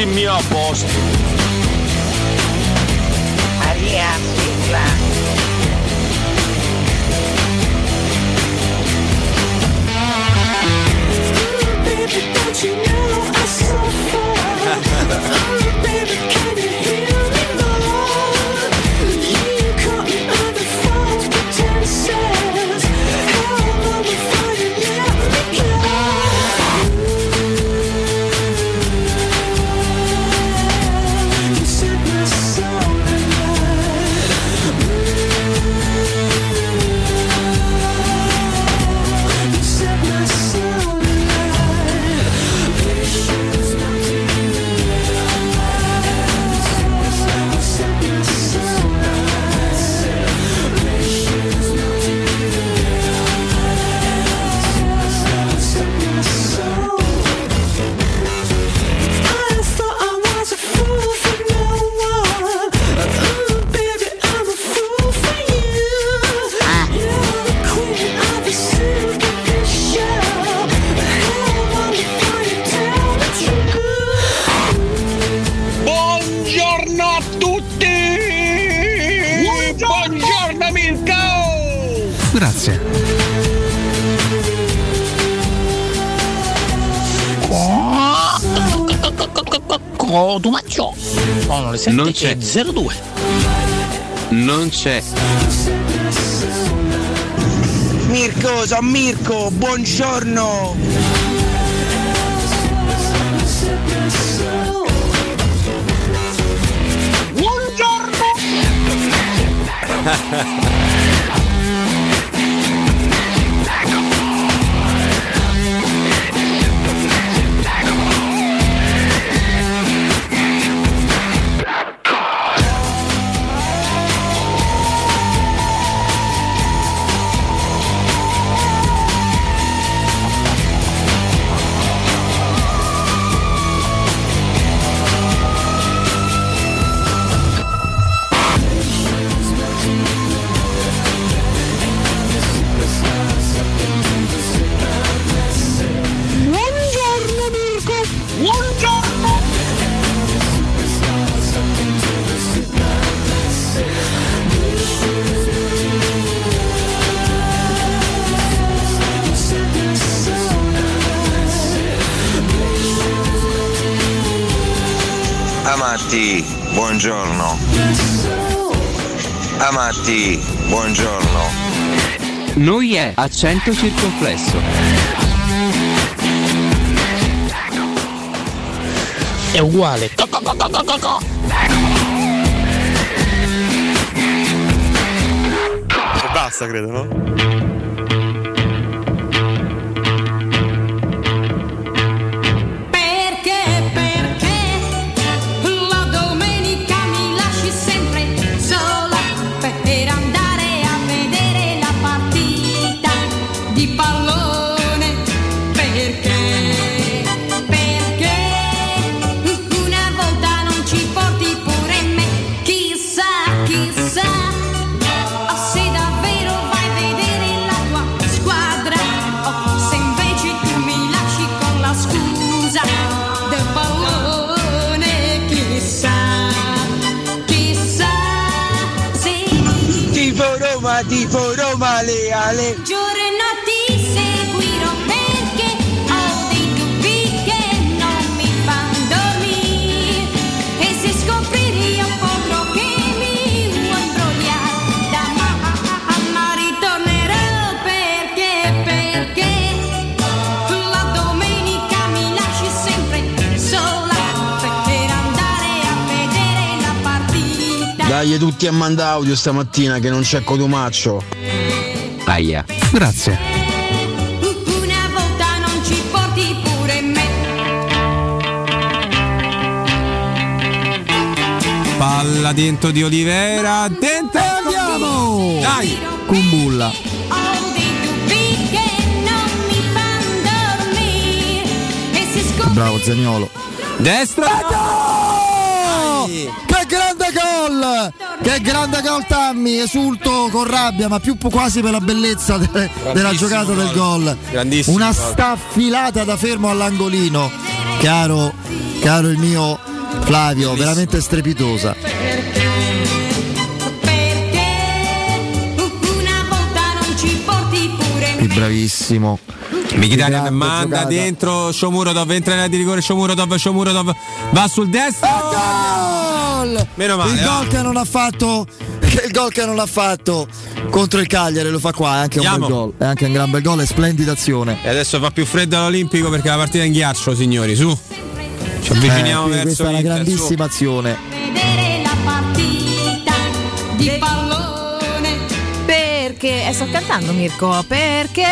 σημείο απόσταση. non c'è. 02. Non c'è. Mirko, San Mirko, buongiorno! Buongiorno! Senti, buongiorno. Noi è accento circonflesso. È uguale. Co, basta, credo, no? tutti a manda audio stamattina che non c'è Cotumaccio. Aia. Grazie. Palla dentro di Olivera, dentro andiamo! Dai! cumbulla! Bravo Zagnolo. Destra! Che grande gol Tammy, esulto con rabbia, ma più quasi per la bellezza de- della giocata del gol. Grandissimo Una gol. staffilata da fermo all'angolino. Caro, caro il mio Flavio, veramente strepitosa. una volta non ci porti pure Che bravissimo. Grande manda giocata. dentro Shomurodov, entra in area di rigore Shomurodov, Shomurodov va sul destro. Gol! Meno male. Il gol ah. che non ha fatto il gol che non ha fatto contro il Cagliari lo fa qua, è anche un Andiamo. bel gol, è anche un gran bel gol e splendida azione. E adesso fa più freddo all'Olimpico perché la partita è in ghiaccio, signori, su. Ci avviciniamo Eh, verso questa è una grandissima azione. vedere la partita di pallone Perché, eh, sto cantando Mirko, perché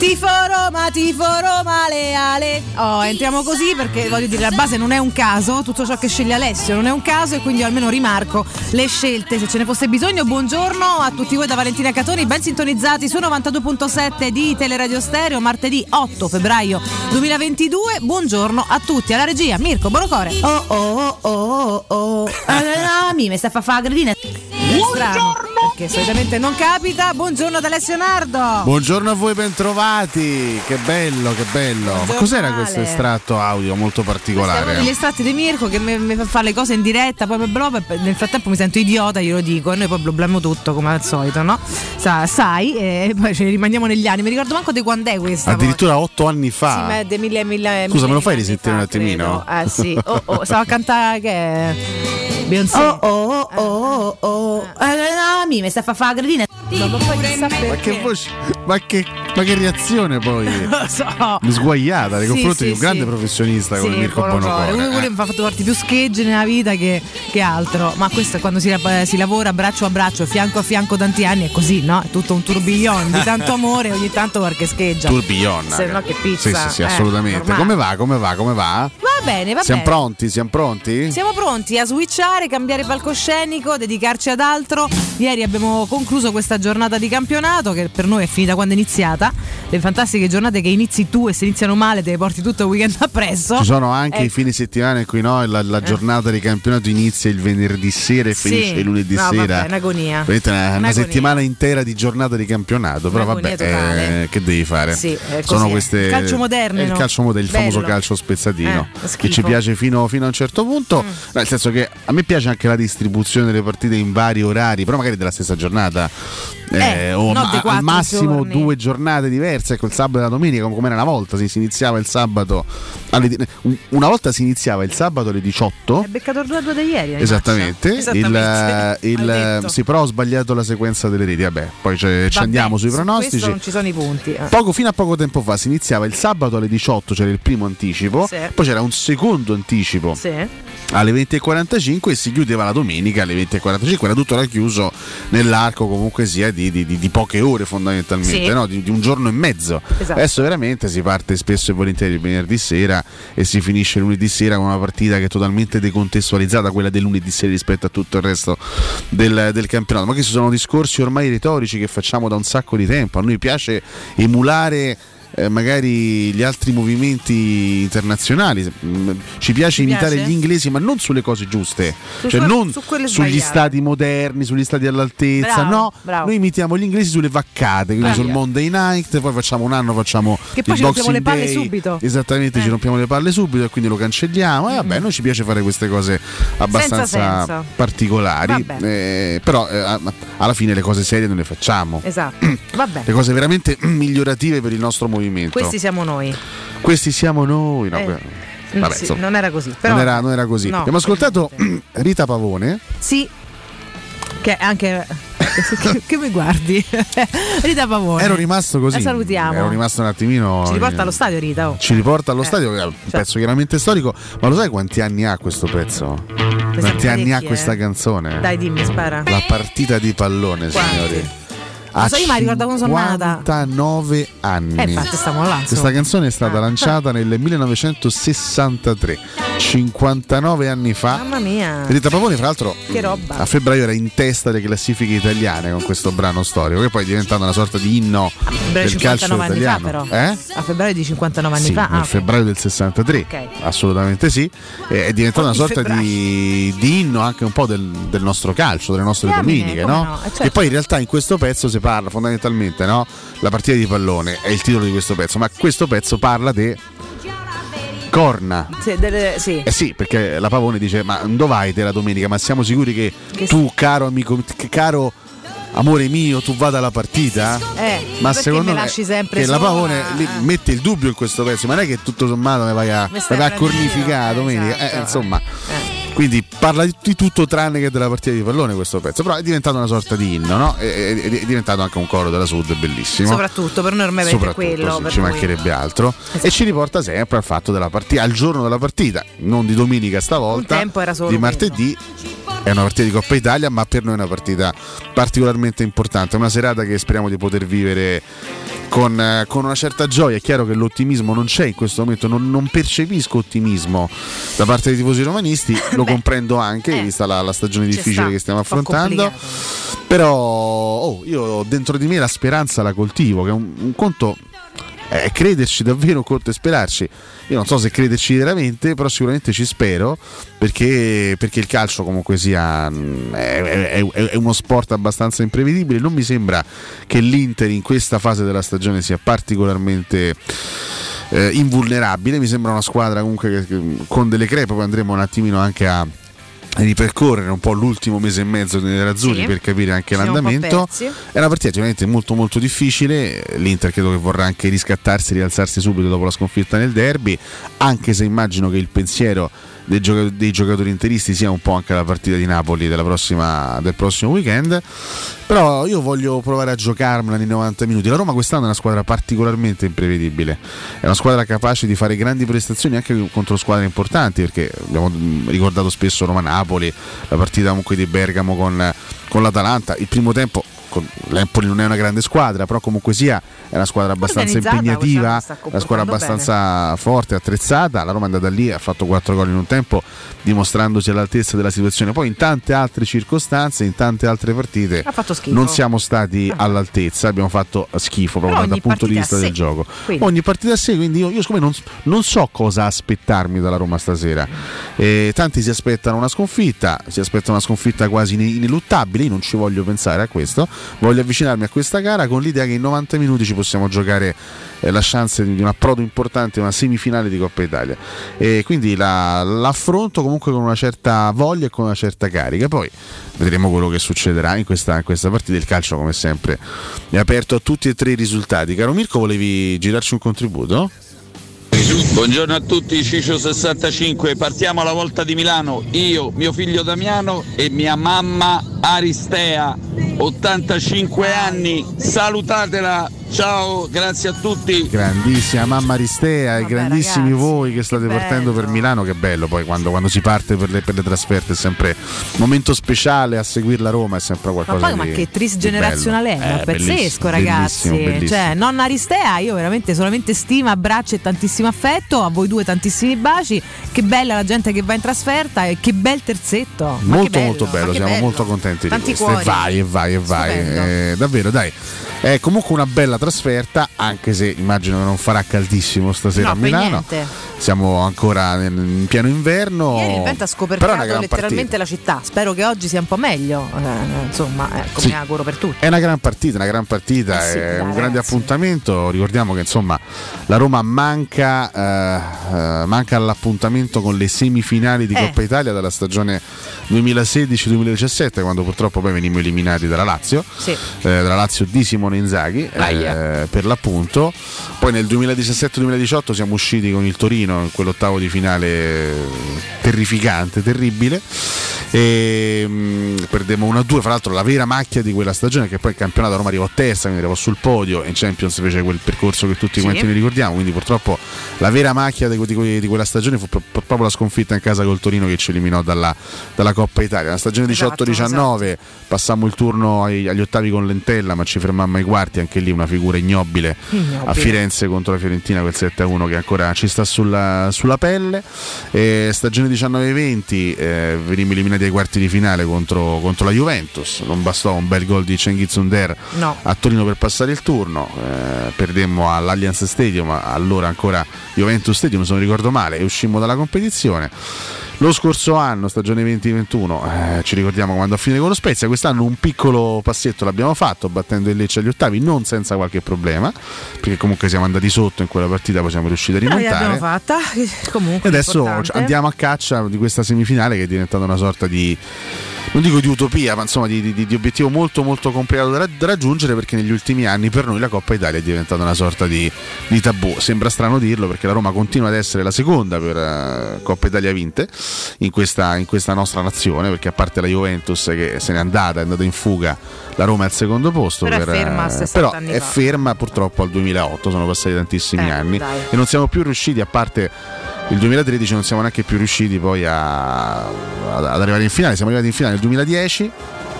tifo Roma, tifo Roma, leale. Oh, entriamo così perché voglio dire, la base non è un caso, tutto ciò che sceglie Alessio non è un caso e quindi io almeno rimarco le scelte se ce ne fosse bisogno. Buongiorno a tutti voi da Valentina Catoni, ben sintonizzati su 92.7 di Teleradio Stereo, martedì 8 febbraio 2022. Buongiorno a tutti, alla regia Mirko Borocore. Oh oh oh oh oh. Ah, mi sta a fare la gradina. Strano, perché solitamente non capita. Buongiorno ad Alessio Nardo. Buongiorno a voi bentrovati, che bello, che bello. Ma cos'era questo estratto audio molto particolare? degli estratti di Mirko che mi, mi fa fare le cose in diretta, poi e nel frattempo mi sento idiota, glielo dico, e noi poi blabbiamo tutto come al solito, no? Sa- sai, e poi ce ne rimaniamo negli anni. Mi ricordo manco di quando è questa. Addirittura otto anni Sì, fa. ma è dei mille, mille, Scusa, me lo fai risentire un attimino? credo. Eh sì, oh, oh, stavo a cantare che è Beyoncé. Oh oh oh oh oh, eh, mi sta a fare la gradina. Ma Ma che voce, ma che, ma che reazione poi? Lo so. Sguagliata nei Sì, confronti sì, di un grande sì. professionista come Mirko Bonocore. Uno mi ha fatto farti più schegge nella vita che, che altro. Ma questo è quando si, si lavora braccio a braccio, fianco a fianco tanti anni, è così, no? È tutto un tourbillon di tanto amore, ogni tanto qualche scheggia. Tourbillon. Se no che pizza. Sì, sì, sì, Eh, assolutamente. normale. come va? Come va? Come va? Va bene, va Siamo bene. pronti? Siamo pronti? Siamo pronti a switchare, cambiare palcoscenico, dedicarci ad altro. Ieri abbiamo concluso questa giornata di campionato che per noi è finita quando è iniziata. Le fantastiche giornate che inizi tu e se iniziano male te le porti tutto il weekend appresso. Ci sono anche Eh, i fine settimana in cui no, la, la giornata di campionato inizia il venerdì sera e Sì. finisce il lunedì No, sera. vabbè, è un'agonia. Una, una Un'agonia. settimana intera di giornata di campionato. Però vabbè, eh, che devi fare? Sì, Sono così. queste. Il calcio moderno, il calcio moderno, il famoso calcio spezzatino. Eh, che. Mm. ci piace fino, fino a un certo punto. No, nel senso che a me piace anche la distribuzione delle partite in vari orari, però magari della stessa giornata. Eh, o non ma- al massimo giorni. due giornate diverse, ecco il sabato e la domenica, come era una volta, si, si iniziava il sabato alle una volta si iniziava il sabato alle 18 Hai beccato il 2-2 di ieri. Esattamente, il, Esattamente. il- detto. sì, però ho sbagliato la sequenza delle reti. Vabbè, poi ci Vabbè, andiamo sui su pronostici. Non ci sono i punti. eh. Poco, fino a poco tempo fa si iniziava il sabato alle 18, c'era il primo anticipo, Sì. poi c'era un secondo anticipo Sì. Alle 20.45 e si chiudeva la domenica alle 20.45, era tutto racchiuso nell'arco comunque sia di, di- di- poche ore fondamentalmente, Sì. no? di, di un giorno e mezzo. Esatto. Adesso veramente si parte spesso e volentieri il venerdì sera e si finisce lunedì sera con una partita che è totalmente decontestualizzata, quella del lunedì sera rispetto a tutto il resto del, del campionato. Ma questi sono discorsi ormai retorici che facciamo da un sacco di tempo. A noi piace emulare eh, magari gli altri movimenti internazionali. Mm, Ci piace Ti imitare piace? gli inglesi, ma non sulle cose giuste, Su- cioè su- non su sugli stati moderni, sugli stati all'altezza. Bravo, no, bravo. noi imitiamo gli inglesi sulle vaccate, quindi Bravo. sul Monday night, poi facciamo un anno, facciamo Che poi il ci rompiamo le Boxing palle Day. subito. Esattamente, Eh. ci rompiamo le palle subito e quindi lo cancelliamo. E vabbè, noi ci piace fare queste cose abbastanza particolari. Eh, però eh, alla fine le cose serie non le facciamo. Esatto. Vabbè. Le cose veramente migliorative per il nostro movimento. Questi siamo noi. Questi siamo noi. No, Eh, vabbè, sì, non era così. Però, non, era, non era così. No. Abbiamo ascoltato Rita Pavone. Sì. Che anche. che, che mi guardi? Rita Pavone. Ero rimasto così. La salutiamo. Ero rimasto un attimino. Ci riporta allo stadio Rita. oh. Ci riporta allo Eh, stadio, è un pezzo chiaramente storico, ma lo sai quanti anni ha questo pezzo? Quanti anni ha questa eh. canzone? Dai, dimmi, spara. La partita di pallone, Quanti? signori. Lo so, io mi ricordo quando sono nata. 59 anni. Eh, infatti stiamo là. Questa canzone è stata lanciata nel 1963, 59 anni fa. Mamma mia. Rita Pavone, fra l'altro, Che roba. a febbraio era in testa delle classifiche italiane con questo brano storico, che poi è diventato una sorta di inno del calcio 59 anni fa, italiano. però. Eh? A febbraio di 59 anni Sì, fa. nel Ah, febbraio del 63, Ok. assolutamente sì. È diventata una sorta di, di inno anche un po' del, del nostro calcio, delle nostre domeniche, no? no, certo. E poi in realtà in questo pezzo si parla fondamentalmente, no? La partita di pallone è il titolo di questo pezzo, ma questo pezzo parla di corna. Sì, delle- sì. Eh sì, perché la Pavone dice: Ma dove vai te la domenica? Ma siamo sicuri che, Che tu, caro amico, caro amore mio, tu vada alla partita? Eh, Ma secondo me lasci sempre che la? Pavone lì mette il dubbio in questo pezzo, ma non è che tutto sommato mi vai a, vai a cornificare domenica. esatto. Eh, insomma. Quindi parla di, tutto tranne che della partita di pallone questo pezzo, però è diventato una sorta di inno, no? È, è- è diventato anche un coro della Sud bellissimo. Soprattutto per noi ormai Soprattutto, quello. sì, per ci mancherebbe altro. E ci riporta sempre al fatto della partita, al giorno della partita, non di domenica stavolta, Un tempo era solo di martedì. È una partita di Coppa Italia, ma per noi è una partita particolarmente importante. Una serata che speriamo di poter vivere con, eh, con una certa gioia. È chiaro che l'ottimismo non c'è in questo momento, non, non percepisco ottimismo da parte dei tifosi romanisti, lo comprendo anche, vista la, la stagione ci difficile sta, che stiamo affrontando. Però oh, io dentro di me la speranza la coltivo, che è un, un conto è crederci davvero, un conto è sperarci. Io non so se crederci veramente, però sicuramente ci spero, perché, perché il calcio comunque sia mm, è, è- è- è uno sport abbastanza imprevedibile. Non mi sembra che l'Inter in questa fase della stagione sia particolarmente eh, invulnerabile. Mi sembra una squadra comunque che- che- con delle crepe, poi andremo un attimino anche a ripercorrere un po' l'ultimo mese e mezzo dei nerazzurri Sì. per capire anche Siamo un l'andamento. persi. È una partita sicuramente molto molto difficile, l'Inter credo che vorrà anche riscattarsi, rialzarsi subito dopo la sconfitta nel derby, anche se immagino che il pensiero dei, gioca- dei giocatori interisti sia un po' anche la partita di Napoli prossima- del prossimo weekend. Però io voglio provare a giocarmela nei 90 minuti. La Roma quest'anno è una squadra particolarmente imprevedibile, è una squadra capace di fare grandi prestazioni anche contro squadre importanti, perché abbiamo mm, ricordato spesso Roma-Napoli, la partita comunque di Bergamo con, con l'Atalanta, il primo tempo con- l'Empoli non è una grande squadra, però comunque sia è una squadra abbastanza impegnativa, una squadra abbastanza forte, attrezzata. La Roma è andata lì, ha fatto 4 gol in un tempo, dimostrandosi all'altezza della situazione. Poi in tante altre circostanze, in tante altre partite, non siamo stati all'altezza, abbiamo fatto schifo proprio Però dal punto di vista del gioco. Quindi. Ogni partita a sé, quindi io, io siccome non, non so cosa aspettarmi dalla Roma stasera. Eh, tanti si aspettano una sconfitta, si aspettano una sconfitta quasi ine- ineluttabile, io non ci voglio pensare a questo, voglio avvicinarmi a questa gara con l'idea che in 90 minuti ci possiamo giocare eh, la chance di un approdo importante, una semifinale di Coppa Italia. E quindi la- l'affronto comunque con una certa voglia e con una certa carica. Poi vedremo quello che succederà in questa, in questa partita. Il calcio, come sempre, è aperto a tutti e tre i risultati. Caro Mirko, volevi girarci un contributo? Buongiorno a tutti, Ciccio65, partiamo alla volta di Milano, io, mio figlio Damiano e mia mamma Aristea, 85 anni, salutatela, ciao, grazie a tutti. Grandissima mamma Aristea e grandissimi voi che state partendo per Milano, che bello poi quando, quando si parte per le, per le trasferte è sempre un momento speciale a seguire la Roma, è sempre Ma qualcosa poi ma di che tris generazionale è, Eh, pazzesco bellissimo, ragazzi. bellissimo, bellissimo. Cioè, nonna Aristea, io veramente solamente stima, abbraccio e tantissimo affetto, a voi due tantissimi baci. Che bella la gente che va in trasferta e che bel terzetto. Ma che molto bello, molto ma bello, che siamo bello. molto contenti Tanti di questo. cuori. E vai e vai e vai. Eh, davvero, dai. È comunque una bella trasferta, anche se immagino che non farà caldissimo stasera No, a Milano. Siamo ancora in pieno inverno. Ieri il vento ha gran letteralmente la città. Spero che oggi sia un po' meglio. Eh, insomma, eh, come Sì. auguro per tutti. È una gran partita, una gran partita, Eh sì, è dai, un grande ragazzi. appuntamento. Ricordiamo che insomma la Roma manca, eh, eh, manca all'appuntamento con le semifinali di Eh. Coppa Italia della stagione 2016-2017, quando purtroppo poi venimmo eliminati dalla Lazio, Sì. eh, dalla Lazio di Simone Inzaghi eh, per l'appunto. Poi nel 2017-2018 siamo usciti con il Torino in quell'ottavo di finale terrificante, terribile. E, mh, perdemmo 1-2, fra l'altro la vera macchia di quella stagione che poi il campionato Roma arrivò terza, quindi arrivò sul podio e in Champions fece quel percorso che tutti Sì. quanti ne ricordiamo, quindi purtroppo la vera macchia di, di- di quella stagione fu pro- proprio la sconfitta in casa col Torino che ci eliminò dalla, dalla Coppa Italia. La stagione Esatto, 18-19 passammo il turno ai- agli ottavi con Lentella, ma ci fermammo ai quarti, anche lì una figura ignobile, Ignobile. a Firenze contro la Fiorentina, quel 7-1 che ancora ci sta sulla, sulla pelle. E stagione 19-20 eh, venimmo eliminati ai quarti di finale contro, contro la Juventus, non bastò un bel gol di Cengiz Under No. a Torino per passare il turno, eh, perdemmo all'Allianz Stadium, allora ancora Juventus Stadium se non ricordo male, e uscimmo dalla competizione. Lo scorso anno, stagione 2021, eh, ci ricordiamo quando a fine con lo Spezia, quest'anno un piccolo passetto l'abbiamo fatto battendo il Lecce agli ottavi, non senza qualche problema, perché comunque siamo andati sotto in quella partita, poi siamo riusciti a rimontare. l'abbiamo fatta. Comunque. E adesso importante. andiamo a caccia di questa semifinale che è diventata una sorta di, non dico di utopia, ma insomma di, di- di obiettivo molto molto complicato da, da raggiungere perché negli ultimi anni per noi la Coppa Italia è diventata una sorta di, di tabù. Sembra strano dirlo perché la Roma continua ad essere la seconda per eh, Coppa Italia vinte in questa, in questa nostra nazione perché a parte la Juventus che se n'è andata, è andata in fuga, la Roma è al secondo posto. Però è per, ferma eh, 60 però anni è ferma purtroppo al 2008, sono passati tantissimi Eh, anni dai. e non siamo più riusciti a parte il 2013 non siamo neanche più riusciti poi a- ad arrivare in finale. Siamo arrivati in finale nel 2010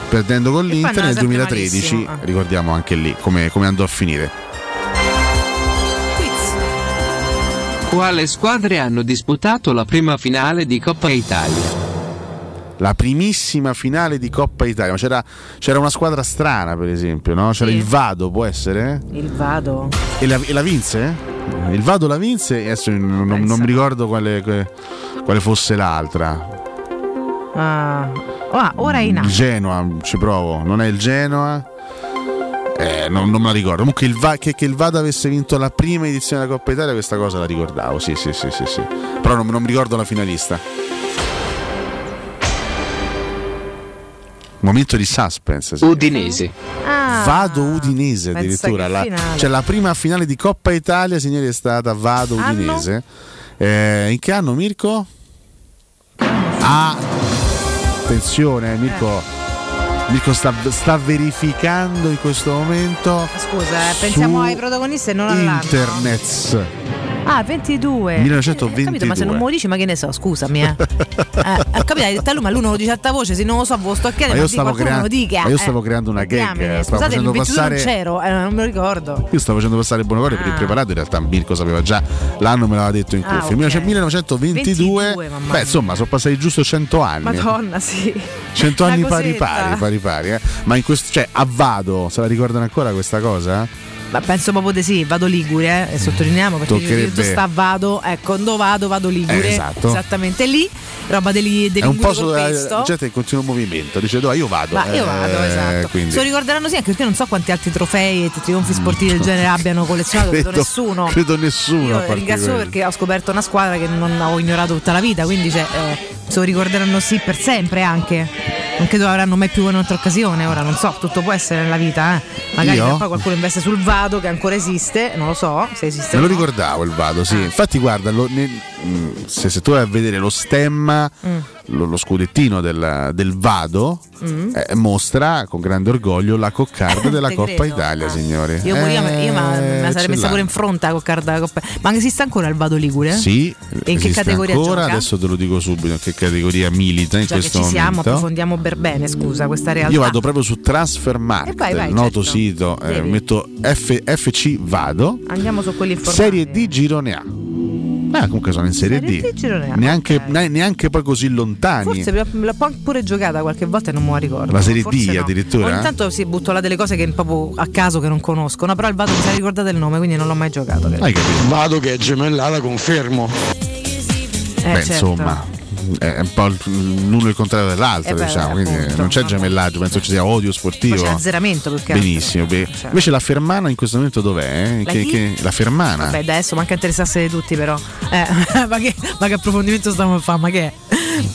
perdendo con poi l'Inter. nel sempre 2013 malissimo, ricordiamo anche lì come, come andò a finire. Quale squadre hanno disputato la prima finale di Coppa Italia? La primissima finale di Coppa Italia c'era, c'era una squadra strana per esempio no? c'era Sì. il Vado può essere? Il vado. E la, e la vinse? Il Vado la vinse e adesso non, non- non mi ricordo quale, quale fosse l'altra Ah. Ah, ora è in Il. Genoa, ci provo, non è il Genoa? Eh, non, non me la ricordo. Comunque il Va- che, che il Vado avesse vinto la prima edizione della Coppa Italia, questa cosa la ricordavo. Sì, sì, sì, sì, sì. Però non, non mi ricordo la finalista. Momento di suspense. sì. Udinese. Ah, Vado Udinese addirittura. La, cioè la prima finale di Coppa Italia, signori, è stata Vado Anno? Udinese. Eh, in che anno, Mirko? Ah, attenzione, eh, Mirko. Mirko sta, sta verificando in questo momento Scusa, eh, pensiamo ai protagonisti e non all'anno. Internet. Ah, 22. 1922. Eh, capito, ma se non me lo dici, ma che ne so, scusami, eh. eh ho capito, hai detto a lui, ma lui non lo dice a tua voce, se non lo so, ve lo sto a chiedere, Ma io ma di stavo, qualcuno crea- me lo dica. ma io eh. stavo creando una gag. Diamine, Stavo Scusate, facendo 22 non passare. c'ero, eh, non me lo ricordo. Io stavo facendo passare buon cuore per il Ah. preparato, in realtà Mirko sapeva già, l'anno me l'aveva detto in Ah, cuffia. ok. 1922, 22, mamma beh insomma sono passati giusto 100 anni. Madonna, sì. 100 Una anni pari pari, pari pari, eh. Ma in questo, cioè, a Vado, se la ricordano ancora questa cosa? Ma penso proprio di sì, vado Ligure, eh, sottolineiamo perché Toccherebbe- sta vado, ecco, dove vado, vado Ligure. Eh, esatto. Esattamente lì, roba degli, degli È un po' col sulla pesto. gente in continuo movimento, dice "No, io vado. Ma io vado, Eh, esatto. Quindi. Se lo ricorderanno sì, anche perché non so quanti altri trofei e trionfi sportivi del genere abbiano collezionato, credo, Credo- nessuno. credo nessuno, Io ringrazio perché ho scoperto una squadra che non ho ignorato tutta la vita, quindi cioè, eh, se lo ricorderanno sì per sempre anche. Non credo avranno mai più un'altra occasione, ora non so, tutto può essere nella vita, eh. Magari poi qualcuno investe sul Vado che ancora esiste, non lo so se esiste. Me lo no. ricordavo il Vado, Ah. sì. Infatti, guarda, lo- ne- mh, se, se tu vai a vedere lo stemma, Mm. lo, lo scudettino del, del Vado, Mm. eh, mostra con grande orgoglio la coccarda della Coppa credo. Italia, signori. Io, pure- io, Eh, io ma- ce sarei messa pure in fronte con carta coppa. Ma esiste ancora il Vado Ligure? Sì, E in che categoria ancora, gioca? adesso te lo dico subito in che categoria milita in Già che questo ci siamo, momento. approfondiamo per bene, scusa, questa realtà. Io vado proprio su Transfermarkt, il noto certo. sito, eh, metto F- FC Vado, Andiamo su quelli informati. Serie D Girone A. Ah, comunque sono in Serie, Serie D. D Girone A, Neanche, ne- neanche poi così lontani. Forse l'ho l'ho pure giocata qualche volta e non me la ricordo. La Serie D Forse no. addirittura? Ogni tanto si butto là delle cose che proprio a caso che non conosco. No, però il Vado mi sa ricordata il nome, quindi non l'ho mai giocato. Hai capito? Vado che è gemellata, confermo. Eh, Beh, certo. insomma, è un po' l'uno il contrario dell'altro, Eh beh, diciamo, quindi appunto. non c'è gemellaggio, penso ci sia odio Poi sportivo. c'è azzeramento altro. Benissimo. beh. Cioè. Invece la Fermana in questo momento dov'è? eh? La Che- che- la Fermana. Vabbè, adesso manca interessasse di tutti, però. Eh, ma, che, ma che approfondimento stiamo a fare? Ma che è?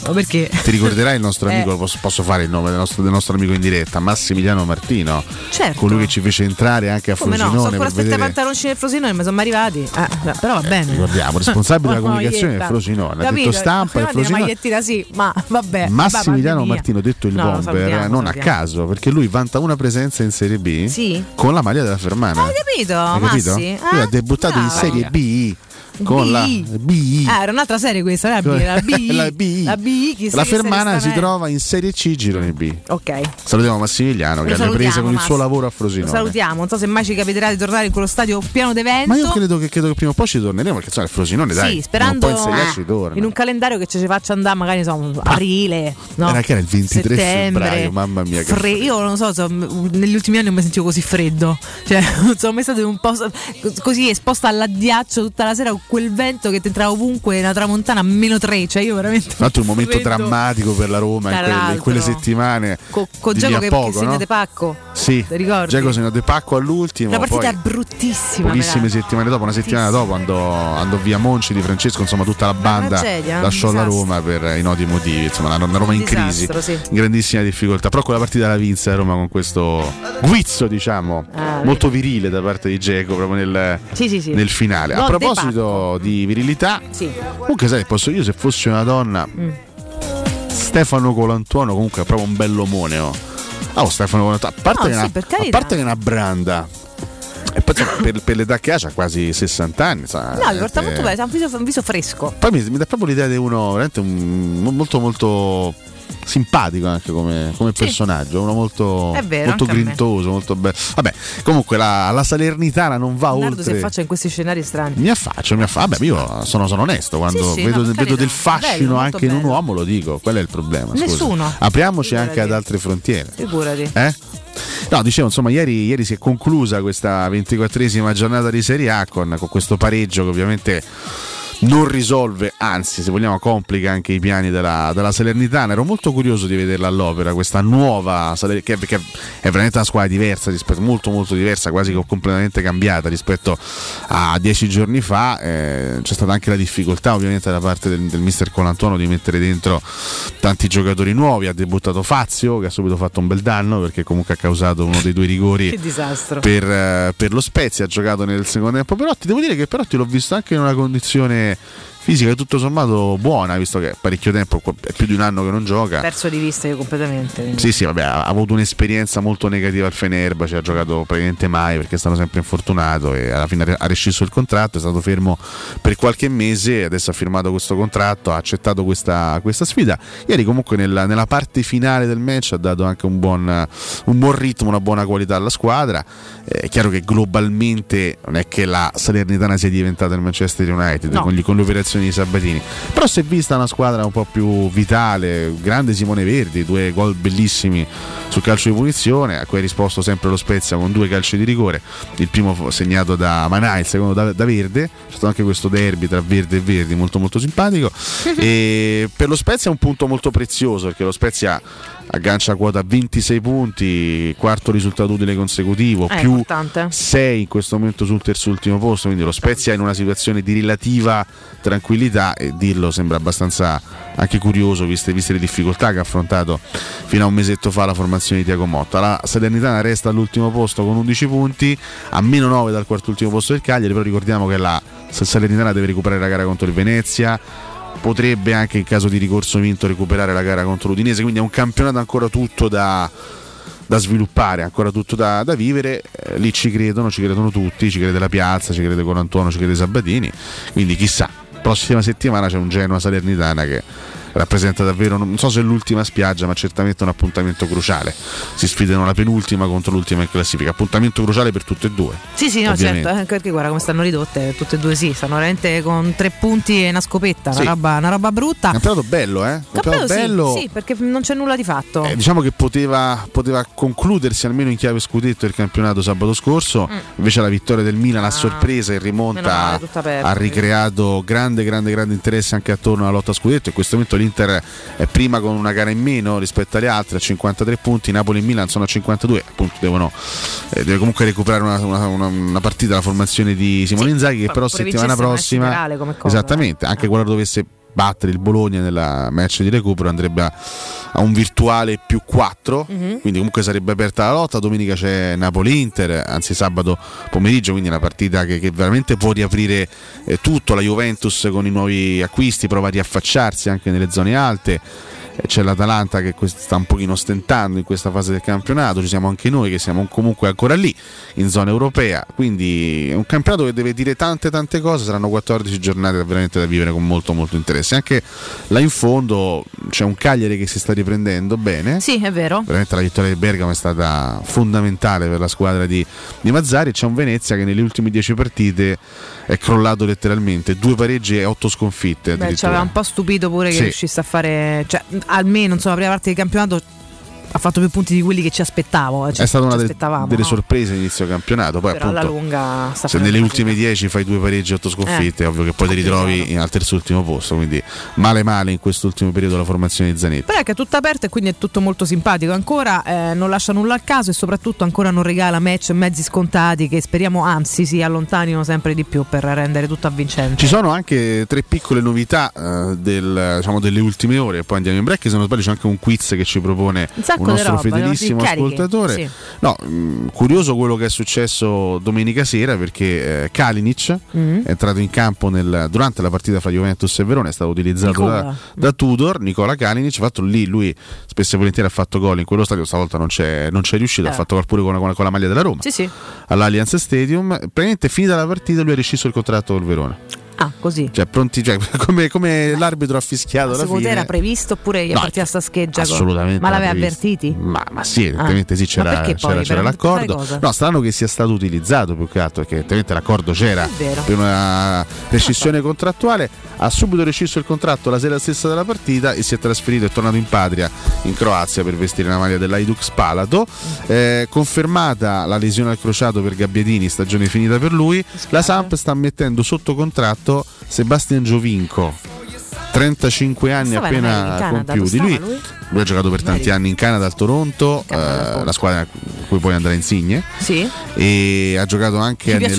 Ma perché? Ti ricorderai il nostro Eh. amico, lo posso, posso fare il nome del nostro, del nostro amico in diretta, Massimiliano Martino, Certo. colui che ci fece entrare anche a Come no? Sono Frosinone per vedere pantaloncini del Frosinone, mi sono arrivati. Eh, però va bene. Ricordiamo, responsabile della comunicazione del. Frosinone, ha Capito? detto stampa una Frosinone. magliettina sì, ma vabbè. Massimiliano vabbè, Martino, detto il No, bomber, salutiamo, non a salutiamo. caso, perché lui vanta una presenza in Serie B Sì. con la maglia della Fermana. Hai capito, Hai capito? Massi? Lui Ah, ha debuttato in bravo. Serie B con B. la B. Ah, era un'altra serie questa, B, la B. La B. La B, La serie Fermana si trova in Serie C girone B. Ok. Salutiamo Massimiliano che Lo presa salutiamo, con il suo lavoro a Lo Frosinone. salutiamo, non so se mai ci capiterà di tornare in quello stadio pieno d'evento. Ma io credo che, credo che prima o poi ci torneremo perché insomma il Frosinone dai, sì, sperando in ci eh, torna. in un calendario che ci faccia andare magari insomma, aprile, no? Era che era il 23 settembre. febbraio, mamma mia che Fre- io non so, so, negli ultimi anni non mi sentivo così freddo. Cioè, non sono mai stato un po' così esposta all'addiaccio tutta la sera quel vento che ti entrava ovunque, una tramontana a meno 3. Cioè, io veramente. Tra l'altro un momento freddo. drammatico per la Roma in quelle, in quelle settimane. Co- Con di Giacomo a che, poco, che segna no? de pacco. Sì? Giacomo segna De Pacco all'ultimo, Una partita poi bruttissima. pochissime settimane dopo, una settimana dopo andò, andò via Monci di Francesco, insomma tutta la banda tragedia, lasciò la disastro. Roma per i noti motivi, insomma una, una Roma in Un crisi, disastro, sì. in grandissima difficoltà, però quella partita la vinse la Roma con questo guizzo diciamo, Ah, molto virile da parte di Geco proprio nel, Sì, sì, sì. nel finale. A Gol De proposito di virilità, Sì. comunque sai, posso io se fossi una donna... Mm. Stefano Colantuono comunque è proprio un bell'omone oh. Ah, oh, Stefano Colantuono a parte, No, che è sì, una, a parte che una branda e poi insomma, per, per l'età che ha c'ha quasi 60 anni insomma, No, mi porta eh, molto bene, ha un viso, un viso fresco. poi mi, mi dà proprio l'idea di uno veramente un- molto molto simpatico anche come, come Sì. personaggio uno molto, vero, molto anche grintoso molto bello vabbè comunque la, la Salernitana non va Leonardo si oltre affaccia in questi scenari strani. mi affaccio, mi affaccio. Vabbè, io sono, sono onesto quando Sì, sì, vedo, no, vedo del fascino Bello, anche in un uomo, lo dico. Qual è il problema? scusa? Nessuno. Apriamoci anche Figurati. ad altre frontiere. Figurati. Eh? No, dicevo, insomma, ieri, ieri si è conclusa questa 24esima giornata di Serie A con, con questo pareggio che ovviamente non risolve, anzi, se vogliamo, complica anche i piani della, della Salernitana. Ero molto curioso di vederla all'opera, questa nuova Salernitana, che, che è veramente una squadra diversa, rispetto, molto molto diversa, quasi completamente cambiata rispetto a dieci giorni fa. Eh, c'è stata anche la difficoltà, ovviamente, da parte del, del mister Colantuono di mettere dentro tanti giocatori nuovi. Ha debuttato Fazio, che ha subito fatto un bel danno perché comunque ha causato uno dei due rigori per, eh, per lo Spezia, ha giocato nel secondo tempo Perotti. Devo dire che Perotti l'ho visto anche in una condizione ね fisica tutto sommato buona, visto che è parecchio tempo, è più di un anno che non gioca. Perso di vista io completamente. quindi. Sì, sì, vabbè, ha avuto un'esperienza molto negativa al Fenerba, ci ha giocato praticamente mai perché è stato sempre infortunato e alla fine ha rescisso il contratto, è stato fermo per qualche mese, adesso ha firmato questo contratto, ha accettato questa, questa sfida. Ieri comunque nella, nella parte finale del match ha dato anche un buon, un buon ritmo, una buona qualità alla squadra. Eh, È chiaro che globalmente non è che la Salernitana sia diventata il Manchester United No. con, gli- con le operazioni di Sabatini, però si è vista una squadra un po' più vitale, grande Simone Verdi, due gol bellissimi sul calcio di punizione, a cui ha risposto sempre lo Spezia con due calci di rigore, il primo segnato da Manai, il secondo da, da Verde, c'è stato anche questo derby tra Verde e Verdi molto molto simpatico. E per lo Spezia è un punto molto prezioso perché lo Spezia aggancia quota 26 punti, quarto risultato utile consecutivo, Eh, più importante. 6 in questo momento sul terzultimo posto, quindi lo Spezia è in una situazione di relativa tranquillità e dirlo sembra abbastanza anche curioso viste, viste le difficoltà che ha affrontato fino a un mesetto fa la formazione di Tiago Motta. La Salernitana resta all'ultimo posto con 11 punti, a meno 9 dal quarto ultimo posto del Cagliari, però ricordiamo che la Salernitana deve recuperare la gara contro il Venezia, potrebbe anche in caso di ricorso vinto recuperare la gara contro l'Udinese, quindi è un campionato ancora tutto da, da sviluppare, ancora tutto da, da vivere. Eh, lì ci credono, ci credono tutti, ci crede la piazza, ci crede Colantuono, ci crede Sabatini, quindi chissà, prossima settimana c'è un Genoa Salernitana che rappresenta davvero, non so se è l'ultima spiaggia, ma certamente un appuntamento cruciale. Si sfidano la penultima contro l'ultima in classifica, appuntamento cruciale per tutte e due. Sì, sì, no, Ovviamente. certo, anche perché guarda come stanno ridotte, tutte e due sì, stanno veramente con tre punti e una scopetta, una, Sì. roba, una roba brutta. Campionato bello, eh? Campionato, sì, bello. sì, perché non c'è nulla di fatto. Eh, diciamo che poteva, poteva concludersi almeno in chiave scudetto il campionato sabato scorso, invece la vittoria del Milan a sorpresa Mm. Ah. Meno rimonta male, aperta. ha ricreato grande, grande, grande interesse anche attorno alla lotta a scudetto. In questo momento l'Inter è prima con una gara in meno rispetto alle altre, a 53 punti, Napoli e Milan sono a 52, appunto devono, eh, deve comunque recuperare una, una- una- partita la formazione di Simone Inzaghi che però settimana prossima... cosa, esattamente, anche quella dovesse battere il Bologna nella match di recupero andrebbe a, a un virtuale più 4, Mhm. quindi comunque sarebbe aperta la lotta, domenica c'è Napoli-Inter, anzi sabato pomeriggio, quindi una partita che, che veramente può riaprire eh, tutto, la Juventus con i nuovi acquisti prova a riaffacciarsi anche nelle zone alte. C'è l'Atalanta che sta un pochino stentando in questa fase del campionato, ci siamo anche noi che siamo comunque ancora lì in zona europea, quindi è un campionato che deve dire tante tante cose, saranno 14 giornate veramente da vivere con molto molto interesse. Anche là in fondo c'è un Cagliari che si sta riprendendo bene. Sì, è vero. Veramente la vittoria di Bergamo è stata fondamentale per la squadra di, di Mazzari. C'è un Venezia che nelle ultime 10 partite è crollato letteralmente, due pareggi e 8 sconfitte. Beh, ci aveva un po' stupito pure che Sì. riuscisse a fare, cioè, almeno insomma, la prima parte del campionato ha fatto più punti di quelli che ci aspettavo. eh, ci- è stata una delle no? sorprese inizio campionato. Poi, Però appunto, lunga se nelle ultime 10 fai due pareggi e 8 sconfitte, Eh, è ovvio che poi ti ritrovi in- al terzultimo posto. Quindi male male in quest'ultimo periodo la formazione di Zanetti. Però è che è tutto aperto e quindi è tutto molto simpatico. Ancora eh, non lascia nulla al caso e soprattutto ancora non regala match mezzi scontati che speriamo anzi si allontanino sempre di più per rendere tutto avvincente. Ci sono anche tre piccole novità eh, del- diciamo, delle ultime ore, poi andiamo in break. Se non sbaglio, c'è anche un quiz che ci propone Un sacco di nostro roba, fedelissimo ascoltatore. sì. No, mh, curioso quello che è successo domenica sera perché eh, Kalinic Mm. è entrato in campo nel- durante la partita fra Juventus e Verona, è stato utilizzato da, da Tudor, Nicola Kalinic. Fatto lì, lui spesso e volentieri ha fatto gol in quello stadio, stavolta non c'è, non c'è riuscito, Eh. ha fatto gol pure con, con- con la maglia della Roma Sì, sì. all'Allianz Stadium. Praticamente finita la partita lui ha rescisso il contratto col Verona. Ah, così. Cioè, pronti, cioè, come, come l'arbitro ha fischiato Secondo te fine. era previsto oppure gli No, partiva sta scheggia? con- Assolutamente. Ma era l'aveva avvertiti? Ma, ma sì, evidentemente Ah. sì, Ma c'era, poi? c'era, c'era l'accordo. No, strano che sia stato utilizzato più che altro, perché evidentemente l'accordo c'era per una rescissione contrattuale. Ha subito rescisso il contratto la sera stessa della partita e si è trasferito e tornato in patria in Croazia per vestire la maglia dell'Aiduk Spalato. Eh, confermata la lesione al crociato per Gabbiadini, stagione finita per lui. La Samp sta mettendo sotto contratto Sebastian Giovinco. 35 anni Stava appena Canada, compiuti. Lui, lui? lui ha giocato per tanti anni in Canada, al Toronto, eh, la squadra a cui poi andrà Insigne. Sì. E ha giocato anche nel,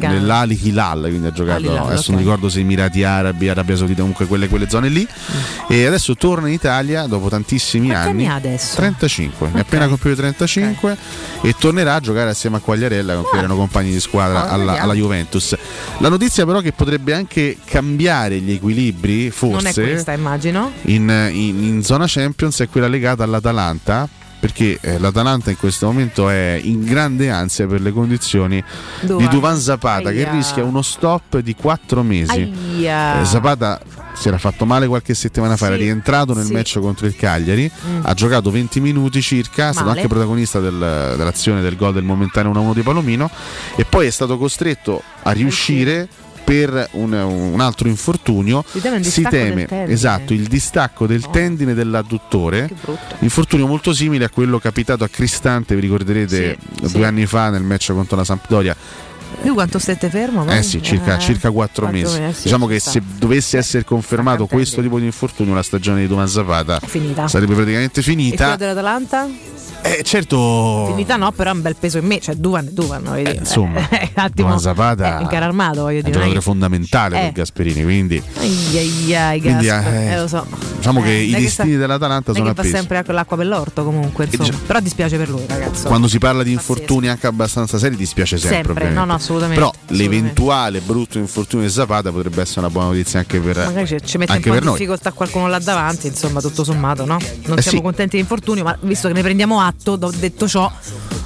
nell'Ali Hilal, quindi ha giocato, Al Hilal, adesso ok. non ricordo se Emirati Arabi, Arabia Saudita, comunque quelle, quelle zone lì. E adesso torna in Italia dopo tantissimi Mm. Quanti anni. anni adesso? 35, ne ha appena compiuto 35 e tornerà a giocare assieme a Quagliarella con cui erano compagni di squadra Ah, alla, alla Juventus. La notizia però che potrebbe anche cambiare gli equilibri, Non è forse, questa, immagino. in, in- in zona Champions è quella legata all'Atalanta. Perché eh, l'Atalanta in questo momento è in grande ansia per le condizioni Duvan. di Duvan Zapata che Aia. rischia uno stop di 4 mesi. Aia. Eh, Zapata si era fatto male qualche settimana fa, era Sì, rientrato nel sì. match contro il Cagliari, Mm. ha giocato 20 minuti circa, è stato Male. anche protagonista del- dell'azione del gol del momentaneo 1-1 di Palomino e poi è stato costretto a riuscire per un, un altro infortunio. Si teme Si esatto il distacco del tendine dell'adduttore. Infortunio molto simile a quello capitato a Cristante, vi ricorderete Sì, due sì. anni fa nel match contro la Sampdoria. Lui quanto stette fermo? Eh sì, circa, Eh, circa 4 quattro mesi. mesi, diciamo che se dovesse essere confermato questo tipo di infortunio, la stagione di Duman Zapata Finita. sarebbe praticamente E finita. dell'Atalanta? Eh, certo. Finita no, però ha un bel peso in me, cioè Duvan è Duvan, voglio dire. insomma, Eh, attimo. Zapata È un carro armato, voglio è un dire. giocatore è fondamentale Eh. per Gasperini, quindi Ai, ai, ai, Quindi, eh, eh, lo so. diciamo che Eh, i è destini sta- dell'Atalanta è sono appesi. sempre con l'acqua per l'orto comunque, insomma. diciamo- Però dispiace per lui, ragazzo. Quando si parla di infortuni anche abbastanza seri dispiace sempre. Sempre, no, no, assolutamente, Però assolutamente. l'eventuale brutto infortunio di Zapata potrebbe essere una buona notizia anche per, Magari ci, ci mette un po' in noi. difficoltà qualcuno là davanti, insomma, tutto sommato, no? Non Eh siamo sì. contenti di infortunio, ma visto che ne prendiamo atto, detto ciò,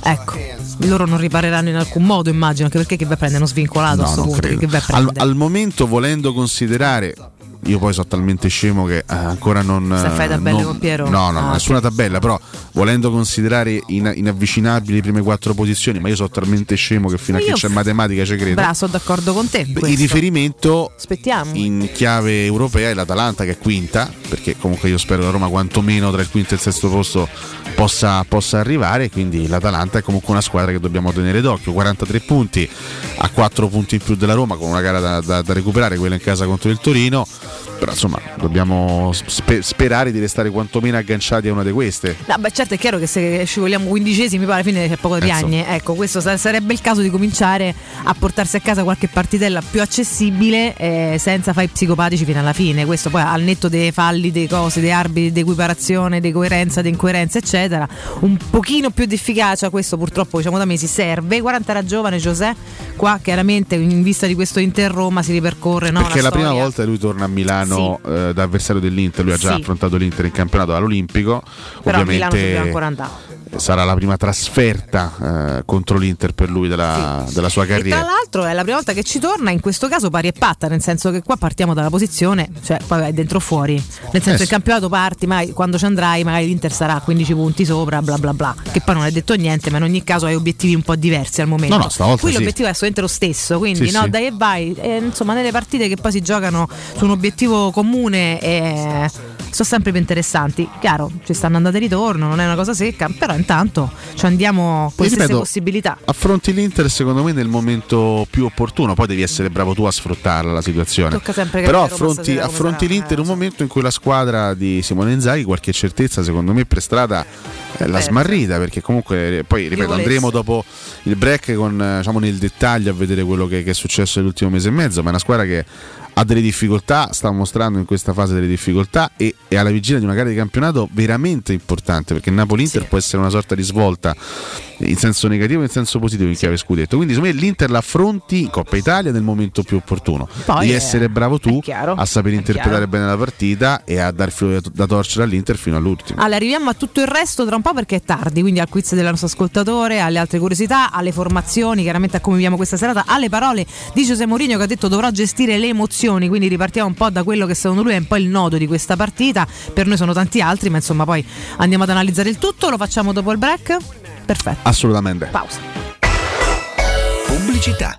ecco, loro non ripareranno in alcun modo, immagino, anche perché che vai a prendere uno svincolato a No, questo non punto, a Al, al momento, volendo considerare, io poi sono talmente scemo che eh, ancora non. Se fai tabelle non- con Piero? No, no, Ah, nessuna tabella, però volendo considerare in- inavvicinabili le prime quattro posizioni, ma io sono talmente scemo che fino a Ma che io- c'è matematica ci credo. Bravo, sono d'accordo con te. Il riferimento Aspettiamo. in chiave europea è l'Atalanta che è quinta, perché comunque io spero che la Roma quantomeno tra il quinto e il sesto posto possa, possa arrivare, quindi l'Atalanta è comunque una squadra che dobbiamo tenere d'occhio, 43 punti, a 4 punti in più della Roma con una gara da, da- da recuperare, quella in casa contro il Torino. bye però insomma dobbiamo spe- sperare di restare quantomeno agganciati a una di queste. No, beh, certo è chiaro che se scivoliamo quindicesimi, poi alla fine c'è poco Eh, Piagne. Ecco, questo sa- sarebbe il caso di cominciare a portarsi a casa qualche partitella più accessibile eh, senza fare i psicopatici fino alla fine. Questo poi al netto dei falli, dei cose, dei arbitri, di equiparazione, di coerenza, di incoerenza, eccetera. Un pochino più di efficacia, questo purtroppo diciamo da mesi serve. 40 era giovane José, qua chiaramente in vista di questo Inter Roma si ripercorre no, Perché è la prima volta lui torna a Milano eh, da avversario dell'Inter, lui ha già Sì. affrontato l'Inter in campionato all'Olimpico, Però a Milano ovviamente ancora andare. Sarà la prima trasferta eh, contro l'Inter per lui della, della sua E tra carriera. l'altro è la prima volta che ci torna, in questo caso pari e patta, nel senso che qua partiamo dalla posizione, cioè poi vai dentro o fuori. Nel senso Eh che sì. il campionato parti, ma quando ci andrai magari l'Inter sarà a 15 punti sopra, bla bla bla. Che poi non è detto niente, ma in ogni caso hai obiettivi un po' diversi al momento. No, no, stavolta Qui sì. l'obiettivo è assolutamente lo stesso, quindi Sì, no, sì. dai e vai. E, insomma, nelle partite che poi si giocano su un obiettivo comune eh, sono sempre più interessanti. Chiaro, ci stanno andate e ritorno, non è una cosa secca, però intanto ci andiamo con E le stesse ripeto, possibilità. Affronti l'Inter secondo me nel momento più opportuno, poi devi essere bravo tu a sfruttarla la situazione. Però affronti, affronti l'Inter in un momento in cui la squadra di Simone Inzaghi qualche certezza secondo me per strada eh, l'ha Beh. smarrita perché comunque eh, poi ripeto andremo dopo il break con eh, diciamo nel dettaglio a vedere quello che, che è successo nell'ultimo mese e mezzo, ma è una squadra che ha delle difficoltà, sta mostrando in questa fase delle difficoltà e è alla vigilia di una gara di campionato veramente importante perché Napoli-Inter può essere una sorta di svolta in senso negativo e in senso positivo in chiave scudetto. Quindi secondo me l'Inter l'affronti in Coppa Italia nel momento più opportuno. Poi Devi è- essere bravo tu chiaro, a saper è interpretare chiaro. bene la partita e a dar filo da torcere all'Inter fino all'ultimo. Allora, arriviamo a tutto il resto tra un po' perché è tardi, quindi al quiz del nostro ascoltatore, alle altre curiosità, alle formazioni, chiaramente a come viviamo questa serata, alle parole di Giuseppe Mourinho che ha detto dovrò gestire le emozioni, quindi ripartiamo un po' da quello che secondo lui è un po' il nodo di questa partita, per noi sono tanti altri, ma insomma poi andiamo ad analizzare il tutto, lo facciamo dopo il break? Perfetto. Assolutamente. Pausa. Pubblicità.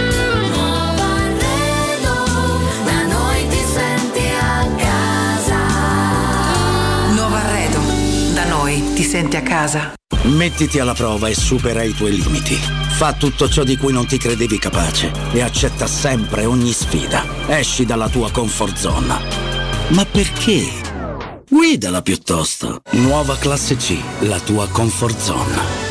senti a casa. Mettiti alla prova e supera i tuoi limiti. Fa tutto ciò di cui non ti credevi capace e accetta sempre ogni sfida. Esci dalla tua comfort zone. Ma perché? Guidala piuttosto. Nuova classe C, la tua comfort zone.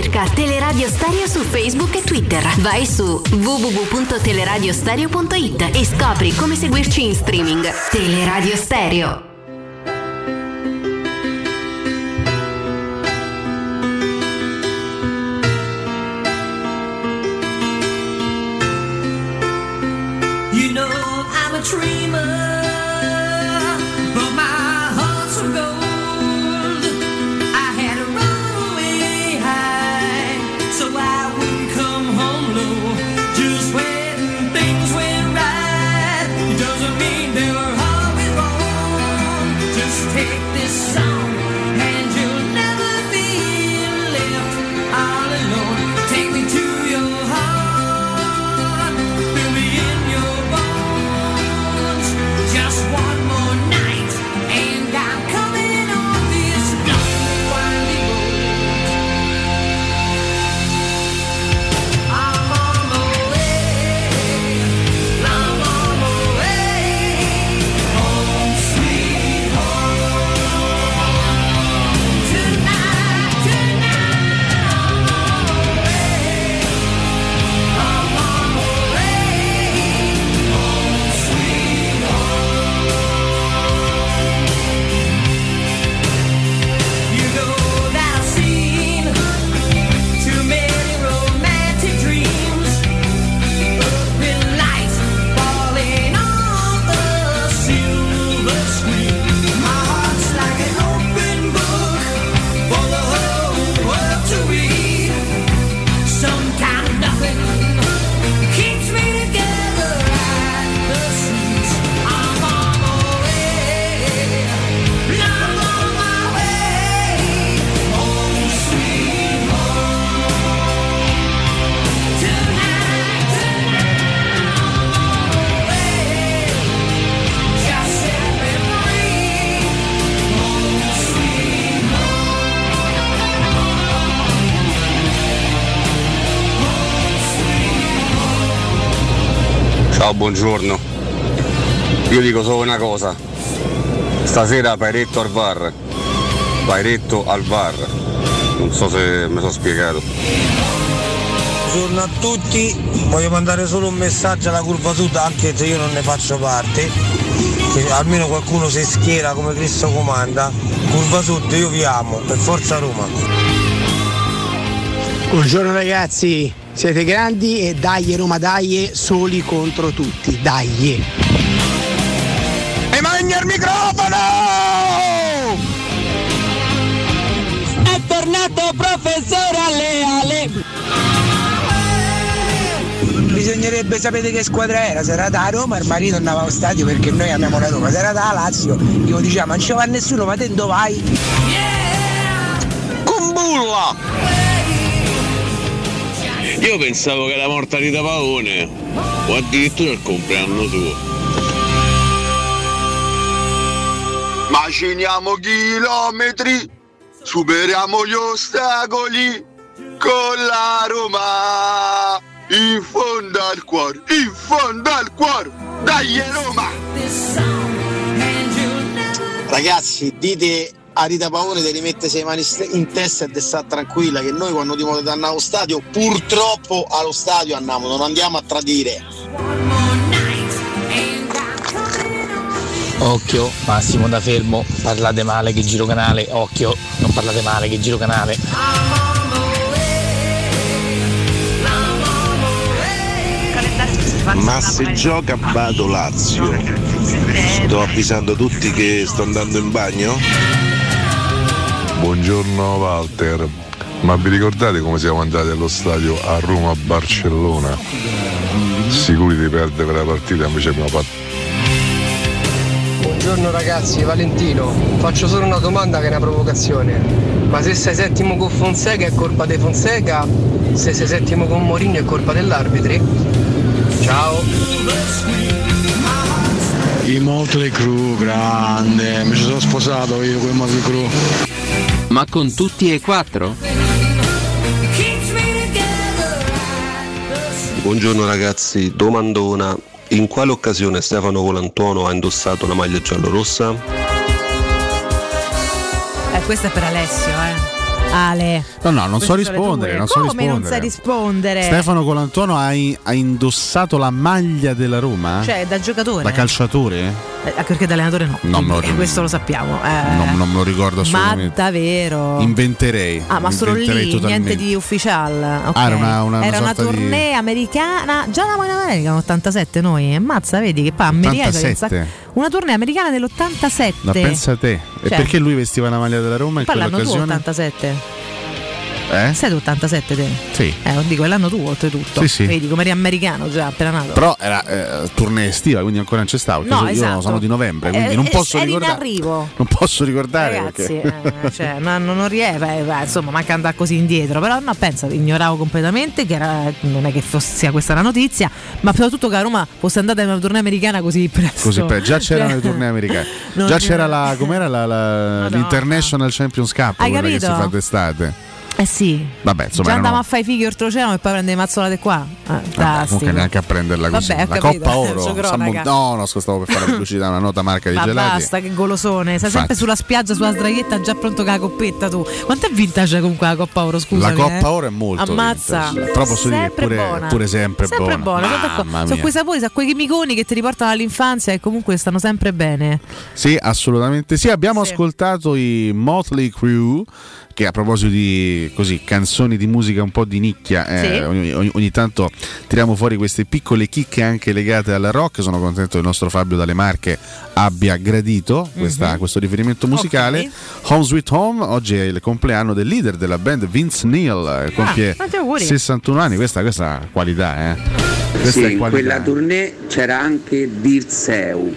Cerca Teleradio Stereo su Facebook e Twitter. Vai su www.teleradiostereo.it e scopri come seguirci in streaming. Teleradio Stereo. You know I'm a dreamer, Ciao, buongiorno. Io dico solo una cosa. Stasera vai retto al VAR. Vai retto al VAR. Non so se mi sono spiegato. Buongiorno a tutti, voglio mandare solo un messaggio alla curva sud anche se io non ne faccio parte, che almeno qualcuno si schiera come Cristo comanda. Curva sud io vi amo, per forza Roma. Buongiorno ragazzi, siete grandi e dai Roma dai soli contro tutti, dai. E magna il microfono! È tornato professore Aleale. bisognerebbe sapere che squadra era, se era da Roma il marito andava allo stadio perché noi amiamo la Roma, se era da Lazio io diciamo ma non ci va nessuno, ma te dove vai? Con bulla! Io pensavo che era morta Rita Pavone, o addirittura il compleanno suo. Maciniamo chilometri, superiamo gli ostacoli con la Roma. In fondo al cuore, in fondo al cuore, dai Roma! Ragazzi, dite a Rita Paone di rimettersi le mani in testa e di stare tranquilla che noi quando diamo di andare allo stadio, purtroppo allo stadio andiamo, non andiamo a tradire. Occhio, Massimo da fermo, parlate male che giro canale, occhio, non parlate male che giro canale. Ma se gioca Bado Lazio, sto avvisando tutti che sto andando in bagno? Buongiorno Walter, ma vi ricordate come siamo andati allo stadio a Roma-Barcellona? Sicuri di perdere quella partita invece abbiamo fatto Buongiorno ragazzi, Valentino, faccio solo una domanda che è una provocazione. Ma se sei settimo con Fonseca è colpa di Fonseca? Se sei settimo con Mourinho è colpa dell'arbitri? Ciao! I Motley Crue, grande, mi ci sono sposato io con i Motley Crue. Ma con tutti e quattro? Buongiorno ragazzi, domandona. In quale occasione Stefano Colantuono ha indossato una maglia giallo-rossa? Eh, questo è per Alessio, eh. Ale. No, no, non so rispondere, non so Come rispondere. non sai rispondere? Stefano Colantuono ha, ha indossato la maglia della Roma? Cioè, da giocatore? da calciatore? Eh, perché da allenatore no. Me lo E questo lo sappiamo. eh. Non, non me lo ricordo Ma assolutamente. davvero? Inventerei. Ah, ma solo lì, totalmente. niente di ufficial. ok. Ah, era una- una- una Era una di- tournée americana. Già eravamo in America nell'87 noi. Ammazza, vedi che poi americana. 87? Una tournée americana dell'87. Ma pensa a te. E Cioè. perché lui vestiva la maglia della Roma in quell'occasione? 87. Eh? Sei tu 87 te? Sì. Eh, non dico, è l'anno tuo oltretutto. Sì, sì. Vedi come eri americano già appena nato. Però era eh, tournée estiva, quindi ancora non c'è perché No, io esatto. sono di novembre, quindi Eh, non eh, posso eri in ricordare. arrivo. Non posso ricordare Ragazzi, perché. eh, cioè, non, non riesco, beh, beh, insomma, manca andare così indietro. Però no, pensa, ignoravo completamente che era, non è che fosse, sia questa la notizia, ma soprattutto che a Roma fosse andata in una tournée americana così presto. Così per- già c'erano Cioè, le tournée americane. non Già c'era la com'era la, la- l'International Champions Cup, Hai quella che si capito? fa d'estate. Eh sì. Vabbè, insomma, Già erano- andavamo a fare i fighi oltreoceano e poi prendere mazzolate qua. Eh, fantastico. comunque neanche a prenderla così. Vabbè, la capito, Coppa Oro. cronaca. no, no, stavo per fare la pubblicità, una nota marca di Ma gelati. basta, che golosone. Sei Infatti. sempre sulla spiaggia, sulla sdraietta, già pronto con la coppetta tu. Quanto è vintage comunque la Coppa Oro? Scusa. La Coppa Oro è molto Ammazza. vintage. Però posso dire pure, buona. pure sempre, Sempre buona. Mamma Sono quei sapori, sono quei chimiconi che ti riportano all'infanzia e comunque stanno sempre bene. Sì, assolutamente sì. Abbiamo Sì. ascoltato i Motley Crue. Che a proposito di così, canzoni di musica un po' di nicchia, eh, Sì. ogni, ogni- ogni tanto tiriamo fuori queste piccole chicche anche legate al rock. Sono contento che il nostro Fabio Dalle Marche abbia gradito questa- Mhm. questo riferimento musicale. Home Sweet Home, oggi è il compleanno del leader della band Vince Neil, eh, compie tanti auguri. 61 anni. Questa, questa qualità, eh. Questa Sì, è in qualità. quella tournée c'era anche Dirseu.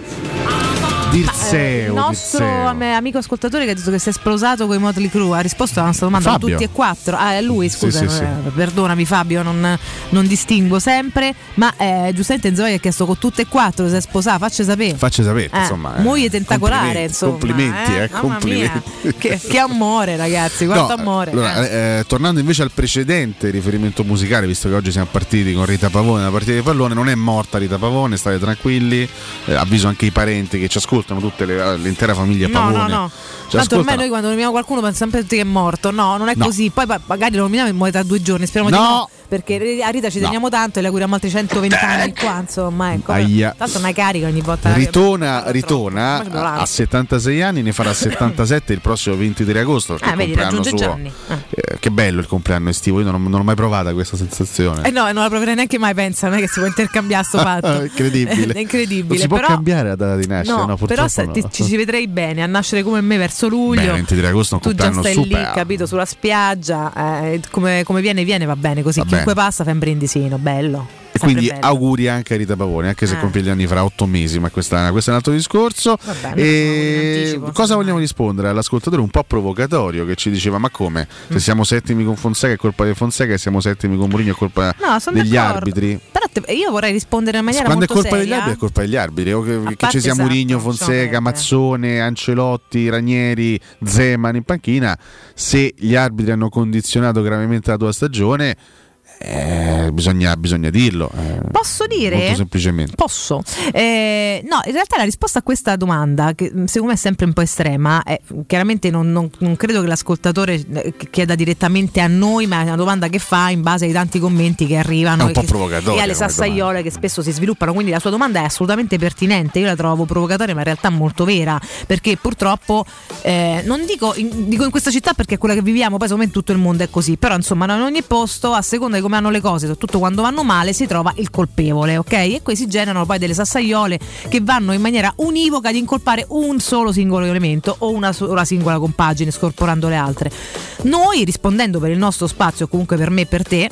Dirseu, il nostro Dirseu. am- amico ascoltatore che ha detto che si è sposato con i Motley Crue ha risposto alla nostra domanda Fabio. tutti e quattro ah è lui scusa Sì, sì, eh, perdonami Fabio non, non distingo sempre ma eh, giustamente Zoe ha chiesto con tutte e quattro se è sposato faccia sapere Facci sapere, Eh, insomma. eh. moglie tentacolare Complimenti, insomma Complimenti, eh, Mamma complimenti. che, che amore ragazzi quanto No, amore allora, eh. eh, tornando invece al precedente riferimento musicale, visto che oggi siamo partiti con Rita Pavone, la partita di pallone, non è morta Rita Pavone, state tranquilli, eh, avviso anche i parenti che ci ascoltano, tutte le- l'intera famiglia No, Pavone. no, no. Ci Tanto ormai ascoltano. noi quando nominiamo qualcuno pensiamo sempre che è morto. No, non è No. così. Poi magari lo nominiamo e muore tra due giorni. Speriamo di No. no. Perché a Rita ci No. teniamo tanto e le auguriamo altri 120 anni qua. Insomma, ecco. Aia. Tanto una carica ogni volta. Ritona, ritona a, a 76 anni, ne farà 77 il prossimo 23 agosto. Ah, vedi, raggiunge suo- Gianni. Ah. Eh, che bello il compleanno estivo, io non, non l'ho mai provata questa sensazione. Eh no, non la proverei neanche mai, pensa, non è che si può intercambiare sto fatto. incredibile. È incredibile. Non si può però, cambiare la data di nascita, no, No, però se- ti- ci ci vedrei bene a nascere come me verso luglio. Beh, 23 agosto tu già stai super. lì, capito, sulla spiaggia. eh, come, come viene, viene, va bene così. Va Chiunque bene. passa fa un brindisino, bello. E quindi auguri anche a Rita Pavone, anche se Eh. compie gli anni fra otto mesi, ma questa- questo è un altro discorso. Vabbè, E cosa vogliamo rispondere all'ascoltatore un po' provocatorio che ci diceva: Ma come? Mm. Se siamo settimi con Fonseca è colpa di Fonseca e siamo settimi con Mourinho è colpa No, degli d'accordo. arbitri? Però te- io vorrei rispondere in maniera Quando è molto colpa degli arbitri è colpa degli arbitri. O che, che ci sia esatto, Mourinho, Fonseca. Mazzone, Ancelotti, Ranieri, Zeman in panchina. Se gli arbitri hanno condizionato gravemente la tua stagione, eh, bisogna, bisogna dirlo. eh, Posso dire? Molto semplicemente. Posso. Eh, no, in realtà la risposta a questa domanda, che secondo me è sempre un po' estrema, è, chiaramente non, non- non credo che l'ascoltatore eh, chieda direttamente a noi, ma è una domanda che fa in base ai tanti commenti che arrivano e po' che- e alle sassaiole che spesso si sviluppano. Quindi la sua domanda è assolutamente pertinente. Io la trovo provocatoria, ma in realtà molto vera, perché purtroppo eh, non dico in, dico in questa città perché è quella che viviamo, poi secondo me in tutto il mondo è così. Però insomma, in ogni posto, a seconda di come hanno le cose, soprattutto quando vanno male, si trova il colpevole, ok? E qui si generano poi delle sassaiole che vanno in maniera univoca ad incolpare un solo singolo elemento o una sola singola compagine, scorporando le altre. Noi, rispondendo per il nostro spazio, comunque per me e per te,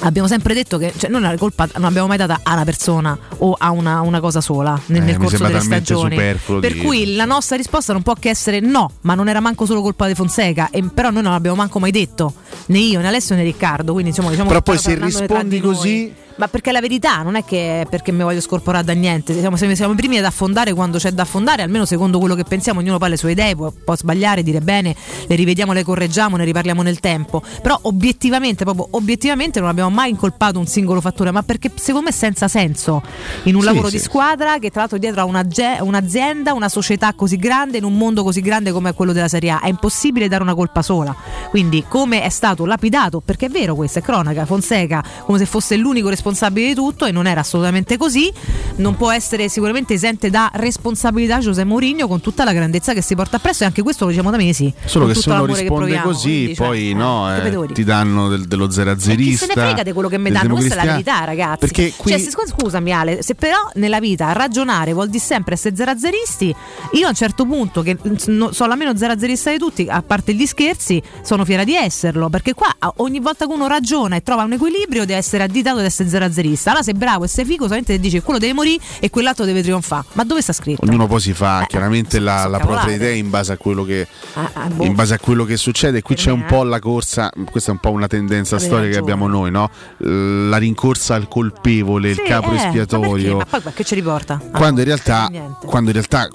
Abbiamo sempre detto che cioè, noi la colpa non abbiamo mai data a una persona o a una, una cosa sola nel, Eh, nel corso delle stagioni. Per dirlo. cui la nostra risposta non può che essere no, ma non era manco solo colpa di Fonseca, e, però noi non l'abbiamo manco mai detto, né io, né Alessio, né Riccardo. Quindi insomma, diciamo Però che poi se rispondi di noi. Ma perché la verità, non è che perché mi voglio scorporare da niente. Siamo, siamo i primi ad affondare quando c'è da affondare, almeno secondo quello che pensiamo, ognuno poi ha le sue idee, può, può sbagliare, dire bene, le rivediamo, le correggiamo, ne riparliamo nel tempo. Però obiettivamente, proprio obiettivamente non abbiamo mai incolpato un singolo fattore, ma perché secondo me è senza senso in un Sì, lavoro sì. di squadra che tra l'altro dietro ha una ge- un'azienda, una società così grande, in un mondo così grande come quello della Serie A. È impossibile dare una colpa sola. Quindi come è stato lapidato, perché è vero questo, è cronaca, Fonseca come se fosse l'unico responsabile di tutto e non era assolutamente così, non può essere sicuramente esente da responsabilità Giuseppe Mourinho con tutta la grandezza che si porta appresso e anche questo lo diciamo da mesi. Solo che se uno risponde proviamo, così, quindi, cioè, poi no, eh, ti danno del- dello E chi se ne frega di quello che mi danno, questa è la verità, ragazzi. Perché qui Cioè, se- scu- scusami, Ale, se però nella vita ragionare vuol dire sempre essere zerazzeristi, io a un certo punto, che mm, no- sono la meno zerazzerista di tutti, a parte gli scherzi, sono fiera di esserlo. Perché qua ogni volta che uno ragiona e trova un equilibrio, deve essere additato ad essere zerazzerista. Allora, sei bravo e sei figo, solamente dici che quello deve morire e quell'altro deve trionfare. Ma dove sta scritto? ognuno poi si fa chiaramente la, la propria idea in base a quello che Ah, ah, boh. in base a quello che succede. Qui c'è un po' la corsa, questa è un po' una tendenza Avevi storica che abbiamo noi, no? La rincorsa al colpevole, il Sì, capo eh, Ma, espiatorio. ma poi ma che ci riporta? Ah, quando in no, realtà quando in realtà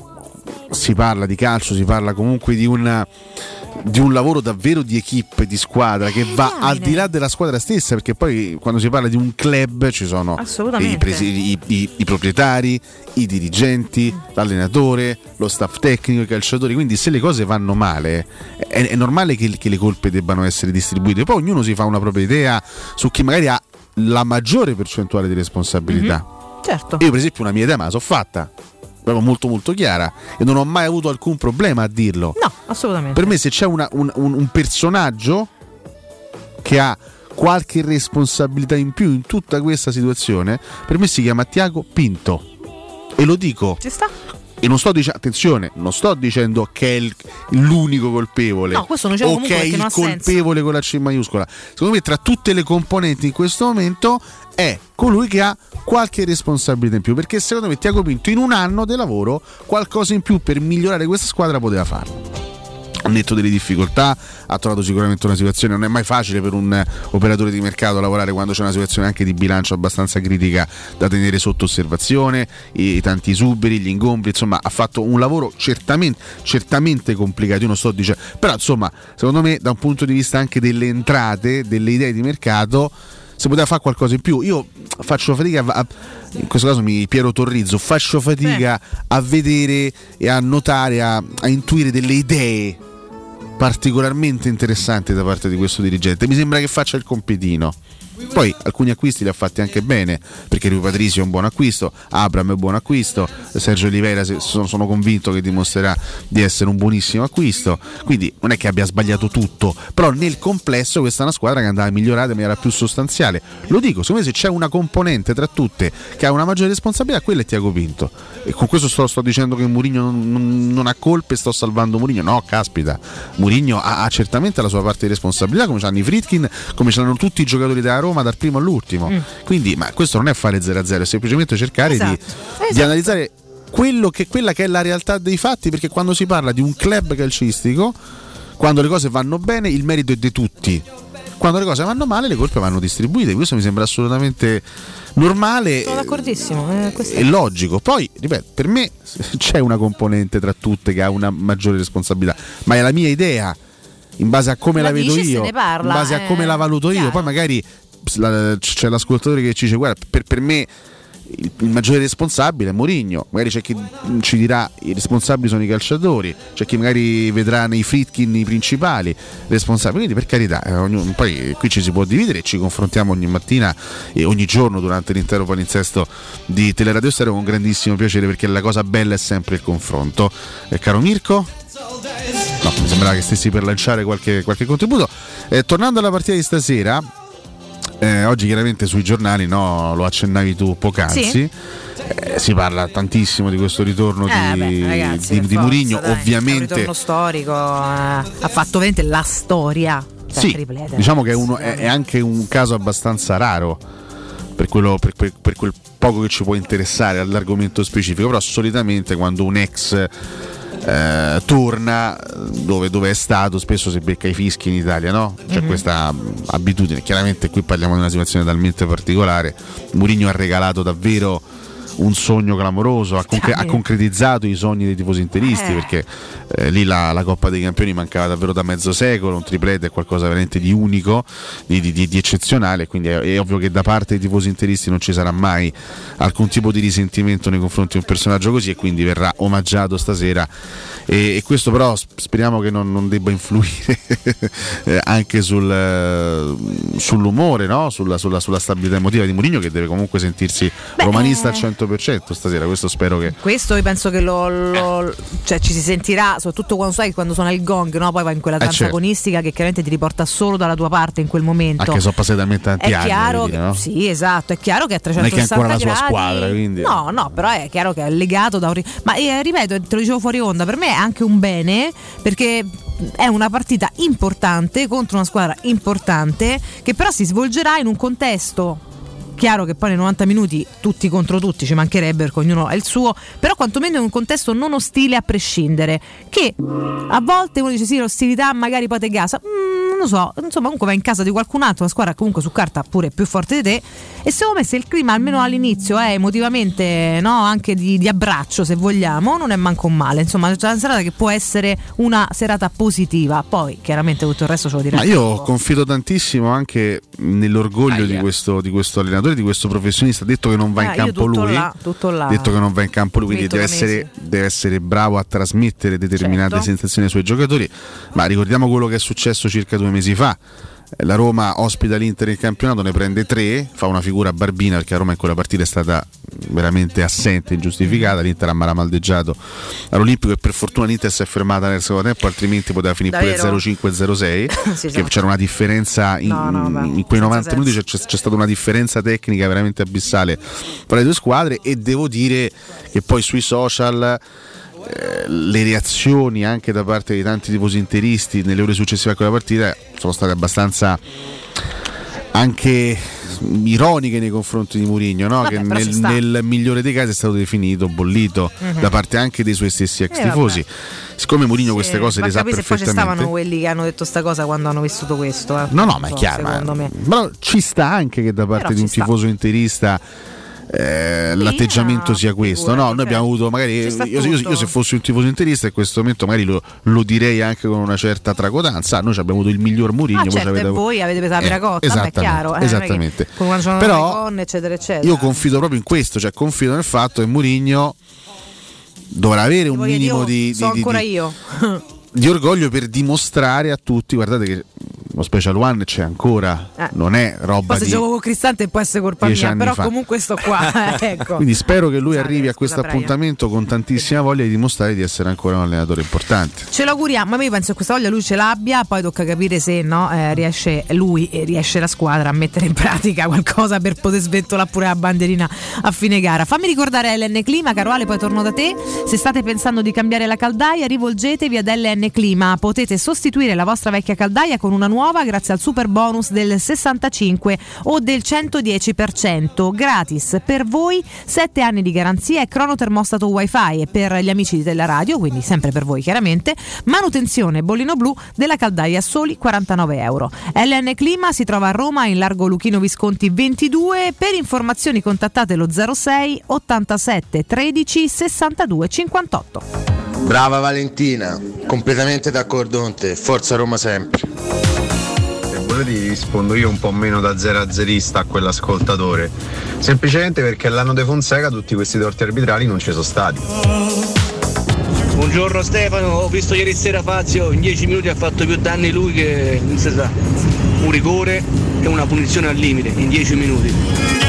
si parla di calcio, si parla comunque di una di un lavoro davvero di equipe, di squadra che va al di là della squadra stessa, perché poi quando si parla di un club ci sono i, presi- i- i- i proprietari, i dirigenti, l'allenatore, lo staff tecnico, i calciatori, quindi se le cose vanno male è, è normale che, che le colpe debbano essere distribuite, poi ognuno si fa una propria idea su chi magari ha la maggiore percentuale di responsabilità. Certo. Io, per esempio, una mia idea me la so fatta. Proprio molto molto chiara e non ho mai avuto alcun problema a dirlo. No, assolutamente. Per me, se c'è una- un, un- un personaggio che ha qualche responsabilità in più in tutta questa situazione, per me si chiama Tiago Pinto. E lo dico. Ci sta? E non sto dicendo, attenzione, non sto dicendo che è il- l'unico colpevole. No, questo non diciamo o che è il ha senso. colpevole con la C maiuscola. Secondo me, tra tutte le componenti in questo momento, è colui che ha qualche responsabilità in più. Perché secondo me Tiago Pinto in un anno di lavoro qualcosa in più per migliorare questa squadra poteva farlo. Netto delle difficoltà, ha trovato sicuramente una situazione. Non è mai facile per un operatore di mercato lavorare quando c'è una situazione anche di bilancio abbastanza critica da tenere sotto osservazione, i tanti esuberi, gli ingombri. Insomma, ha fatto un lavoro certamente, certamente complicato. Io non sto dicendo, però, insomma, secondo me, da un punto di vista anche delle entrate, delle idee di mercato, si poteva fare qualcosa in più. Io faccio fatica a, in questo caso mi Piero Torrizzo, faccio fatica a vedere e a notare, a, a intuire delle idee particolarmente interessanti da parte di questo dirigente. Mi sembra che faccia il compitino. Poi alcuni acquisti li ha fatti anche bene, perché Rui Patricio è un buon acquisto, Abram è un buon acquisto, Sergio Oliveira sono, convinto che dimostrerà di essere un buonissimo acquisto, quindi non è che abbia sbagliato tutto, però nel complesso questa è una squadra che andava migliorata in maniera più sostanziale. Lo dico, secondo me se c'è una componente tra tutte che ha una maggiore responsabilità, quella è Tiago Pinto. E con questo sto, sto dicendo che Mourinho non, non- ha colpe sto salvando Mourinho. No, caspita. Mourinho ha, ha certamente la sua parte di responsabilità, come c'hanno i Fritkin, come c'hanno tutti i giocatori della Roma dal primo all'ultimo. Mm. Quindi, ma questo non è fare 0-0, è semplicemente cercare di, Esatto. di Esatto. analizzare quello che, quella che è la realtà dei fatti, perché quando si parla di un club calcistico, quando le cose vanno bene, il merito è di tutti. Quando le cose vanno male, le colpe vanno distribuite. Questo mi sembra assolutamente normale Sono d'accordissimo. eh, è- logico. Poi, ripeto, per me c'è una componente tra tutte che ha una maggiore responsabilità, ma è la mia idea, in base a come La la, vedo io, parla, in base a come eh, la valuto io. Poi magari c'è l'ascoltatore che ci dice, guarda, per, per me il, il maggiore responsabile è Mourinho, magari c'è chi ci dirà i responsabili sono i calciatori, c'è chi magari vedrà nei Fritkin i principali responsabili, quindi per carità, eh, ognuno- poi qui ci si può dividere e ci confrontiamo ogni mattina e ogni giorno durante l'intero palinsesto di Teleradio Stereo con grandissimo piacere perché la cosa bella è sempre il confronto. Eh, caro Mirko? No, mi sembrava che stessi per lanciare qualche, qualche contributo. Eh, tornando alla partita di stasera, eh, oggi chiaramente sui giornali, no, lo accennavi tu poc'anzi. Sì. eh, si parla tantissimo di questo ritorno Eh, di, beh, ragazzi, di, di forza, Mourinho, dai, È un ovviamente. ritorno storico, eh, ha fatto veramente la storia. Sì, diciamo che è, uno- è- è anche un caso abbastanza raro per, quello- per- per- per quel poco che ci può interessare all'argomento specifico, però solitamente quando un ex eh, torna dove, dove è stato spesso si becca i fischi in Italia, no? C'è Mhm. questa abitudine, chiaramente qui parliamo di una situazione talmente particolare, Mourinho ha regalato davvero un sogno clamoroso, ha, concre- ha concretizzato i sogni dei tifosi interisti Eh. perché eh, lì la, la Coppa dei Campioni mancava davvero da mezzo secolo, un triplete è qualcosa veramente di unico, di, di- di- eccezionale, quindi è, è ovvio che da parte dei tifosi interisti non ci sarà mai alcun tipo di risentimento nei confronti di un personaggio così e quindi verrà omaggiato stasera e, e questo però sp- speriamo che non, non debba influire eh, anche sul, eh, sull'umore, no? sulla, sulla- sulla stabilità emotiva di Mourinho che deve comunque sentirsi romanista al 100% stasera, questo spero che... Questo io penso che lo, lo- cioè, ci si sentirà, soprattutto quando sai quando suona il gong, no? poi va in quella Eh, danza certo. agonistica che chiaramente ti riporta solo dalla tua parte in quel momento. Anche sono passati talmente tanti è anni. chiaro voglio che, dire, no? sì, esatto, è chiaro che a Non è che è 360 ancora la sua gradi- squadra, quindi- No, no, però è chiaro che è legato da un Ma eh, ripeto, te lo dicevo fuori onda, per me è anche un bene perché è una partita importante contro una squadra importante che però si svolgerà in un contesto Chiaro che poi nei 90 minuti tutti contro tutti ci mancherebbe perché ognuno ha il suo, però quantomeno in un contesto non ostile a prescindere. Che a volte uno dice sì, l'ostilità magari poi te gasa. Mm, non lo so, insomma, comunque va in casa di qualcun altro, una squadra comunque su carta pure più forte di te. E secondo me se il clima almeno all'inizio è emotivamente no, anche di, di abbraccio, se vogliamo, non è manco un male. Insomma, c'è una serata che può essere una serata positiva. Poi chiaramente tutto il resto ce lo dirà. Ma io confido tantissimo anche nell'orgoglio di questo, di questo allenatore, di questo professionista. Detto che non va Ah, in io campo lui, là, là. detto che non va in campo lui, quindi deve essere, deve essere bravo a trasmettere determinate Certo. sensazioni ai suoi giocatori. Ma ricordiamo quello che è successo circa due mesi fa. La Roma ospita l'Inter in campionato, ne prende tre, fa una figura barbina perché la Roma in quella partita è stata veramente assente, ingiustificata. L'Inter ha malamaldeggiato all'Olimpico e per fortuna l'Inter si è fermata nel secondo tempo, altrimenti poteva finire pure Davvero? 0-5-0-6. Sì, esatto. c'era una differenza in, No, no, in quei 90 senza minuti c'è, c'è stata una differenza tecnica veramente abissale tra le due squadre e devo dire che poi sui social eh, le reazioni anche da parte di tanti tifosi interisti nelle ore successive a quella partita sono state abbastanza anche ironiche nei confronti di Mourinho no? Che nel, nel migliore dei casi è stato definito bollito Mhm. da parte anche dei suoi stessi ex Eh, tifosi siccome Mourinho queste Sì, cose ma le sa capì se poi ci perfettamente stavano quelli che hanno detto sta cosa quando hanno vissuto questo. eh. No, no, ma è chiaro. ma- me. Però ci sta anche che da parte Però di un ci sta. tifoso interista eh, l'atteggiamento sia questo. No, noi abbiamo avuto magari. Ci sta Io, io- io se fossi un tifoso interista in questo momento magari lo, lo direi anche con una certa tracotanza. Noi abbiamo avuto il miglior Mourinho. Ah, voi certo, avete e voi avete la Eh, vabbè, è esattamente, chiaro. eh, è che esattamente. C'erano Però le conne, eccetera, eccetera. Io confido proprio in questo, cioè confido nel fatto che Mourinho dovrà avere un minimo io di, so di- ancora di- io. di orgoglio per dimostrare a tutti, guardate che lo Special One c'è ancora, Eh. non è roba Poi se gioco con Cristante può essere colpa mia, però fa. comunque sto qua. eh, ecco. Quindi spero che lui arrivi a questo appuntamento con tantissima voglia di dimostrare di essere ancora un allenatore importante. Ce l'auguriamo, ma io penso che questa voglia lui ce l'abbia, poi tocca capire se no, eh, riesce lui e riesce la squadra a mettere in pratica qualcosa per poter sventolare pure la bandierina a fine gara. Fammi ricordare LN Clima, caro Ale, poi torno da te. Se state pensando di cambiare la caldaia, rivolgetevi ad LN Clima. Potete sostituire la vostra vecchia caldaia con una nuova nuova grazie al super bonus del 65 o del 110%, gratis per voi 7 anni di garanzia e cronotermostato wifi e per gli amici della radio, quindi sempre per voi chiaramente, manutenzione bollino blu della caldaia a soli 49 euro. LN Clima si trova a Roma in largo Luchino Visconti 22, per informazioni contattate lo 06 87 13 62 58. Brava Valentina, completamente d'accordo con te, forza Roma sempre. Se volete rispondo io un po' meno da zero a zerista a quell'ascoltatore. Semplicemente perché all'anno De Fonseca tutti questi torti arbitrali non ci sono stati. Buongiorno Stefano, ho visto ieri sera Fazio, in 10 minuti ha fatto più danni lui che non si sa, un rigore e una punizione al limite in 10 minuti.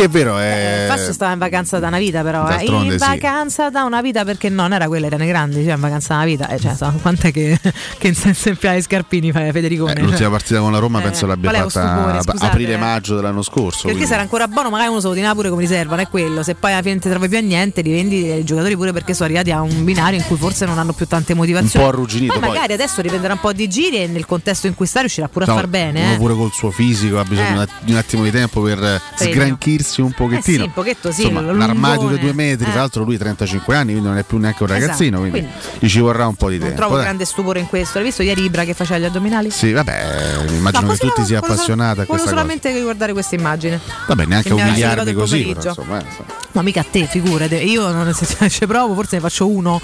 Sì, è vero, è... Fazio stava in vacanza da una vita, però. eh. In sì. vacanza da una vita perché non era quella, erano grandi, cioè in vacanza da una vita. Eh, cioè, so, quant'è che, che in senso i scarpini fa Federicone? Eh, l'ultima Cioè, partita con la Roma penso l'abbia fatta aprile-maggio dell'anno scorso. Perché quindi- se era ancora buono, magari uno se lo teneva pure come riserva, non è quello. Se poi alla fine ti trovi più a niente, rivendi i giocatori pure perché sono arrivati a un binario in cui forse non hanno più tante motivazioni. Un po' arrugginito, Poi poi. magari adesso riprenderà un po' di giri e nel contesto in cui sta riuscirà pure No, a far bene. uno eh. pure col suo fisico ha bisogno Eh. di un- attimo di tempo per eh, Premio. sgranchirsi un Eh pochettino. sì, un pochetto sì, Insomma, lo un armadio lungone. di due metri, Eh. tra l'altro lui 35 anni, quindi non è più neanche un Esatto, ragazzino, quindi, quindi gli ci vorrà un po' di Non tempo. trovo dai. grande stupore in questo. L'hai visto ieri Ibra che faceva gli addominali? Sì, vabbè, immagino No, che tutti sia volevo appassionati a questa Volevo cosa. solamente guardare questa immagine. Vabbè, neanche umiliarmi così, però, insomma, eh. No, mica a te, figurate. Io non se ci provo, forse ne faccio uno.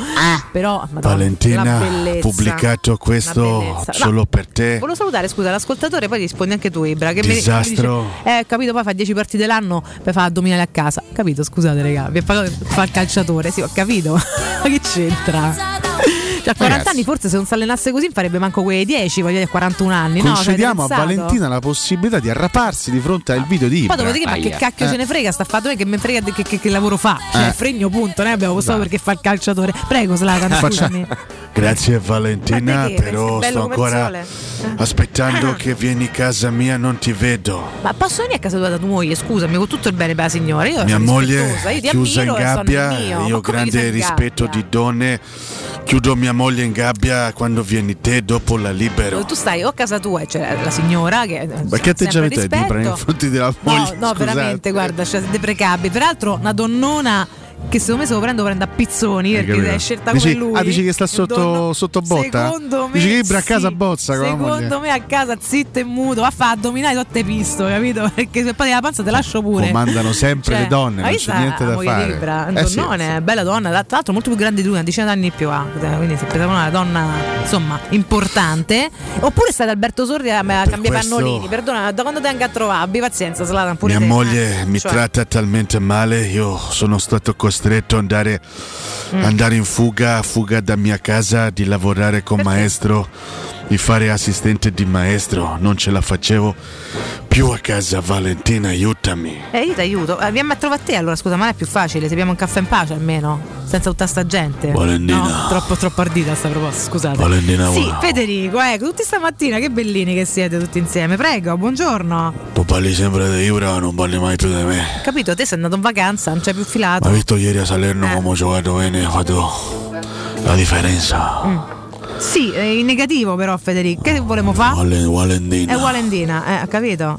Però, madonna, la Valentina, pubblicato questo solo No, per te. Volevo salutare, scusa, l'ascoltatore, poi rispondi anche tu, Ibra. Che mi- Disastro. mi dice, eh, capito, poi fa 10 partite l'anno, poi fa addominali a casa. Capito, scusate, raga. Vi ha pagato fa il calciatore, sì, ho capito. Ma che c'entra? Cioè, a 40 Ragazzi. anni forse se non si allenasse così farebbe manco quei 10, voglio dire, a 41 anni. no? Cioè, Concediamo a? Valentina la possibilità di arraparsi di fronte al video di Ibra. Poi dopodiché, ma che cacchio Eh. ce ne frega? Sta fatto che me frega che, che- che lavoro fa. Cioè, Eh. fregno punto, ne abbiamo postato Dai. perché fa il calciatore. Prego, Slatan, Faccia- scusami. Grazie Valentina, però sto ancora. Aspettando che vieni in casa mia, non ti vedo. Ma posso venire a casa tua da tua moglie? Scusami, con tutto il bene per la signora. Io Mia moglie io ti chiusa in gabbia, io grande rispetto gabbia? di donne. Chiudo mia moglie in gabbia quando vieni te, dopo la libero. Tu stai o a casa tua e c'è la signora che. Ma che atteggiamento è di Ibra nei confronti della No, moglie? no, Scusate. veramente, guarda, cioè, deprecabile. Peraltro, una donnona che secondo me se lo prendo prende a pizzoni perché capito? è scelta dici, come lui. Ah, dici che sta sotto, Donno- sotto botta? Secondo me dici che Ibra a casa sì. bozza Secondo me a casa zitto e muto, va a fare addominali tutte pisto, capito? Perché se poi la panza te lascio pure. Comandano sempre Cioè, le donne, non c'è niente da fare. Ibra? Eh sì, donnone, bella donna, tra l'altro molto più grande di lui, una decina d'anni più ha, quindi si pensava una donna insomma importante. Oppure stai ad Alberto Sordi a, cambiare questo- pannolini, perdona, da quando ti venga a trovare? Abbi pazienza, Slatan, pure Mia te, moglie eh. mi Cioè, tratta talmente male, io sono stato costretto ad andare, Mm. andare in fuga, fuga da mia casa, di lavorare con maestro, di fare assistente di maestro. Non ce la facevo più a casa, Valentina, aiutami. Eh, io ti aiuto. Eh, vieni a trovare te allora, scusa, ma non è più facile, se abbiamo un caffè in pace almeno, senza tutta sta gente. Valentina. No, troppo troppo ardita sta proposta, scusate. Valentina, Sì, wow. Federico, ecco, tutti stamattina, che bellini che siete tutti insieme. Prego, buongiorno. Tu parli sempre di Ibra, non parli mai più di me. Capito, te sei andato in vacanza, non c'è più filato. Ma visto ieri a Salerno Eh. come ho giocato bene, ho fatto la differenza. Mm. Sì, eh, in negativo però Federico, che volevamo fare? Valen- Valentina. È Walendina, eh, ho capito.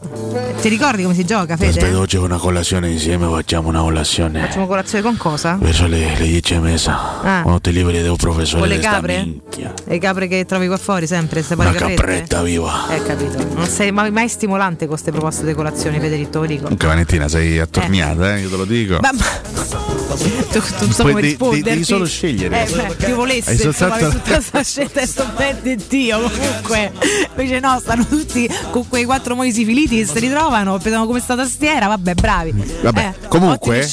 Ti ricordi come si gioca, Ti aspetto Fede? oggi una colazione insieme, facciamo una colazione. Facciamo colazione con cosa? Verso le, le 10 e mezza. Ah. Quando ti liberi del professore Con le capre? minchia. Le capre che trovi qua fuori sempre, queste Una pare caprette? capretta viva. Eh, capito. Non sei mai, mai stimolante con queste proposte di colazione, Federico, te lo dico. Comunque Valentina sei attorniata, eh, io te lo dico. Ma, ma- tu, tu non so come de- devi solo scegliere. Eh, beh, Dio volesse Hai insomma, soltanto- che tutta questa scelta e sto ben di Dio comunque invece no stanno tutti con quei quattro moli sifiliti che si ritrovano pensano come sta tastiera vabbè bravi Vabbè, Eh, comunque,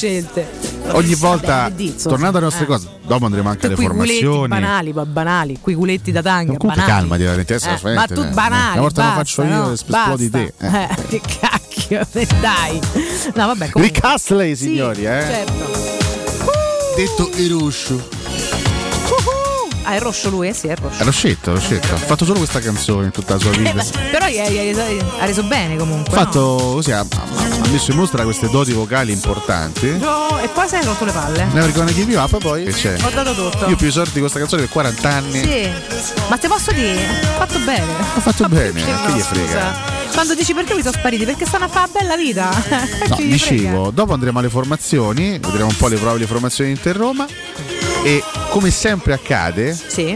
Ogni volta, Vabbè, insomma, tornando alle nostre eh. cose, dopo andremo anche alle formazioni. banali banali quei culetti da tanga Comunque banali calmati, Valentina, adesso Eh, ma tu eh. banali Una volta basta, lo faccio io, no? esplodi te. eh. Che cacchio dai no vabbè comunque Rick Astley, signori, eh. certo Detto Irushu. Ah, è rosso lui, eh sì, è rosso. È Roscetto, Roscetto. Ha fatto solo questa canzone in tutta la sua Eh, vita. però ha reso bene comunque. Ha fatto così, ha, ha messo in mostra queste doti vocali importanti. no? E poi si è rotto le palle. Never gonna give you up, poi che c'è? Ho dato tutto. Io più i soldi di questa canzone per 40 anni. Sì, ma te posso dire, ho fatto bene. Ho fatto bene, Che che gli no, frega? scusa. Quando dici perché mi sono spariti? Perché stanno a fare una bella vita. No, dicevo, dopo andremo alle formazioni, vedremo un po' le prove di formazione di Inter Roma e come sempre accade, Sì.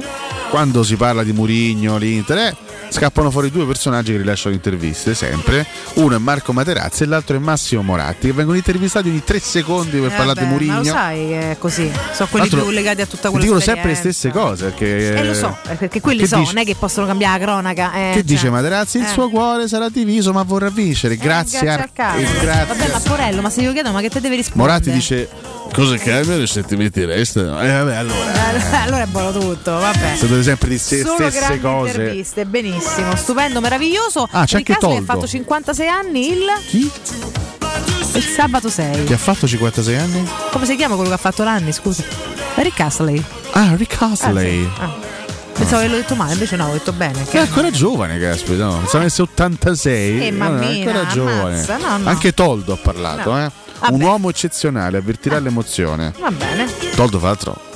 quando si parla di Murigno, l'Inter, eh, scappano fuori due personaggi che rilasciano interviste sempre. Uno è Marco Materazzi e l'altro è Massimo Moratti, che vengono intervistati ogni tre secondi per Eh, parlare di vabbè, Murigno. Ma lo sai che è così. Sono quelli più legati a tutta quella Dicono sempre le stesse cose. Perché, Eh lo so, eh, perché quelli so, dice- non è che possono cambiare la cronaca. eh, Che cioè. dice Materazzi? Il Eh. suo cuore sarà diviso, ma vorrà vincere. Grazie, grazie a al e grazie. Vabbè, ma Porello, ma se io chiedo, ma che te deve rispondere? Moratti dice: Cosa cambia se ti metti resta? Eh, vabbè, allora. Allora è buono tutto, vabbè. Dovete sempre di se Solo stesse cose. interviste, benissimo, stupendo, meraviglioso. Ah, c'è anche Ricasoli ha Toldo. fatto 56 anni il Chi? il sabato 6. Che ha fatto 56 anni? Come si chiama quello che ha fatto l'anni, scusa? Rick Astley. Ah, Rick Astley. Ah. Pensavo che l'ho detto male, invece no, l'ho detto bene. È ancora giovane, caspita. No? Pensavo avesse 86. Eh, no, è mammina, ancora giovane. ammazza, no, no. Anche Toldo ha parlato, eh. Vabbè. Un uomo eccezionale, avvertirà l'emozione. Va bene. Toldo, fra l'altro,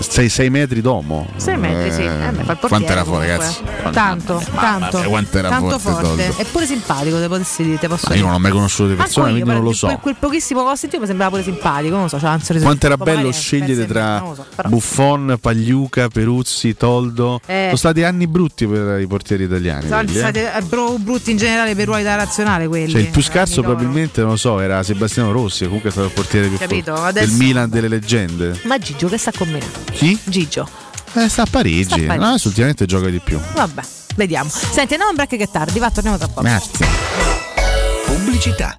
6 metri d'uomo. 6 metri, sì. Eh, beh, fa il portiere, Quanto era fuori, ragazzi? Tanto, tanto. quanto era tanto forte forte. Toldo. È pure simpatico, te potessi dire, te posso Ma io dire. non l'ho mai conosciuto di persona, io, quindi non lo so. Quel, quel pochissimo che ho sentito mi sembrava pure simpatico, non lo so, un sorriso. Quanto era bello scegliere tra so. Buffon, Pagliuca, Peruzzi, Toldo. Eh. Sono stati anni brutti per i portieri italiani. Sono quelli, eh. stati eh, bro- brutti in generale per ruoli da nazionale quelli. Cioè, il più Eh, scarso probabilmente, non lo so, era Sebastiano Rossi, comunque è stato il portiere più Capito, forte adesso- del Milan delle leggende. Ma Gigio che sta con me? Chi? Gigio. Eh, sta a Parigi. Sta a Parigi. No, adesso ultimamente gioca di più. Vabbè, vediamo. Senti, andiamo un break che è tardi, va, torniamo tra poco. Grazie. Pubblicità.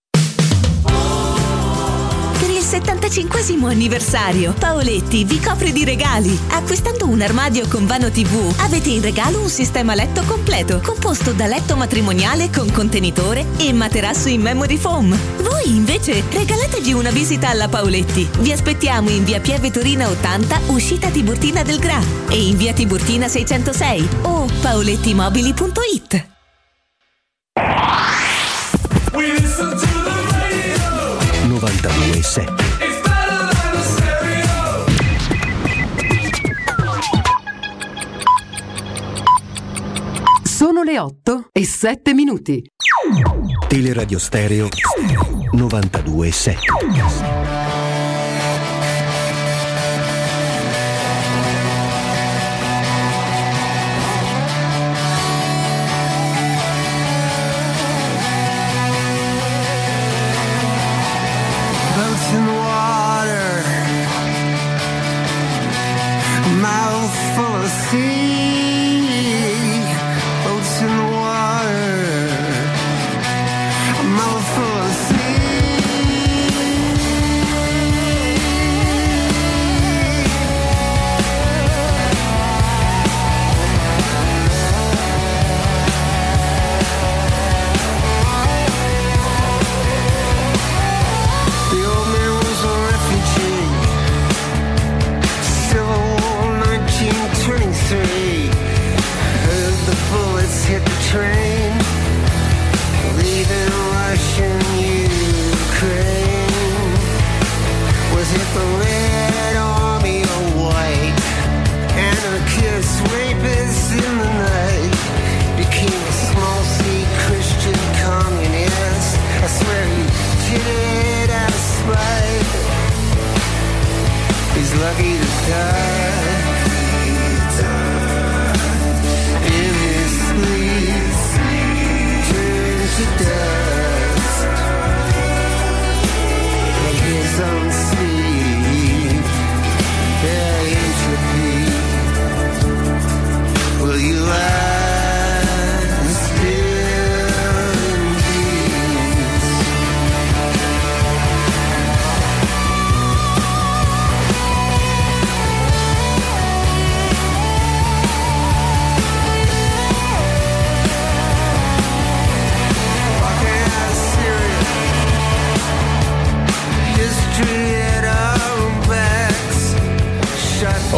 35 anniversario. Paoletti vi copre di regali. Acquistando un armadio con vano TV avete in regalo un sistema letto completo, composto da letto matrimoniale con contenitore e materasso in memory foam. Voi invece regalatevi una visita alla Paoletti. Vi aspettiamo in via Pieve Torina 80, uscita Tiburtina del Gra e in via Tiburtina 606 o paolettimobili.it. We listen to the radio 92.7 Sono le 8 e 7 minuti. Teleradio Stereo 92.7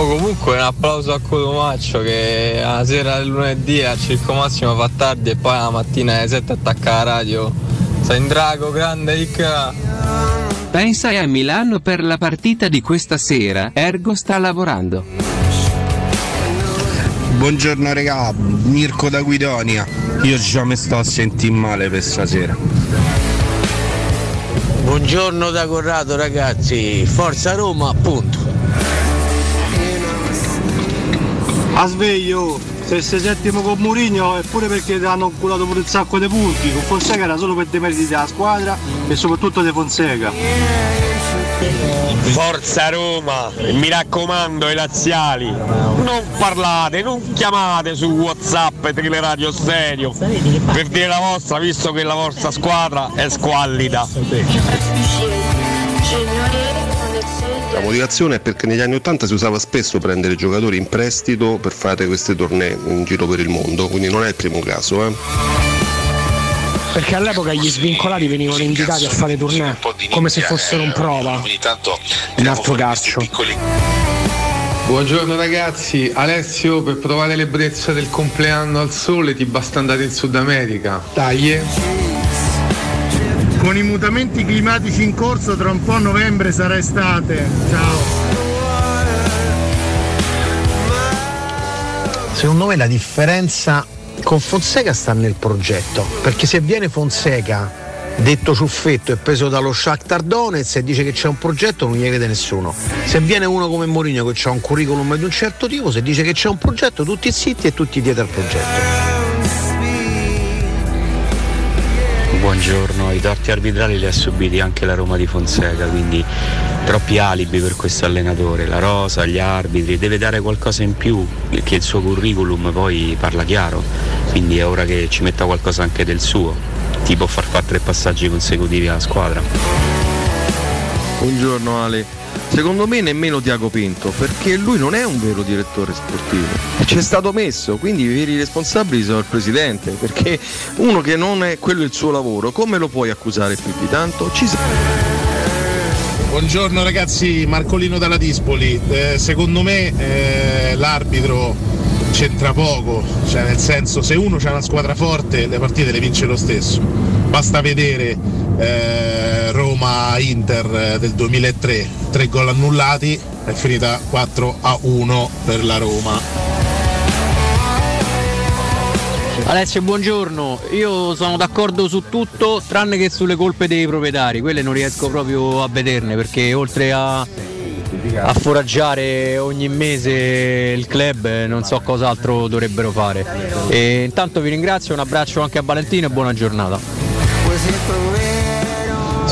Oh, comunque un applauso a Cotomaccio che la sera del lunedì a Circo Massimo fa tardi e poi la mattina alle 7 attacca la radio. Sei in drago, grande Ricca. Pensa a Milano per la partita di questa sera, Ergo sta lavorando. Buongiorno regà, Mirko da Guidonia. Io già mi sto a sentire male per stasera. Buongiorno da Corrado ragazzi, Forza Roma appunto. A sveglio, se sei settimo con Murigno è pure perché ti hanno curato pure un sacco di punti, con Fonseca era solo per dei meriti della squadra e soprattutto di Fonseca. Forza Roma, mi raccomando ai laziali, non parlate, non chiamate su Whatsapp e Teleradio Stereo per dire la vostra visto che la vostra squadra è squallida. La motivazione è perché negli anni 80 si usava spesso prendere giocatori in prestito per fare questi tornei in giro per il mondo, quindi non è il primo caso. Eh. Perché all'epoca gli svincolati venivano invitati a fare tournée come se fossero un prova. Un altro calcio. Buongiorno ragazzi, Alessio per provare l'ebbrezza del compleanno al sole ti basta andare in Sud America. Dai. Con i mutamenti climatici in corso tra un po' a novembre sarà estate. Ciao. Secondo me la differenza con Fonseca sta nel progetto, perché se viene Fonseca detto ciuffetto e preso dallo Shakhtar Donetsk e dice che c'è un progetto non gli crede nessuno. Se viene uno come Mourinho che ha un curriculum di un certo tipo, se dice che c'è un progetto tutti zitti e tutti dietro al progetto. Buongiorno, i torti arbitrali li ha subiti anche la Roma di Fonseca, quindi troppi alibi per questo allenatore, la rosa, gli arbitri, deve dare qualcosa in più, che il suo curriculum poi parla chiaro, quindi è ora che ci metta qualcosa anche del suo, tipo far fare tre passaggi consecutivi alla squadra. Buongiorno Ale. Secondo me nemmeno Tiago Pinto, perché lui non è un vero direttore sportivo. C'è stato messo, quindi i veri responsabili sono il presidente, perché uno che non è quello il suo lavoro, come lo puoi accusare più di tanto? Ci sa- Buongiorno ragazzi, Marcolino dalla Dispoli. Eh, secondo me eh, l'arbitro c'entra poco, cioè nel senso se uno c'ha una squadra forte le partite le vince lo stesso. Basta vedere eh, Roma-Inter eh, del 2003, tre gol annullati, è finita 4 a 1 per la Roma. Alessio, buongiorno. Io sono d'accordo su tutto tranne che sulle colpe dei proprietari, quelle non riesco proprio a vederne perché oltre a, a foraggiare ogni mese il club eh, non so cos'altro dovrebbero fare. E intanto vi ringrazio, un abbraccio anche a Valentino e buona giornata.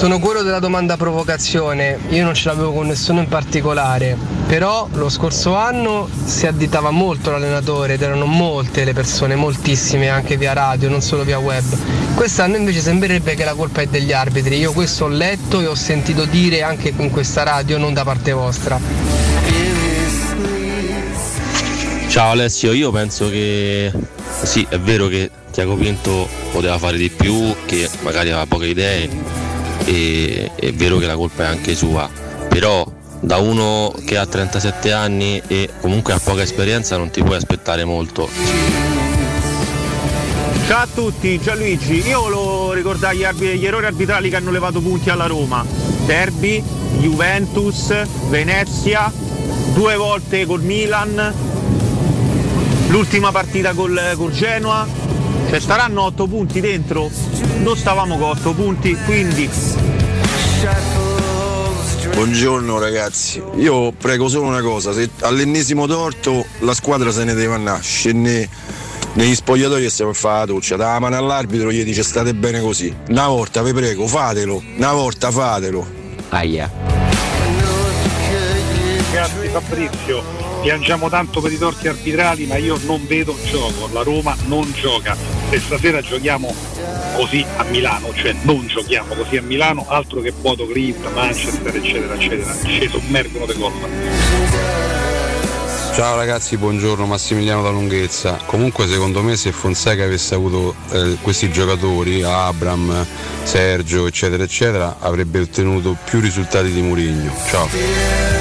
Sono quello della domanda provocazione, io non ce l'avevo con nessuno in particolare, però lo scorso anno si additava molto l'allenatore ed erano molte le persone, moltissime anche via radio, non solo via web. Quest'anno invece sembrerebbe che la colpa è degli arbitri, io questo ho letto e ho sentito dire anche in questa radio, non da parte vostra. Ciao Alessio, io penso che sì, è vero che Tiago Pinto poteva fare di più, che magari aveva poche idee e è vero che la colpa è anche sua, però da uno che ha 37 anni e comunque ha poca esperienza non ti puoi aspettare molto. Ciao a tutti, Gianluigi. Io volevo ricordare gli, errori arbitrali che hanno levato punti alla Roma. Derby, Juventus, Venezia, due volte col Milan, l'ultima partita col, col Genoa. Cioè staranno 8 punti dentro? Non stavamo con 8 punti, quindi Buongiorno ragazzi, io prego solo una cosa, se all'ennesimo torto la squadra se ne deve andare, scende negli spogliatoi e stiamo a fare la doccia, dà la mano all'arbitro gli dice state bene così. Una volta vi prego, fatelo, una volta fatelo. Aia. Grazie Fabrizio, piangiamo tanto per i torti arbitrali ma io non vedo gioco, la Roma non gioca. Se stasera giochiamo così a Milano, cioè non giochiamo così a Milano, altro che Bodo Clint, Manchester eccetera eccetera, ci sommergono le gol. Ciao ragazzi, buongiorno Massimiliano da Lunghezza. Comunque secondo me se Fonseca avesse avuto eh, questi giocatori, Abram, Sergio, eccetera, eccetera, avrebbe ottenuto più risultati di Mourinho. Ciao.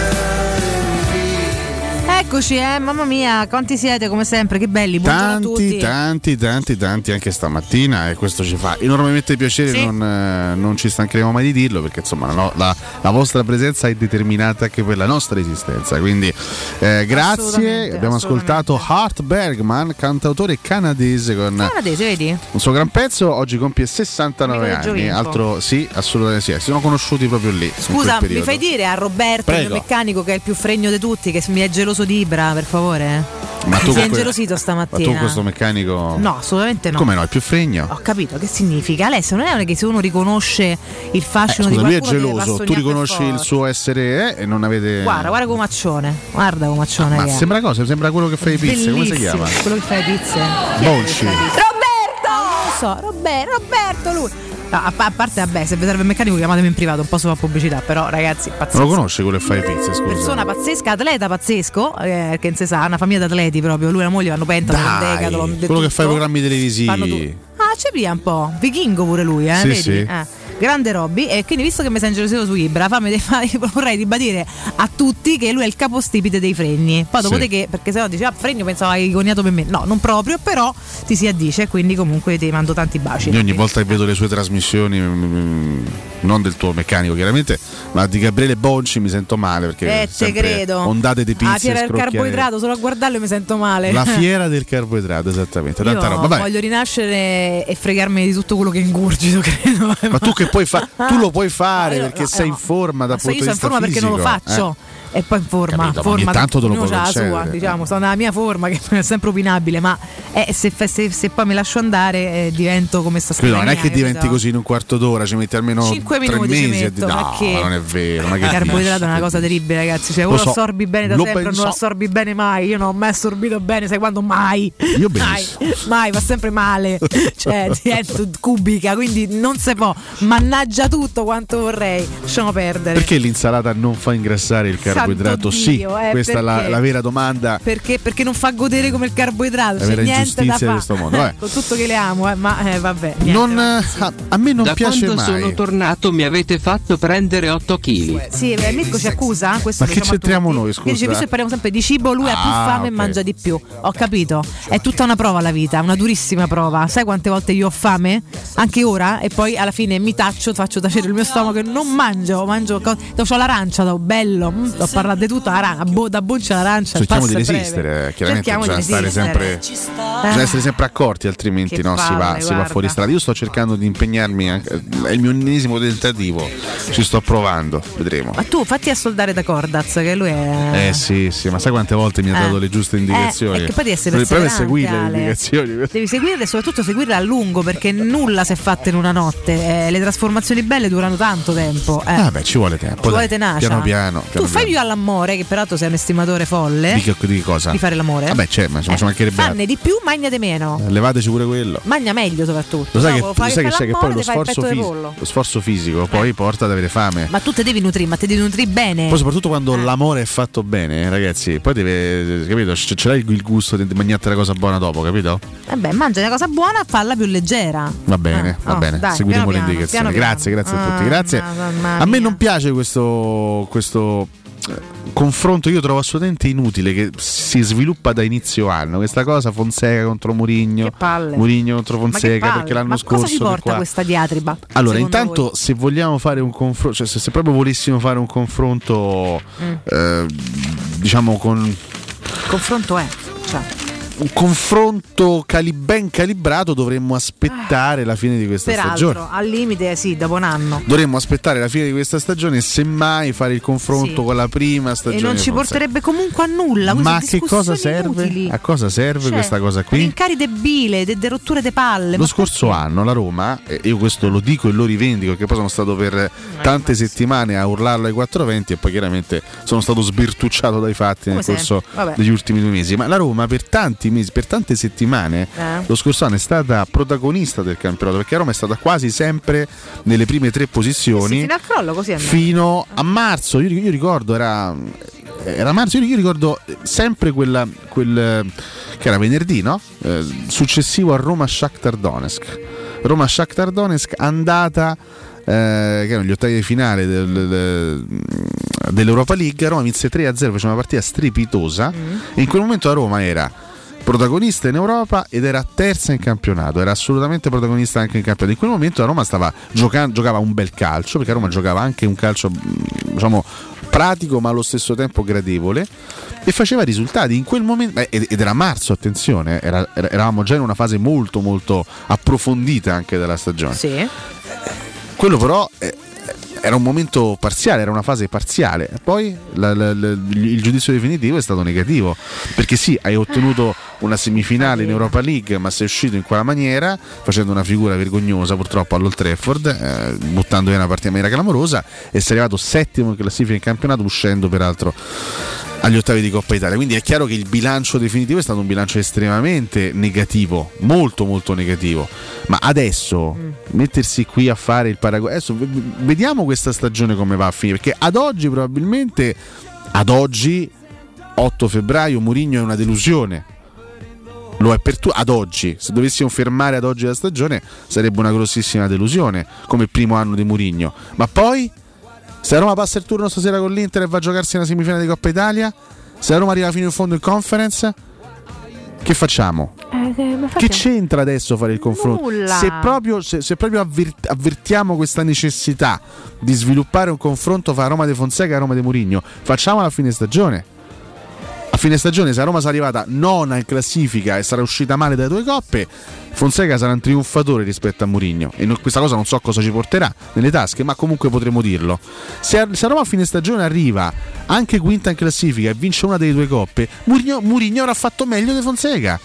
Eccoci, eh, mamma mia, quanti siete come sempre, che belli, buongiorno Tanti, tanti, tanti, tanti anche stamattina e questo ci fa enormemente piacere, Sì. non, eh, non ci stancheremo mai di dirlo perché insomma la, no- la- la vostra presenza è determinata anche per la nostra esistenza. Quindi eh, grazie, abbiamo ascoltato Hart Bergman, cantautore canadese con Canadese, vedi? un suo gran pezzo, oggi compie 69 Amico del anni, altro sì, assolutamente sì, si sono conosciuti proprio lì. Scusa, mi fai dire a Roberto, il Prego. mio meccanico, che è il più fregno di tutti, che mi è geloso di Ibra, per favore? Ma tu sei ingelosito Ma stamattina? tu questo meccanico No, assolutamente no. Come no, è più fregno? Ho capito che significa. Alessio non è che se uno riconosce il Eh, fascino scusa, di lui è qualcuno geloso, tu riconosci il suo essere eh, e non avete. Guarda, guarda comaccione. Guarda comaccione. Ma che è. sembra cosa? Sembra quello che fa i pizze, come si chiama? Quello che fa le pizze. Bolci. Roberto! Non lo so, Roberto, Roberto lui. No, a, a parte, vabbè, se vi serve il meccanico chiamatemi in privato, un po' sopra pubblicità, però ragazzi, pazzesco. Non lo conosci quello che fa i pizze, scusa. Persona pazzesca, atleta pazzesco, eh, che non si sa, una famiglia di atleti proprio. Lui e la moglie vanno Dai, decathlon, quello che tutto. fa i programmi Fanno televisivi. Ah, c'è via un po'. Vichingo pure lui, eh? Sì, vedi? sì. Eh. Grande Robby, e quindi visto che mi sei ingelosito su Ibra, fammi, fammi- vorrei ribadire a tutti che lui è il capostipite dei fregni. Poi dopo Sì. perché sennò dici, ah, fregno pensavo hai coniato per me. No, non proprio, però ti si addice, quindi comunque ti mando tanti baci. Io ogni volta che vedo le sue trasmissioni, mm, non del tuo meccanico chiaramente, ma di Gabriele Bonci mi sento male perché Eh, te credo. ondate di Ah, fiera del carboidrato, solo a guardarlo mi sento male. La fiera del carboidrato, esattamente, tanta Io roba. Vai. voglio rinascere e fregarmi di tutto quello che ingurgito, credo. Ma tu che puoi fare? Tu lo puoi fare No, io- perché no, sei in forma da Ma so punto io di sono in vista forma perché non lo fisico, faccio. eh. E poi in forma, Capito, forma tanto te lo puoi sua, diciamo, sto nella mia forma che è sempre opinabile, ma eh, se, se- se poi mi lascio andare eh, divento come sta Scusa, non è scrivendo. che diventi così in un quarto d'ora, ci metti almeno Cinque tre minuti ci mesi. metto, di- ma no, che- non è vero. Ma che Il carboidrato è una cosa terribile, ragazzi. Cioè, Lo lo so, assorbi bene da sempre o non lo assorbi bene mai. Io non ho mai assorbito bene, sai quando? Mai. Io mai, mai, va sempre male. cioè, divento cubica, quindi non si può. Mannaggia tutto quanto vorrei. Lasciamo perdere. Perché l'insalata non fa ingrassare il Santo carboidrato? sì, Dio, eh, questa è la, la vera domanda. Perché? Perché non fa godere come il carboidrato. La C'è vera niente da ingiustizia di fare. questo mondo, vabbè. Con tutto che le amo, eh, ma eh, vabbè. niente, Non, va. a, a me non da piace quando mai. sono tornato mi avete fatto prendere 8 kg. Sì, eh, Mirko ci accusa? Questo Ma che diciamo c'entriamo tutti. noi, Che dice, scusa? visto che parliamo sempre di cibo, lui ha più Ah, fame e ok. mangia di più. Ho capito. È tutta una prova la vita, una durissima prova. Sai quante volte io ho fame? Anche ora? E poi alla fine mi taccio, faccio tacere il mio stomaco e non mangio. Mangio co- ho l'arancia, do bello. Mm, ho parlato di tutto, arancia, bo- da boncia l'arancia. il Cerchiamo di è breve. resistere, eh, chiaramente Cerchiamo di bisogna stare resistere. sempre, Ah. bisogna essere sempre accorti, altrimenti Che no, si, va, palle, si va fuori strada. Io sto cercando di impegnarmi, anche- è il mio ennesimo tentativo, ci sto provando, vedremo. Ma tu fatti assoldare da Cordaz, che lui è. Eh sì, sì, ma sai quante volte mi ha Eh. dato le giuste indicazioni? Eh, che poi devi essere problema è seguire le indicazioni. Devi seguirle e soprattutto seguirle a lungo perché nulla si è fatto in una notte. Eh, le trasformazioni belle durano tanto tempo. Eh. Ah, beh, ci vuole tempo. Ci vuole tenacia. Piano piano. tu piano fai piano. Più all'amore, che peraltro sei un estimatore folle. Di, che- di cosa? Di fare l'amore? Vabbè, c'è, ma ci ci mancherebbe Fanne di più, magnate meno. altro. Levateci pure quello. Magna meglio soprattutto. Lo sai, No, che, lo sai che fai c'è che poi l'amore, lo sforzo, di fisico, lo sforzo fisico poi porta ad avere fame. Ma tu te devi nutrire, ma te devi nutrire bene. Poi soprattutto quando Eh. l'amore è fatto bene, ragazzi, poi deve, capito? Ce, ce l'hai il gusto di mangiare la cosa buona dopo, capito? Vabbè, mangia una cosa buona, falla più leggera. Va bene, Ah, va oh, bene, dai, seguiremo piano le indicazioni. piano piano. Grazie, grazie a tutti, Ah, grazie. A me non piace questo, questo eh, confronto, io trovo assolutamente inutile che si sviluppa da inizio anno. Questa cosa Fonseca contro Murigno. Murigno contro Fonseca, perché l'anno Ma scorso cosa ci porta questa diatriba? Allora, intanto voi? se vogliamo fare un confronto, cioè se, se proprio volessimo fare un confronto, Mm. eh, diciamo con confronto è. Cioè, un confronto cali- ben calibrato, dovremmo aspettare la fine di questa stagione. peraltro, al limite, sì, dopo un anno. Dovremmo aspettare la fine di questa stagione e semmai fare il confronto Sì. con la prima stagione. E non ci porterebbe comunque a nulla. Ma che cosa serve? inutili. A cosa serve Cioè, questa cosa qui? Rincari de bile, de, de rotture de palle. Lo scorso anno la Roma, e io questo lo dico e lo rivendico, perché poi sono stato per tante settimane a urlarlo ai 420 e poi chiaramente sono stato sbirtucciato dai fatti nel Come corso sempre, vabbè. degli ultimi due mesi. Ma la Roma per tanti mesi, per tante settimane, Eh. lo scorso anno è stata protagonista del campionato, perché Roma è stata quasi sempre nelle prime tre Sì, posizioni fino al crollo fino a marzo. Io, io ricordo, era, era marzo, io, ricordo sempre quella, quel che era venerdì, no? Eh, successivo a Roma Shakhtar Donetsk. Roma Shakhtar Donetsk andata eh, che erano gli ottavi di finale del- del- dell'Europa League, Roma vinse 3-0, faceva una partita strepitosa e in quel momento la Roma era protagonista in Europa ed era terza in campionato, era assolutamente protagonista anche in campionato. In quel momento la Roma stava giocando, giocava un bel calcio, perché Roma giocava anche un calcio mh, diciamo pratico ma allo stesso tempo gradevole e faceva risultati in quel momento ed era marzo, attenzione, era- eravamo già in una fase molto molto approfondita anche della stagione. Sì. Quello però eh, era un momento parziale, era una fase parziale. Poi la- la- la- il giudizio definitivo è stato negativo. Perché sì, hai ottenuto una semifinale in Europa League, ma sei uscito in quella maniera, facendo una figura vergognosa purtroppo all'Old Trafford, eh, buttando via una partita in maniera clamorosa, e sei arrivato settimo in classifica in campionato, uscendo peraltro agli ottavi di Coppa Italia. Quindi è chiaro che il bilancio definitivo è stato un bilancio estremamente negativo, molto molto negativo. Ma adesso mettersi qui a fare il paragone, adesso vediamo questa stagione come va a finire, perché ad oggi probabilmente, ad oggi 8 febbraio Mourinho è una delusione. Lo è per tu ad oggi. Se dovessimo fermare ad oggi la stagione sarebbe una grossissima delusione come primo anno di Mourinho. Ma poi se la Roma passa il turno stasera con l'Inter e va a giocarsi una semifinale di Coppa Italia, se la Roma arriva fino in fondo in conference, che facciamo? Che c'entra adesso fare il confronto? Nulla. Se proprio, se- se proprio avver- avvertiamo questa necessità di sviluppare un confronto fra Roma di Fonseca e Roma di Mourinho, facciamola a fine stagione. A fine stagione, se la Roma sarà arrivata nona in classifica e sarà uscita male dalle due coppe, Fonseca sarà un trionfatore rispetto a Mourinho. E questa cosa non so cosa ci porterà nelle tasche, ma comunque potremo dirlo. Se, a- se la Roma a fine stagione arriva anche quinta in classifica e vince una delle due coppe, Mourinho, Mourinho avrà fatto meglio di Fonseca.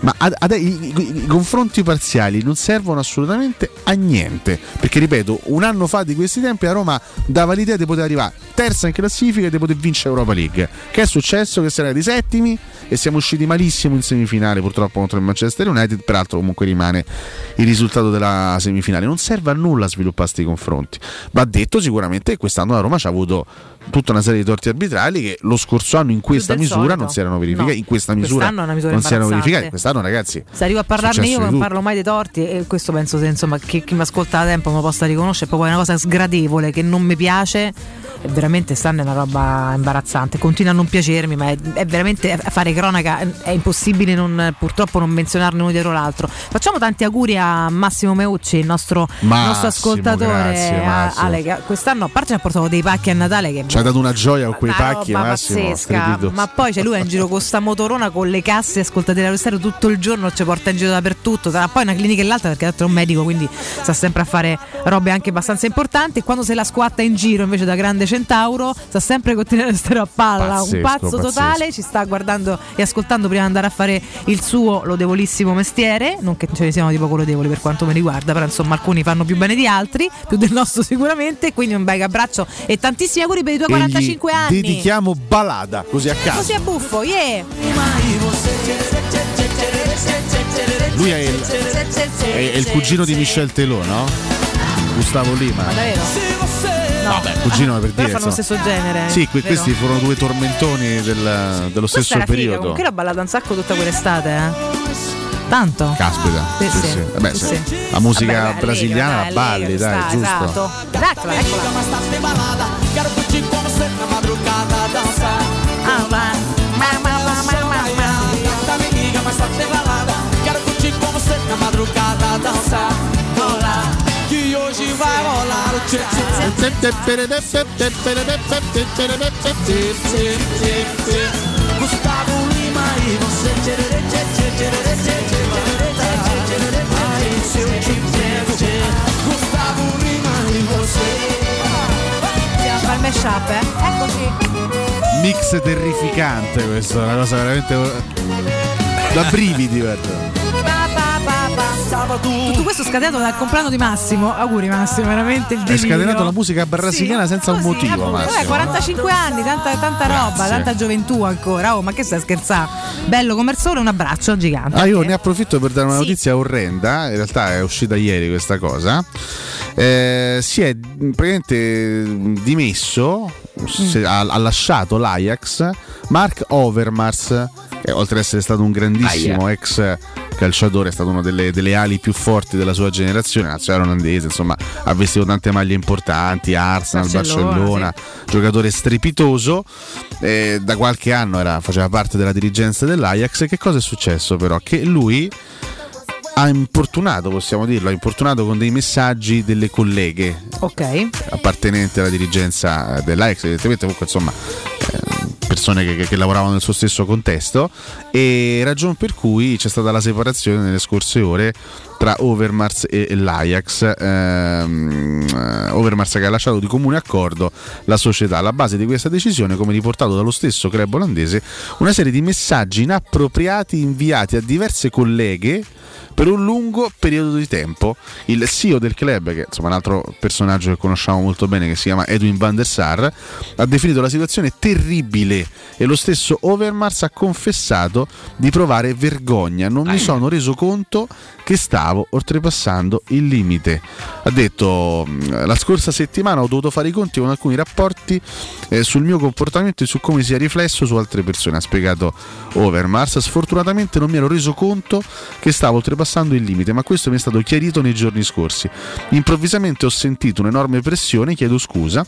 Ma ad- ad- i, i- i confronti parziali non servono assolutamente a niente. Perché ripeto, un anno fa di questi tempi la Roma dava l'idea di poter arrivare terza in classifica e di poter vincere Europa League. Che è successo? Che si era di settimi e siamo usciti malissimo in semifinale, purtroppo contro il Manchester United. Peraltro, comunque rimane il risultato della semifinale. Non serve a nulla sviluppare questi confronti. Va detto sicuramente che quest'anno la Roma ci ha avuto tutta una serie di torti arbitrali che lo scorso anno in questa misura solito. non si erano verificati. No. In questa misura, è misura non si erano verificati. Quest'anno, ragazzi, Se arrivo a parlarne io non parlo mai dei torti e questo penso che insomma chi, chi mi ascolta da tempo mi possa riconoscere, è proprio una cosa sgradevole che non mi piace. E veramente stanno è una roba imbarazzante, continua a non piacermi, ma è, è veramente a fare cronaca, è impossibile non- purtroppo non menzionarne uno dietro l'altro. Facciamo tanti auguri a Massimo Meucci, il nostro, Massimo, nostro ascoltatore. grazie, a-. Ale, quest'anno a parte ci ha portato dei pacchi a Natale che ci ha dato una gioia con quei pacchi, Massimo. pazzesca. Ma poi c'è lui è in giro con sta motorona con le casse ascoltate stereo tutto il giorno, ci porta in giro dappertutto. Tra poi una clinica e l'altra perché l'altro è un medico, quindi sta sempre a fare robe anche abbastanza importanti. E quando se la squatta in giro invece da grande centauro, sta sempre con il stereo a palla. Pazzesco, un pazzo pazzesco. totale, ci sta guardando e ascoltando prima di andare a fare il suo lodevolissimo mestiere. Non che ce ne siano di poco lodevoli per quanto mi riguarda, però insomma alcuni fanno più bene di altri, più del nostro sicuramente. Quindi un bel abbraccio e tantissimi auguri per i tuoi E gli 45 anni. Dedichiamo balada così a caso. Così a buffo, yeah! Lui è il, è il cugino di Michel Telò, no? Gustavo Lima. Ma davvero? No. Vabbè, cugino per Però dire. fanno lo stesso genere. Sì, que- questi furono due tormentoni del- dello Questa stesso era figa, periodo. comunque l'ho ballata un sacco tutta quell'estate, eh. Tanto. Caspita, Sì, sì, sì. Vabbè, Sì, se- sì. la musica Vabbè, beh, brasiliana Lega, la balli, Lega, dai, sta, giusto? Esatto. Eccola, eccola. Ah, va. Que hoje vai rolar o tchê Gustavo Lima e você mashup, eh. Eccoci. Mix terrificante questo, una cosa veramente da brividi, guarda. Tutto questo scatenato dal compleanno di Massimo. Auguri Massimo, veramente il Hai delirio. scatenato la musica brasiliana senza un motivo, Vabbè, Massimo. 45 anni, tanta, tanta roba, tanta gioventù ancora. Oh, ma che stai scherzando? Bello come il sole, un abbraccio gigante. Ah, io ne approfitto per dare una Sì. notizia orrenda. In realtà è uscita ieri questa cosa. Eh, si è praticamente dimesso, se- ha, ha lasciato l'Ajax Mark Overmars, che oltre ad essere stato un grandissimo ex calciatore, è stato una delle, delle ali più forti della sua generazione, nazionale olandese, insomma ha vestito tante maglie importanti, Arsenal, Barcellona, Barcellona, giocatore strepitoso, eh, da qualche anno era- faceva parte della dirigenza dell'Ajax che cosa è successo però? Che lui ha importunato, possiamo dirlo, ha importunato con dei messaggi delle colleghe Ok. appartenenti alla dirigenza eh, dell'Ajax, evidentemente comunque insomma eh, persone che, che- lavoravano nel suo stesso contesto e ragion per cui c'è stata la separazione nelle scorse ore tra Overmars e, l'Ajax Ehm, eh, Overmars che ha lasciato di comune accordo la società alla base di questa decisione come riportato dallo stesso club olandese una serie di messaggi inappropriati inviati a diverse colleghe per un lungo periodo di tempo. Il CEO del club, che insomma un altro personaggio che conosciamo molto bene, che si chiama Edwin van der Sar, ha definito la situazione terribile e lo stesso Overmars ha confessato di provare vergogna. Non mi sono reso conto che stavo oltrepassando il limite. Ha detto "Mm, la scorsa settimana ho dovuto fare i conti con alcuni rapporti eh, sul mio comportamento e su come sia riflesso su altre persone, ha spiegato Overmars. Sfortunatamente non mi ero reso conto che stavo oltrepassando il limite, ma questo mi è stato chiarito nei giorni scorsi. Improvvisamente ho sentito un'enorme pressione, chiedo scusa.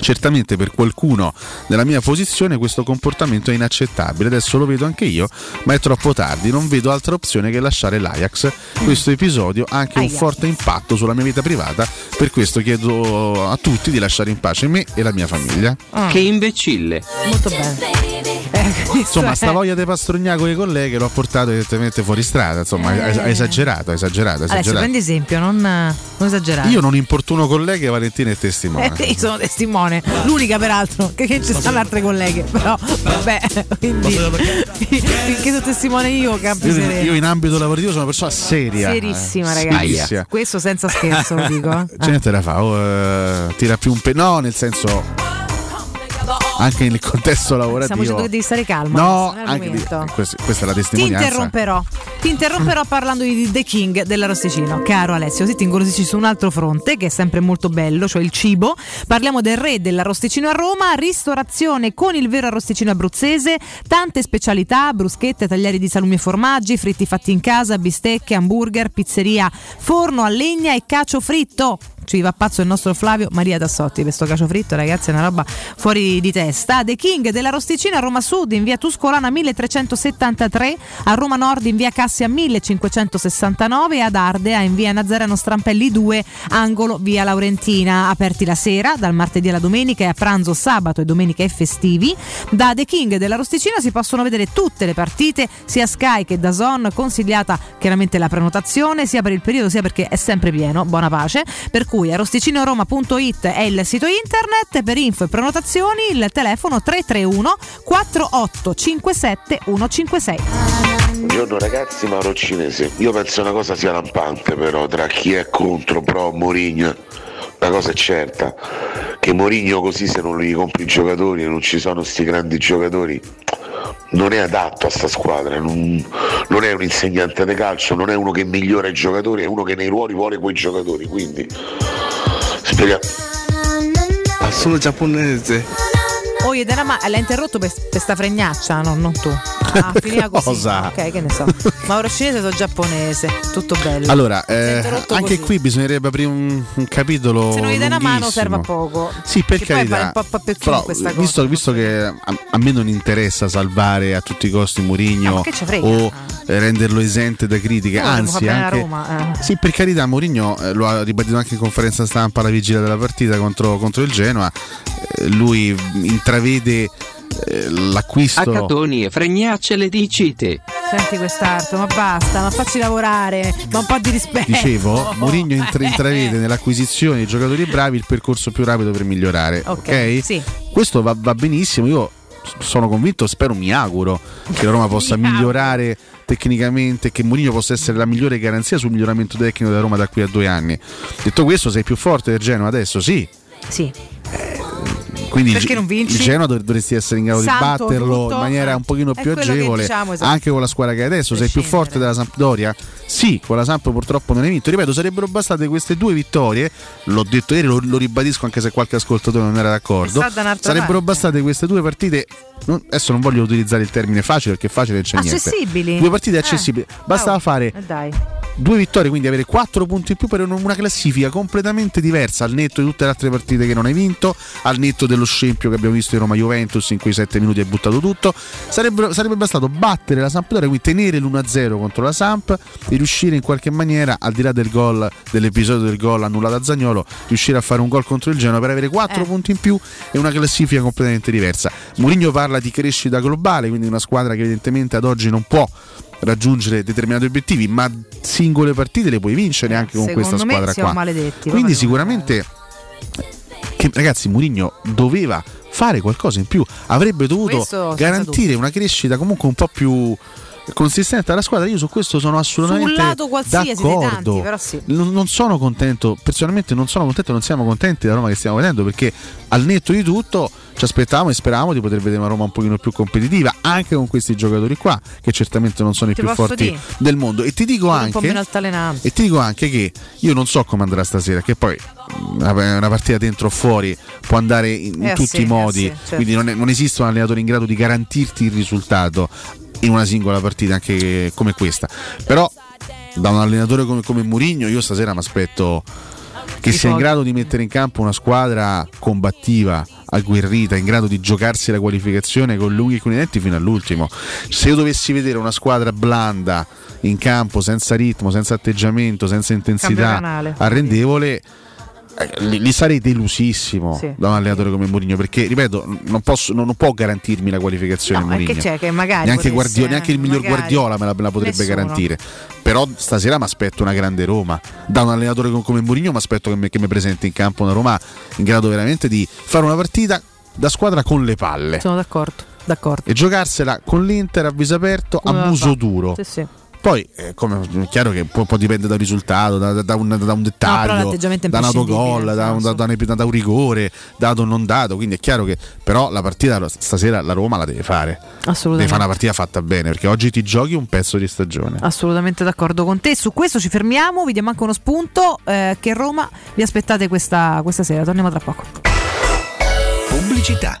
Certamente per qualcuno nella mia posizione questo comportamento è inaccettabile, adesso lo vedo anche io, ma è troppo tardi, non vedo altra opzione che lasciare l'Ajax. Questo episodio ha anche un forte impatto sulla mia vita privata, per questo chiedo a tutti di lasciare in pace me e la mia famiglia. Che imbecille. Molto bene. Eh, Insomma, è- sta voglia di pastrugnaco con i colleghi l'ho portato evidentemente fuori strada, insomma, ha ha esagerato, ha esagerato, ha Alessio, esagerato. prendi esempio, non, non esagerare. Io non importuno colleghe, Valentina è testimone. Eh, io sono testimone, l'unica peraltro, che, che ci stanno altre colleghe, però vabbè, quindi finché sono testimone io, campi Io, io in ambito lavorativo sono una persona seria. Serissima, eh, ragazzi. serissima. Questo senza scherzo, lo dico. eh. C'è niente da fare, oh, eh, tira più un pe... No, nel senso. Anche nel contesto lavorativo. Stiamo dicendo che devi stare calma. No, anche di- questa, questa è la Ti testimonianza. interromperò. Ti interromperò parlando di The King dell'Arosticino. Caro Alessio, così ti ingolosisci su un altro fronte che è sempre molto bello, cioè il cibo. Parliamo del re dell'Arosticino a Roma, ristorazione con il vero arrosticino abruzzese, tante specialità, bruschette, tagliari di salumi e formaggi, fritti fatti in casa, bistecche, hamburger, pizzeria, forno a legna e cacio fritto. Ci va pazzo il nostro Flavio Maria Tassotti. Questo cacio fritto, ragazzi, è una roba fuori di testa. The King della Rosticina a Roma Sud in via Tuscolana 1373, a Roma Nord in via Cassia 1569 e ad Ardea in via Nazareno Strampelli 2, angolo via Laurentina. Aperti la sera, dal martedì alla domenica e a pranzo sabato e domenica e festivi. Da The King della Rosticina si possono vedere tutte le partite, sia Sky che Dazon, consigliata chiaramente la prenotazione, sia per il periodo sia perché è sempre pieno, buona pace. Per cui arrosticinoroma.it è il sito internet, per info e prenotazioni il telefono 331 4857 156. Buongiorno ragazzi, Mauro Cinese. Io penso una cosa sia lampante però tra chi è contro pro Mourinho. La cosa è certa, che Mourinho così se non gli compri i giocatori e non ci sono sti grandi giocatori non è adatto a sta squadra, non, non è un insegnante di calcio, non è uno che migliora i giocatori, è uno che nei ruoli vuole quei giocatori, quindi speriamo. Ma sono giapponese. Oh, Iedera, ma l'ha interrotto per, per sta fregnaccia, no, non tu. Ah, finiva così. Cosa? Ok, che ne so. Mauro Cinese sono giapponese, tutto bello. Allora, eh, anche così. qui bisognerebbe aprire un, un capitolo. Se non gli dai una mano serve a poco. Sì, per Che poi carità. fai un po', per visto, visto che a, a me non interessa salvare a tutti i costi Mourinho frega? o eh, renderlo esente da critiche, No, anzi anche Roma, eh. Sì, per carità, Mourinho eh, lo ha ribadito anche in conferenza stampa alla vigilia della partita contro, contro il Genoa. Eh, lui intravede eh, l'acquisto A Catoni e fregnacce le dici te. Senti quest'arto, ma basta, ma facci lavorare, ma un po' di rispetto. Dicevo, Mourinho intra- intravede nell'acquisizione di giocatori bravi il percorso più rapido per migliorare. Ok, Ok? sì. Questo va, va benissimo. Io sono convinto, spero, mi auguro che la Roma possa migliorare tecnicamente, che Mourinho possa essere la migliore garanzia sul miglioramento tecnico della Roma da qui a due anni. Detto questo, sei più forte del Genoa adesso? Sì. Sì. Quindi Perché non vinci? il Genoa dov- dovresti essere in grado Santo, di batterlo tutto, in maniera eh. un pochino È più agevole, diciamo, esatto. anche con la squadra che hai adesso. Sei più forte della Sampdoria? Sì, con la Samp purtroppo non hai vinto. Ripeto, sarebbero bastate queste due vittorie. L'ho detto ieri, lo, lo ribadisco anche se qualche ascoltatore non era d'accordo. Sarebbero parte. bastate queste due partite. non- adesso non voglio utilizzare il termine facile perché facile non c'è niente. Accessibili. Due partite Eh. accessibili. Bastava Oh, fare eh, dai. Due vittorie, quindi avere quattro punti in più per un- una classifica completamente diversa al netto di tutte le altre partite che non hai vinto, al netto dello scempio che abbiamo visto in Roma Juventus in cui sette minuti hai buttato tutto. Sarebbero- sarebbe bastato battere la Sampdoria, quindi tenere l'1-0 contro la Samp e riuscire in qualche maniera, al di là del gol, dell'episodio del gol annullato a Zagnolo, riuscire a fare un gol contro il Genoa per avere quattro Eh. punti in più e una classifica completamente diversa. Mourinho parla di crescita globale, quindi una squadra che evidentemente ad oggi non può raggiungere determinati obiettivi, ma singole partite le puoi vincere anche con Secondo questa squadra qua. maledetti, Quindi sicuramente che ragazzi Mourinho doveva fare qualcosa in più, avrebbe dovuto Questo garantire una crescita comunque un po' più consistente alla squadra. Io su questo sono assolutamente d'accordo. tanti, sì. Non sono contento, personalmente non sono contento, non siamo contenti della Roma che stiamo vedendo perché al netto di tutto ci aspettavamo e speravamo di poter vedere una Roma un pochino più competitiva anche con questi giocatori qua che certamente non sono i Ti più posso forti dire? del mondo e ti dico anche e ti dico anche che io non so come andrà stasera, che poi una, una partita dentro o fuori può andare in, in Eh tutti sì, i eh modi, sì, certo. quindi non, è- non esiste un allenatore in grado di garantirti il risultato in una singola partita anche come questa. Però da un allenatore come, come Mourinho io stasera mi aspetto che I sia in grado di mettere in campo una squadra combattiva, agguerrita, in grado di giocarsi la qualificazione con lunghi e con i denti fino all'ultimo. Se io dovessi vedere una squadra blanda in campo, senza ritmo, senza atteggiamento, senza intensità, arrendevole. eh, Li, li sarei delusissimo Sì. da un allenatore come Mourinho perché ripeto non, posso, non, non può garantirmi la qualificazione No, Mourinho che c'è che magari neanche, potesse, Guardiola- eh, neanche il miglior magari. Guardiola me la, me la potrebbe Nessuno. garantire però stasera mi aspetto una grande Roma da un allenatore come- Mourinho mi aspetto che mi, che mi presenti in campo una Roma in grado veramente di fare una partita da squadra con le palle Sono d'accordo, d'accordo. e giocarsela con l'Inter a viso aperto a Come va muso fa? duro Sì, sì. Poi eh, come, è chiaro che può, può dipendere dal risultato, da, da- da un, da un dettaglio, è da un autogol, da un, da, da un- da un rigore, dato o non dato. Quindi è chiaro che però la partita stasera la Roma la deve fare. Deve Assolutamente. fare una partita fatta bene perché oggi ti giochi un pezzo di stagione. Assolutamente d'accordo con te. Su questo ci fermiamo, vi diamo anche uno spunto. eh, che Roma vi aspettate questa, questa sera. Torniamo tra poco. Pubblicità.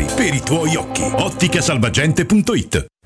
per i tuoi occhi. Otticasalvagente.it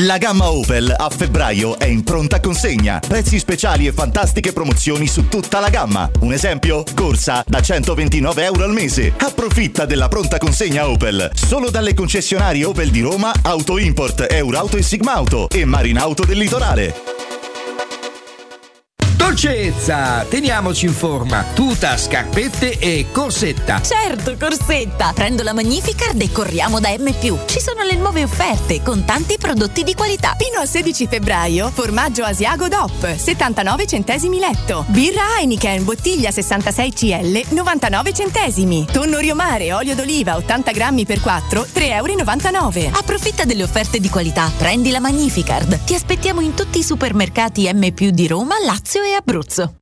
La gamma Opel a febbraio è in pronta consegna. Prezzi speciali e fantastiche promozioni su tutta la gamma. Un esempio? Corsa da 129 euro al mese. Approfitta della pronta consegna Opel. Solo dalle concessionarie Opel di Roma, Auto Import, Eurauto e Sigmauto e Marinauto del Litorale. Dolcezza! Teniamoci in forma. Tuta, scarpette e corsetta. Certo, Corsetta! Prendo la Magnificard e corriamo da M+. Ci sono le nuove offerte con tanti prodotti di qualità. Fino al 16 febbraio, formaggio asiago DOP, 79 centesimi letto. Birra Heineken, bottiglia 66 CL, 99 centesimi. Tonno Riomare, olio d'oliva, 80 grammi per 4, 3,99 euro. Approfitta delle offerte di qualità. Prendi la Magnificard. Ti aspettiamo in tutti i supermercati M+, di Roma, Lazio e Abruzzo.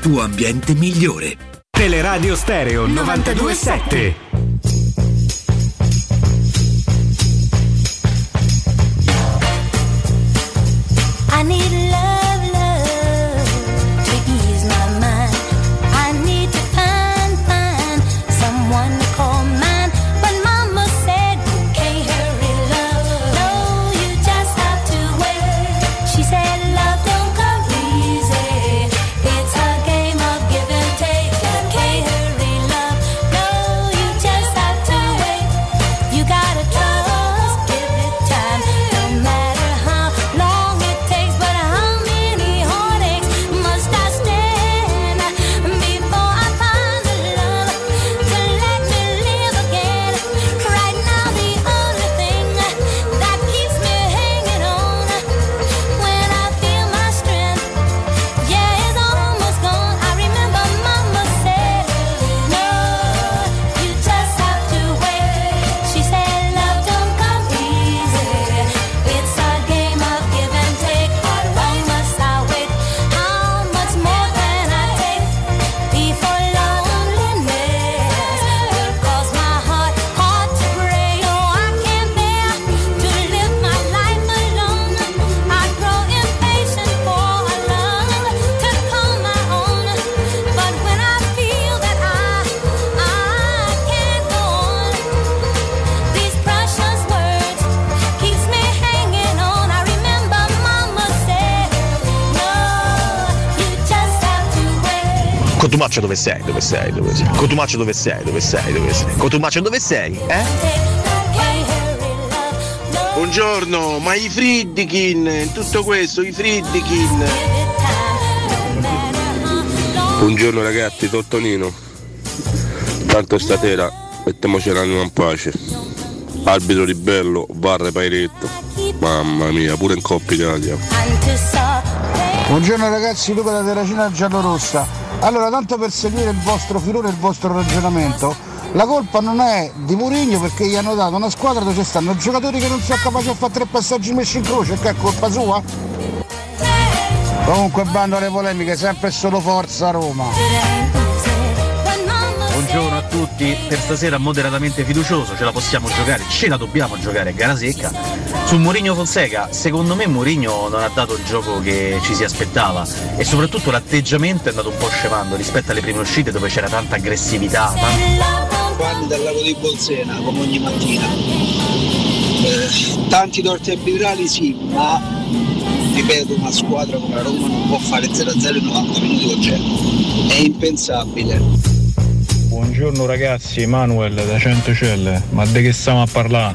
tuo ambiente migliore. Teleradio Stereo 927. I need Cotumaccio dove sei? Dove sei? Dove sei? Cotumaccio dove sei? Dove sei? Dove sei? Cotumaccio dove sei? Eh? Buongiorno, ma i Friddikin, tutto questo, i Friddikin. Buongiorno ragazzi, Tottonino. Tanto stasera mettiamoci l'anima in pace. Arbitro ribello, barre Pairetto. Mamma mia, pure in Coppa Italia. Buongiorno ragazzi, Luca da Terracina Giallorossa. Allora, tanto per seguire il vostro filone e il vostro ragionamento, la colpa non è di Mourinho perché gli hanno dato una squadra dove ci stanno giocatori che non sono capaci a fare tre passaggi messi in croce, che è colpa sua? Comunque bando alle polemiche, sempre e solo forza Roma. Buongiorno a tutti. Per stasera moderatamente fiducioso, ce la possiamo giocare, ce la dobbiamo giocare gara secca. Su Mourinho Fonseca, secondo me Mourinho non ha dato il gioco che ci si aspettava e soprattutto l'atteggiamento è andato un po' scemando rispetto alle prime uscite dove c'era tanta aggressività. Guardi dal lago di Bolsena come ogni mattina. Eh, tanti torti arbitrali sì, ma ripeto, una squadra come la Roma non può fare 0-0 in 90 minuti con Genoa. È impensabile. Buongiorno ragazzi, Manuel da Centocelle, ma di che stiamo a parlare?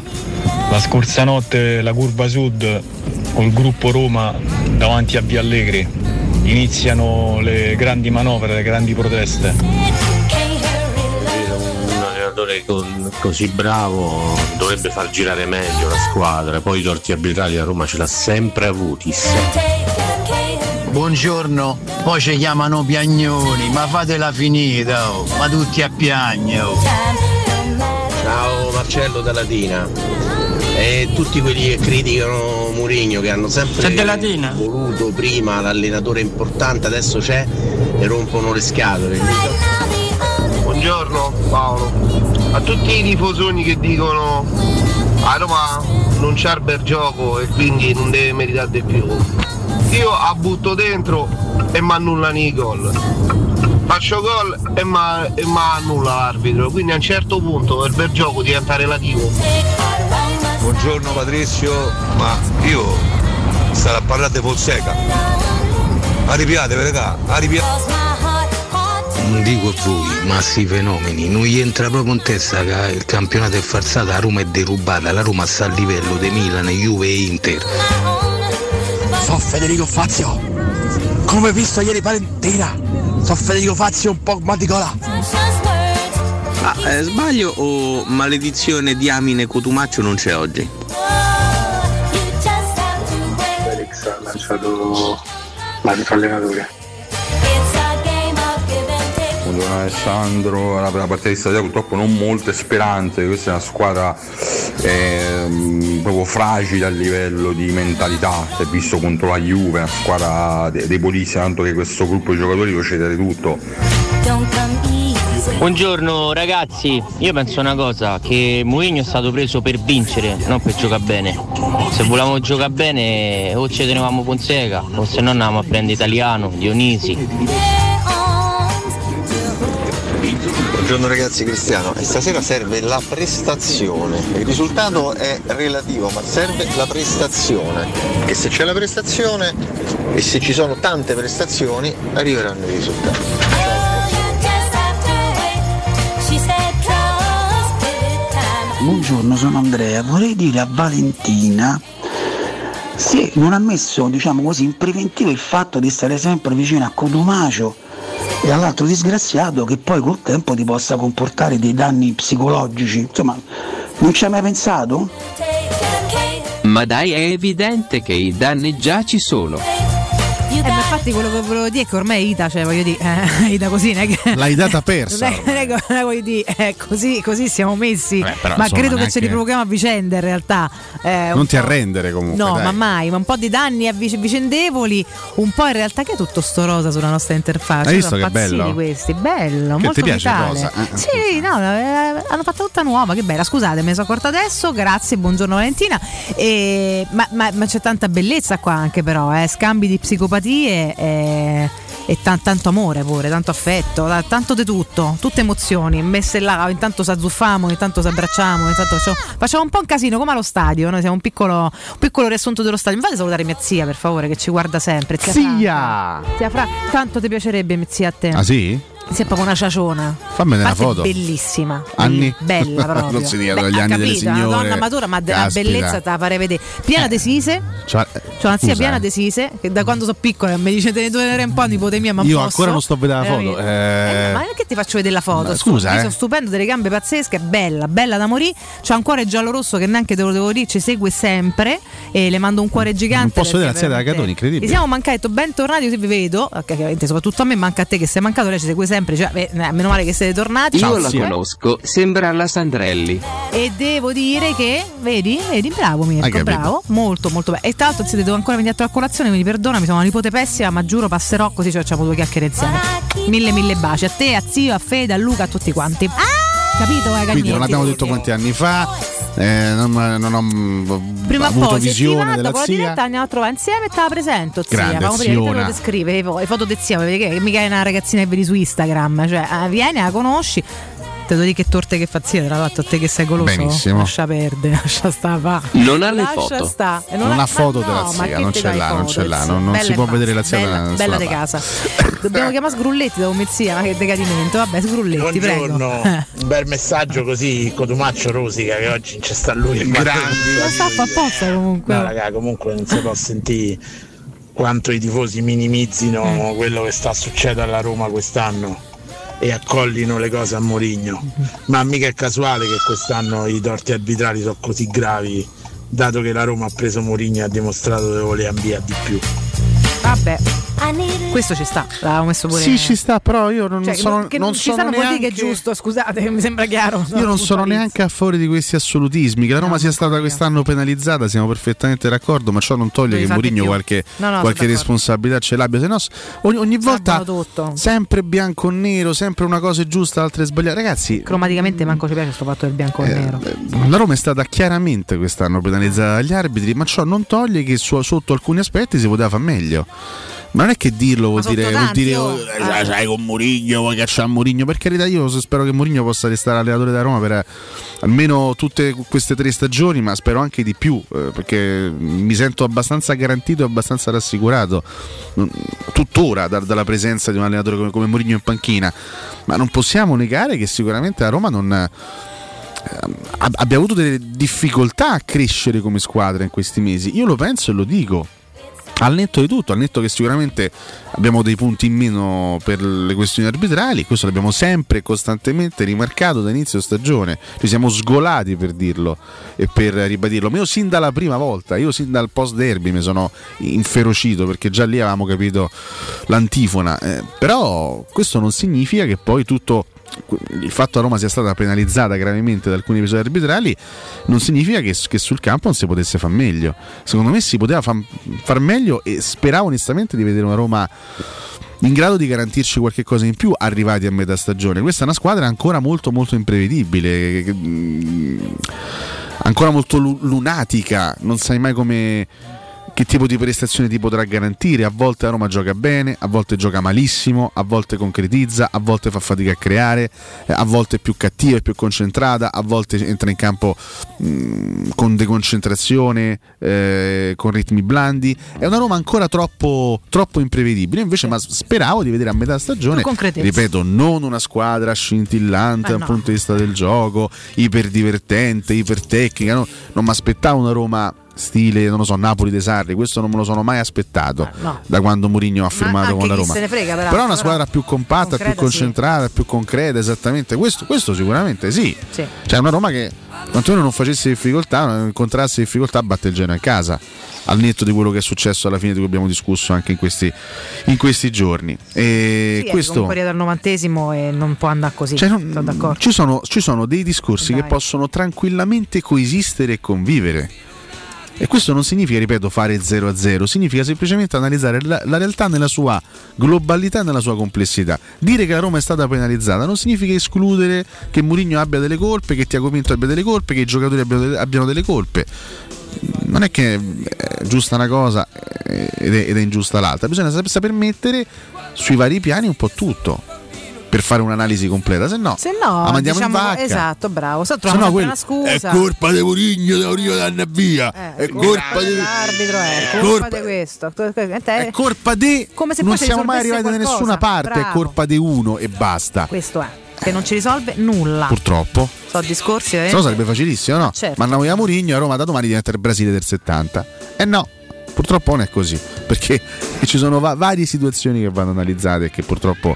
La scorsa notte la curva sud col gruppo Roma davanti a Via Allegri iniziano le grandi manovre, le grandi proteste. un allenatore così bravo dovrebbe far girare meglio la squadra, poi i torti arbitrali a Roma ce l'ha sempre avuti. se- Buongiorno, poi ci chiamano piagnoni, ma fatela finita, oh, ma tutti a piagne. oh. Ciao Marcello da Latina. E tutti quelli che criticano Mourinho che hanno sempre voluto prima l'allenatore importante, adesso c'è e rompono le scatole. Buongiorno Paolo. A tutti i tifosoni che dicono a Roma non c'è bel gioco e quindi non deve meritare di più. Io la butto dentro e mi annullano i gol. Faccio gol e mi annulla l'arbitro, quindi a un certo punto per bel gioco diventa relativo. Buongiorno Patrizio, ma io starò a parlare di Fonseca. Arriviate, verità, arriviate. Non dico a voi, ma sti fenomeni, non gli entra proprio in testa che il campionato è falsato, la Roma è derubata, la Roma sta a livello di Milan, Juve e Inter. So Federico Fazio, come visto ieri Valentina, so Federico Fazio un po' maticola. Ah, eh, sbaglio o maledizione diamine Cotumaccio non c'è oggi? Felix ha lanciato l'altro allenatore. Buongiorno Alessandro, la prima partita di stagione purtroppo non molte speranze, questa è una squadra ehm, proprio fragile a livello di mentalità, si è visto contro la Juve, una squadra de- debolissima, tanto che questo gruppo di giocatori può cedere tutto. Buongiorno ragazzi, io penso una cosa, che Mourinho è stato preso per vincere, non per giocare bene. Se volevamo giocare bene o ci tenevamo Fonseca, o se no andavamo a prendere Italiano, Dionisi. Buongiorno ragazzi Cristiano, stasera serve la prestazione, il risultato è relativo ma serve la prestazione, che se c'è la prestazione e se ci sono tante prestazioni arriveranno i risultati. Buongiorno, sono Andrea. Vorrei dire a Valentina se non ha messo, diciamo così, in preventivo il fatto di stare sempre vicino a Codumacio e all'altro disgraziato che poi col tempo ti possa comportare dei danni psicologici. Insomma, non ci hai mai pensato? Ma dai, è evidente che i danni già ci sono. Eh, ma infatti quello che volevo dire è che ormai Ita, cioè voglio dire, eh, Ita così non è che. L'hai data persa. Non è, che- voglio dire, eh, così, così siamo messi. Beh, però, ma insomma, credo che neanche- ce li provochiamo a vicenda in realtà. Eh, Non ti arrendere comunque. No, dai. ma mai, ma un po' di danni a vic- vicendevoli, un po' in realtà che è tutto sto rosa sulla nostra interfaccia. Hai visto Sono che bello? questi, bello, Che molto ti piace vitale. rosa? Eh, eh. Sì, no, eh, hanno fatto tutta nuova, che bella. Scusate, me ne sono accorta adesso, grazie, buongiorno Valentina. E- ma, ma- ma c'è tanta bellezza qua anche però, eh, scambi di psicopatie eh, e tan- tanto amore pure, tanto affetto, ta- tanto di tutto, tutte emozioni messe là, intanto si azzuffiamo, intanto si abbracciamo, intanto facciamo, facciamo un po' un casino come allo stadio, noi siamo un piccolo, un piccolo riassunto dello stadio. Mi fate salutare mia zia per favore che ci guarda sempre. Zia! Zia Fra, tanto ti piacerebbe mia zia a te? Ah sì? Proprio una ciaciona. Fammene una foto. bellissima. Anni? Bella proprio. Non si dica Beh, gli ha anni delle capito, una signore. donna matura, ma della Caspita. bellezza te la farei vedere. Piena di sise. Cioè, C'ho una zia scusa, piena eh. di sise che da quando sono piccola mi dice te ne due un po' nipote mia, ma Io posso?" ancora non sto a vedere la foto. Veramente. eh. Ma che ti faccio vedere la foto? Ma scusa, Io eh. sono stupendo, delle gambe pazzesche, bella, bella da morire. C'ha un cuore giallo rosso che neanche te lo devo dire, ci segue sempre e le mando un cuore gigante. Non posso vedere la perché zia della Catoni, incredibile. Ti siamo mancati, bentornati, così vi vedo, soprattutto a me manca a te che sei mancato, lei ci segue sempre sempre. Cioè, beh, eh, meno male che siete tornati. Io la Sì, eh. conosco, sembra la Sandrelli. E devo dire che, vedi, vedi, bravo Mirko, bravo, molto molto bene. E tra l'altro se devo ancora venire a colazione, quindi perdonami, sono una nipote pessima, ma giuro passerò così ci facciamo due chiacchiere insieme. Mille mille baci a te, a zio, a Fede, a Luca, a tutti quanti. Capito, eh, Quindi non abbiamo detto quanti anni fa, eh, non, non ho Prima o avuto poi, visione della la zia. diretta andiamo a trovare insieme e te la presento, zia. Grande vedere che te lo descrive, le fo- le foto di zia, che mica è una ragazzina che vedi su Instagram, cioè eh, vieni, la conosci. Te lo dico che torte che fa zia, tra l'altro a te che sei goloso. Benissimo. Lascia perdere, lascia sta va. Non ha le Lascia foto. sta. E Non ha foto ma della no, ma zia, non ce dai l'ha, non foto, ce l'ha, zia? non- non si può vedere la zia Bella, nessuna bella di casa. Dobbiamo chiamare Sgrulletti da Mezzia, ma che decadimento. Vabbè, Sgrulletti, Buongiorno, prego. un bel messaggio così Cotumaccio Rosica che oggi c'è sta lui grandi. Lo sta a fa apposta comunque. No raga, comunque non si può sentire quanto i tifosi minimizzino Mm. quello che sta succedendo alla Roma quest'anno e accollino le cose a Mourinho. Ma mica è casuale che quest'anno i torti arbitrali sono così gravi, dato che la Roma ha preso Mourinho e ha dimostrato dove voleva ambire di più. Vabbè. Questo ci sta, l'avevamo messo pure. Sì, ci sta, però io non Cioè, sono, non, che non non ci sono sta non vuol dire neanche... che è giusto, scusate, mi sembra chiaro. Io non sono neanche a favore di questi assolutismi. Che la Roma sia stata quest'anno penalizzata, siamo perfettamente d'accordo, ma ciò non toglie che Mourinho qualche, No, no, qualche responsabilità ce l'abbia. Se no, ogni, ogni volta sempre bianco o nero, sempre una cosa è giusta, l'altra è sbagliata. Ragazzi, Cromaticamente manco ci piace questo fatto del bianco e Eh, nero. la Roma è stata chiaramente quest'anno penalizzata dagli arbitri, ma ciò non toglie che su- sotto alcuni aspetti si poteva fare meglio. Ma non è che dirlo vuol dire, vuol dire oh. eh, sai con Mourinho, vuoi cacciare Mourinho? Per carità, io spero che Mourinho possa restare allenatore da Roma per eh, almeno tutte queste tre stagioni, ma spero anche di più, eh, perché mi sento abbastanza garantito e abbastanza rassicurato mm, tuttora da- dalla presenza di un allenatore come, come Mourinho in panchina. Ma non possiamo negare che sicuramente a Roma non ab- abbia avuto delle difficoltà a crescere come squadra in questi mesi. Io lo penso e lo dico. Al netto di tutto, al netto che sicuramente abbiamo dei punti in meno per le questioni arbitrali, questo l'abbiamo sempre e costantemente rimarcato da inizio stagione, ci siamo sgolati per dirlo e per ribadirlo. Ma io sin dalla prima volta, io sin dal post derby mi sono inferocito perché già lì avevamo capito l'antifona, Eh, però questo non significa che poi tutto il fatto che Roma sia stata penalizzata gravemente da alcuni episodi arbitrali non significa che, che sul campo non si potesse far meglio. Secondo me si poteva far, far meglio e speravo onestamente di vedere una Roma in grado di garantirci qualche cosa in più arrivati a metà stagione. Questa è una squadra ancora molto molto imprevedibile, mm, ancora molto lu- lunatica, non sai mai come che tipo di prestazione ti potrà garantire. A volte la Roma gioca bene, a volte gioca malissimo, a volte concretizza, a volte fa fatica a creare, eh, a volte è più cattiva e più concentrata, a volte entra in campo mh, con deconcentrazione, eh, con ritmi blandi. È una Roma ancora troppo, troppo imprevedibile. Invece, ma speravo di vedere a metà stagione, ripeto, non una squadra scintillante dal no. punto di vista del gioco, iperdivertente, ipertecnica. No? Non mi aspettavo una Roma stile, non lo so, Napoli De Sarri, questo non me lo sono mai aspettato no. da quando Mourinho ha firmato con la Roma. se ne frega, peraltro, però è una però squadra più compatta, più concreta, concentrata, più concreta, esattamente. Questo, questo sicuramente sì. Sì. Cioè una Roma che quantomeno non facesse difficoltà, non incontrasse difficoltà, batte il Genoa a casa. Al netto di quello che è successo alla fine di cui abbiamo discusso anche in questi, in questi giorni. E Sì, è questo, arriva dal novantesimo e non può andare così. Cioè, non- Sono d'accordo. ci, sono, ci sono dei discorsi Dai. che possono tranquillamente coesistere e convivere. E questo non significa, ripeto, fare 0 a 0, significa semplicemente analizzare la, la realtà nella sua globalità e nella sua complessità. Dire che la Roma è stata penalizzata non significa escludere che Mourinho abbia delle colpe, che Tiago Pinto abbia delle colpe, che i giocatori abbiano delle, abbiano delle colpe. Non è che è giusta una cosa eh, ed è, ed è ingiusta l'altra, bisogna sap- saper mettere sui vari piani un po' tutto per fare un'analisi completa, se no, Se no, la mandiamo diciamo, in vacca. esatto, bravo. Se no, quello- una scusa. È colpa di Mourinho, da Mourinho danno via. Eh, è colpa di L'arbitro è colpa, colpa- di questo. È colpa di Come se non siamo mai arrivati da qualcosa. nessuna parte, è Bravo. colpa di uno e basta. Questo è. Che non ci risolve nulla. Purtroppo. Sono discorsi Se no veramente- sarebbe facilissimo, no? Certo. Ma andiamo a Mourinho e Roma da domani diventa il Brasile del 70. Eh no, purtroppo non è così, perché ci sono va- varie situazioni che vanno analizzate e che purtroppo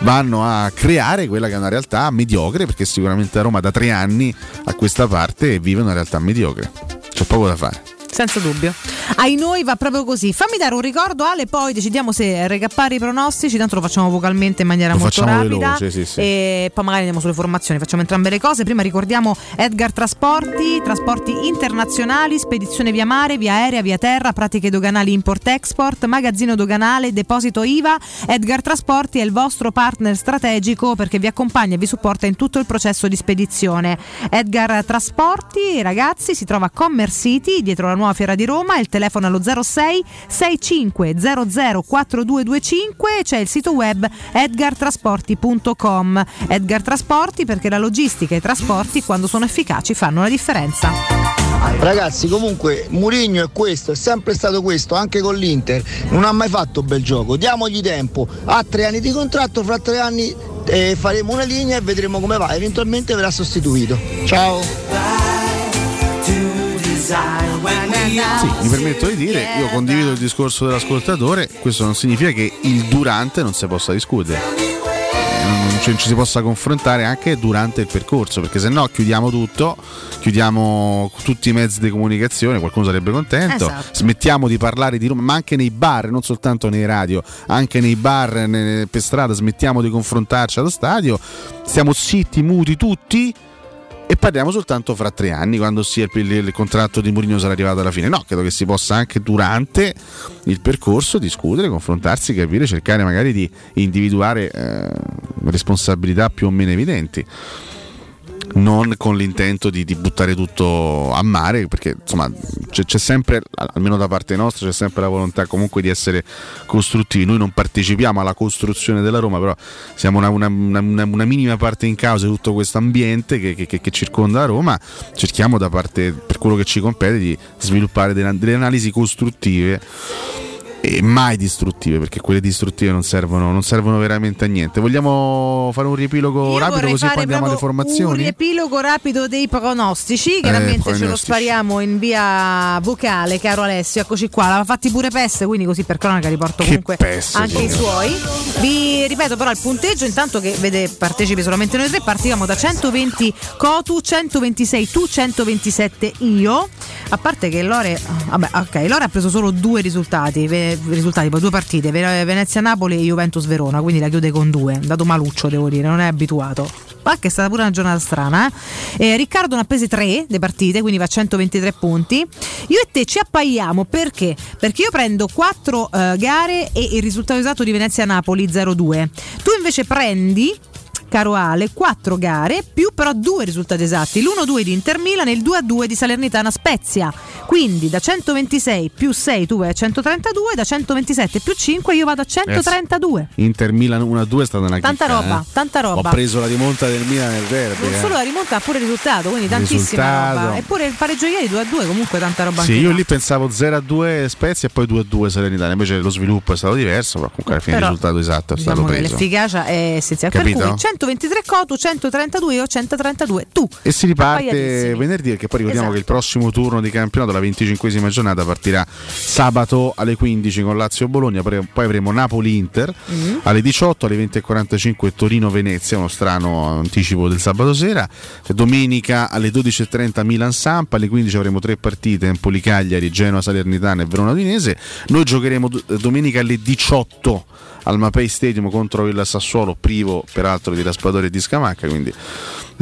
vanno a creare quella che è una realtà mediocre, perché sicuramente a Roma da tre anni a questa parte vive una realtà mediocre. C'è poco da fare. Senza dubbio. Ai noi va proprio così. Fammi dare un ricordo, Ale, poi decidiamo se recappare i pronostici, tanto lo facciamo vocalmente in maniera Lo molto facciamo rapida. veloce, sì, sì. E poi magari andiamo sulle formazioni, facciamo entrambe le cose. Prima ricordiamo Edgar Trasporti, trasporti internazionali, spedizione via mare, via aerea, via terra, pratiche doganali import-export, magazzino doganale, deposito IVA. Edgar Trasporti è il vostro partner strategico perché vi accompagna e vi supporta in tutto il processo di spedizione. Edgar Trasporti, ragazzi, si trova a Commerce City, dietro la nuova fiera di Roma, il telefono allo 06 6500 4225, c'è il sito web edgartrasporti.com. Edgar Trasporti perché la logistica e i trasporti quando sono efficaci fanno la differenza. Ragazzi, comunque Murigno è questo, è sempre stato questo, anche con l'Inter. Non ha mai fatto bel gioco. Diamogli tempo. Ha tre anni di contratto, fra tre anni eh, faremo una linea e vedremo come va. Eventualmente verrà sostituito. Ciao. Sì, mi permetto di dire, io condivido il discorso dell'ascoltatore, questo non significa che il durante non si possa discutere. Non non ci, si possa confrontare anche durante il percorso, perché se no chiudiamo tutto, chiudiamo tutti i mezzi di comunicazione, qualcuno sarebbe contento, Esatto. smettiamo di parlare di Roma, ma anche nei bar, non soltanto nei radio, anche nei bar, ne- per strada, smettiamo di confrontarci allo stadio, stiamo zitti, muti tutti e parliamo soltanto fra tre anni quando sia il, il- contratto di Mourinho sarà arrivato alla fine. No, credo che si possa anche durante il percorso discutere, confrontarsi, capire, cercare magari di individuare eh, responsabilità più o meno evidenti. Non con l'intento di, di buttare tutto a mare, perché insomma c'è, c'è sempre, almeno da parte nostra, c'è sempre la volontà comunque di essere costruttivi. Noi non partecipiamo alla costruzione della Roma, però siamo una, una- una- una- minima parte in causa di tutto questo ambiente che, che- che- circonda Roma. Cerchiamo da parte, per quello che ci compete, di sviluppare delle, delle analisi costruttive e mai distruttive, perché quelle distruttive non servono, non servono veramente a niente. Vogliamo fare un riepilogo Io rapido così poi andiamo alle proprio Un formazioni? riepilogo rapido dei pronostici. Chiaramente ce lo pronostici. spariamo in via vocale, caro Alessio. Eccoci qua. L'aveva fatti pure Peste, quindi così per cronaca riporto Che comunque Peste, anche i signore. suoi. Vi ripeto però il punteggio, intanto che vede partecipi solamente noi tre, partivamo da 120 Cotu, 126 tu, 127 io. A parte che Lore, vabbè, ok, Lore ha preso solo due risultati, risultati poi due partite, Ve- Venezia-Napoli e Juventus-Verona, quindi la chiude con due. È andato maluccio, devo dire, non è abituato. Ma che è stata pure una giornata strana. Eh? Eh, Riccardo ne ha prese tre le partite, quindi va a 123 punti. Io e te ci appaiamo perché? Perché io prendo quattro eh, gare e il risultato esatto di Venezia-Napoli 0-2. Tu invece prendi caro Ale, 4 gare più però due risultati esatti, l'1-2 di Inter Milan e il 2-2 di Salernitana Spezia. Quindi da 126 più 6 tu vai a 132, da 127 più 5 io vado a 132. Inter Milan 1-2 è stata una Tanta chicca, roba, eh. tanta roba. Ho preso la rimonta del Milan nel derby. Non eh. solo la rimonta, ha pure il risultato, quindi tantissima Risultato. roba. Eppure il pareggio ieri 2-2, comunque tanta roba Sì, io là. lì pensavo 0-2 Spezia e poi 2-2 Salernitana, invece lo sviluppo è stato diverso, però comunque alla fine Però, il risultato esatto è Diciamo stato preso. l'efficacia è essenziale. Per Capito? cui 123 Cotu, 132 io, 132 tu. E si riparte venerdì perché poi ricordiamo Esatto. che il prossimo turno di campionato, la 25esima giornata, partirà sabato alle 15 con Lazio-Bologna, poi poi avremo Napoli-Inter Mm. alle 18, alle 20.45 Torino-Venezia, uno strano anticipo del sabato sera, domenica alle 12.30 Milan-Sampa, alle 15 avremo tre partite, Empoli-Cagliari, Genoa-Salernitana e Verona-Udinese, noi giocheremo do- domenica alle 18 al Mapei Stadium contro il Sassuolo, privo peraltro di Raspadori e di Scamacca, quindi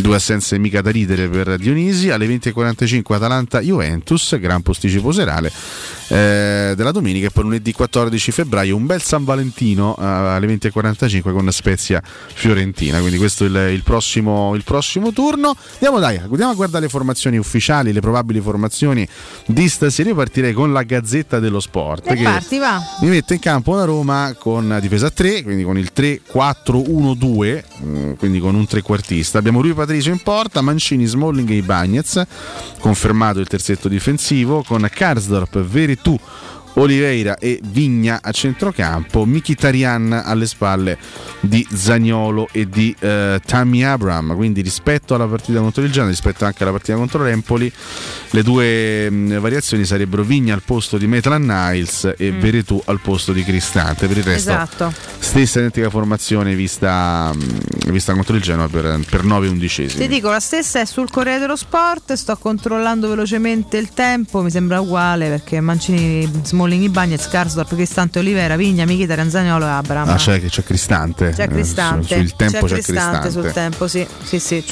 due assenze mica da ridere per Dionisi. Alle 20.45 Atalanta-Juventus, gran posticipo serale eh, della domenica e poi lunedì 14 febbraio un bel San Valentino eh, alle 20.45 con Spezia Fiorentina. Quindi questo è il, il prossimo, il prossimo turno. Andiamo, dai, andiamo a guardare le formazioni ufficiali, le probabili formazioni di stasera. Io partirei con la Gazzetta dello Sport. E che parti, va. mi mette in campo una Roma con difesa a 3, quindi con il 3-4-1-2, mm, quindi con un trequartista. Abbiamo Rui Patricio in porta, Mancini, Smalling e Ibagnez, confermato il terzetto difensivo, con Karsdorp, Veretù, Oliveira e Vigna a centrocampo, Mkhitaryan alle spalle di Zagnolo e di eh, Tammy Abram. Quindi rispetto alla partita contro il Genoa, rispetto anche alla partita contro l'Empoli, le due mh, variazioni sarebbero Vigna al posto di Maitland Niles e Mm. Veretù al posto di Cristante. Per il resto, Esatto. stessa identica formazione vista, mh, vista contro il Genoa per, per 9 undicesimi. Ti dico, la stessa è sul Corriere dello Sport, sto controllando velocemente il tempo, mi sembra uguale perché Mancini, Smalling, Ibagnez, Karsdorp, Cristante, Olivera, Vigna, Michita, Ranzagnolo e Abram. Ah, c'è, c'è Cristante. C'è Eh, Cristante, su- sul tempo c'è, Cristante sul tempo, sì, sì, sì,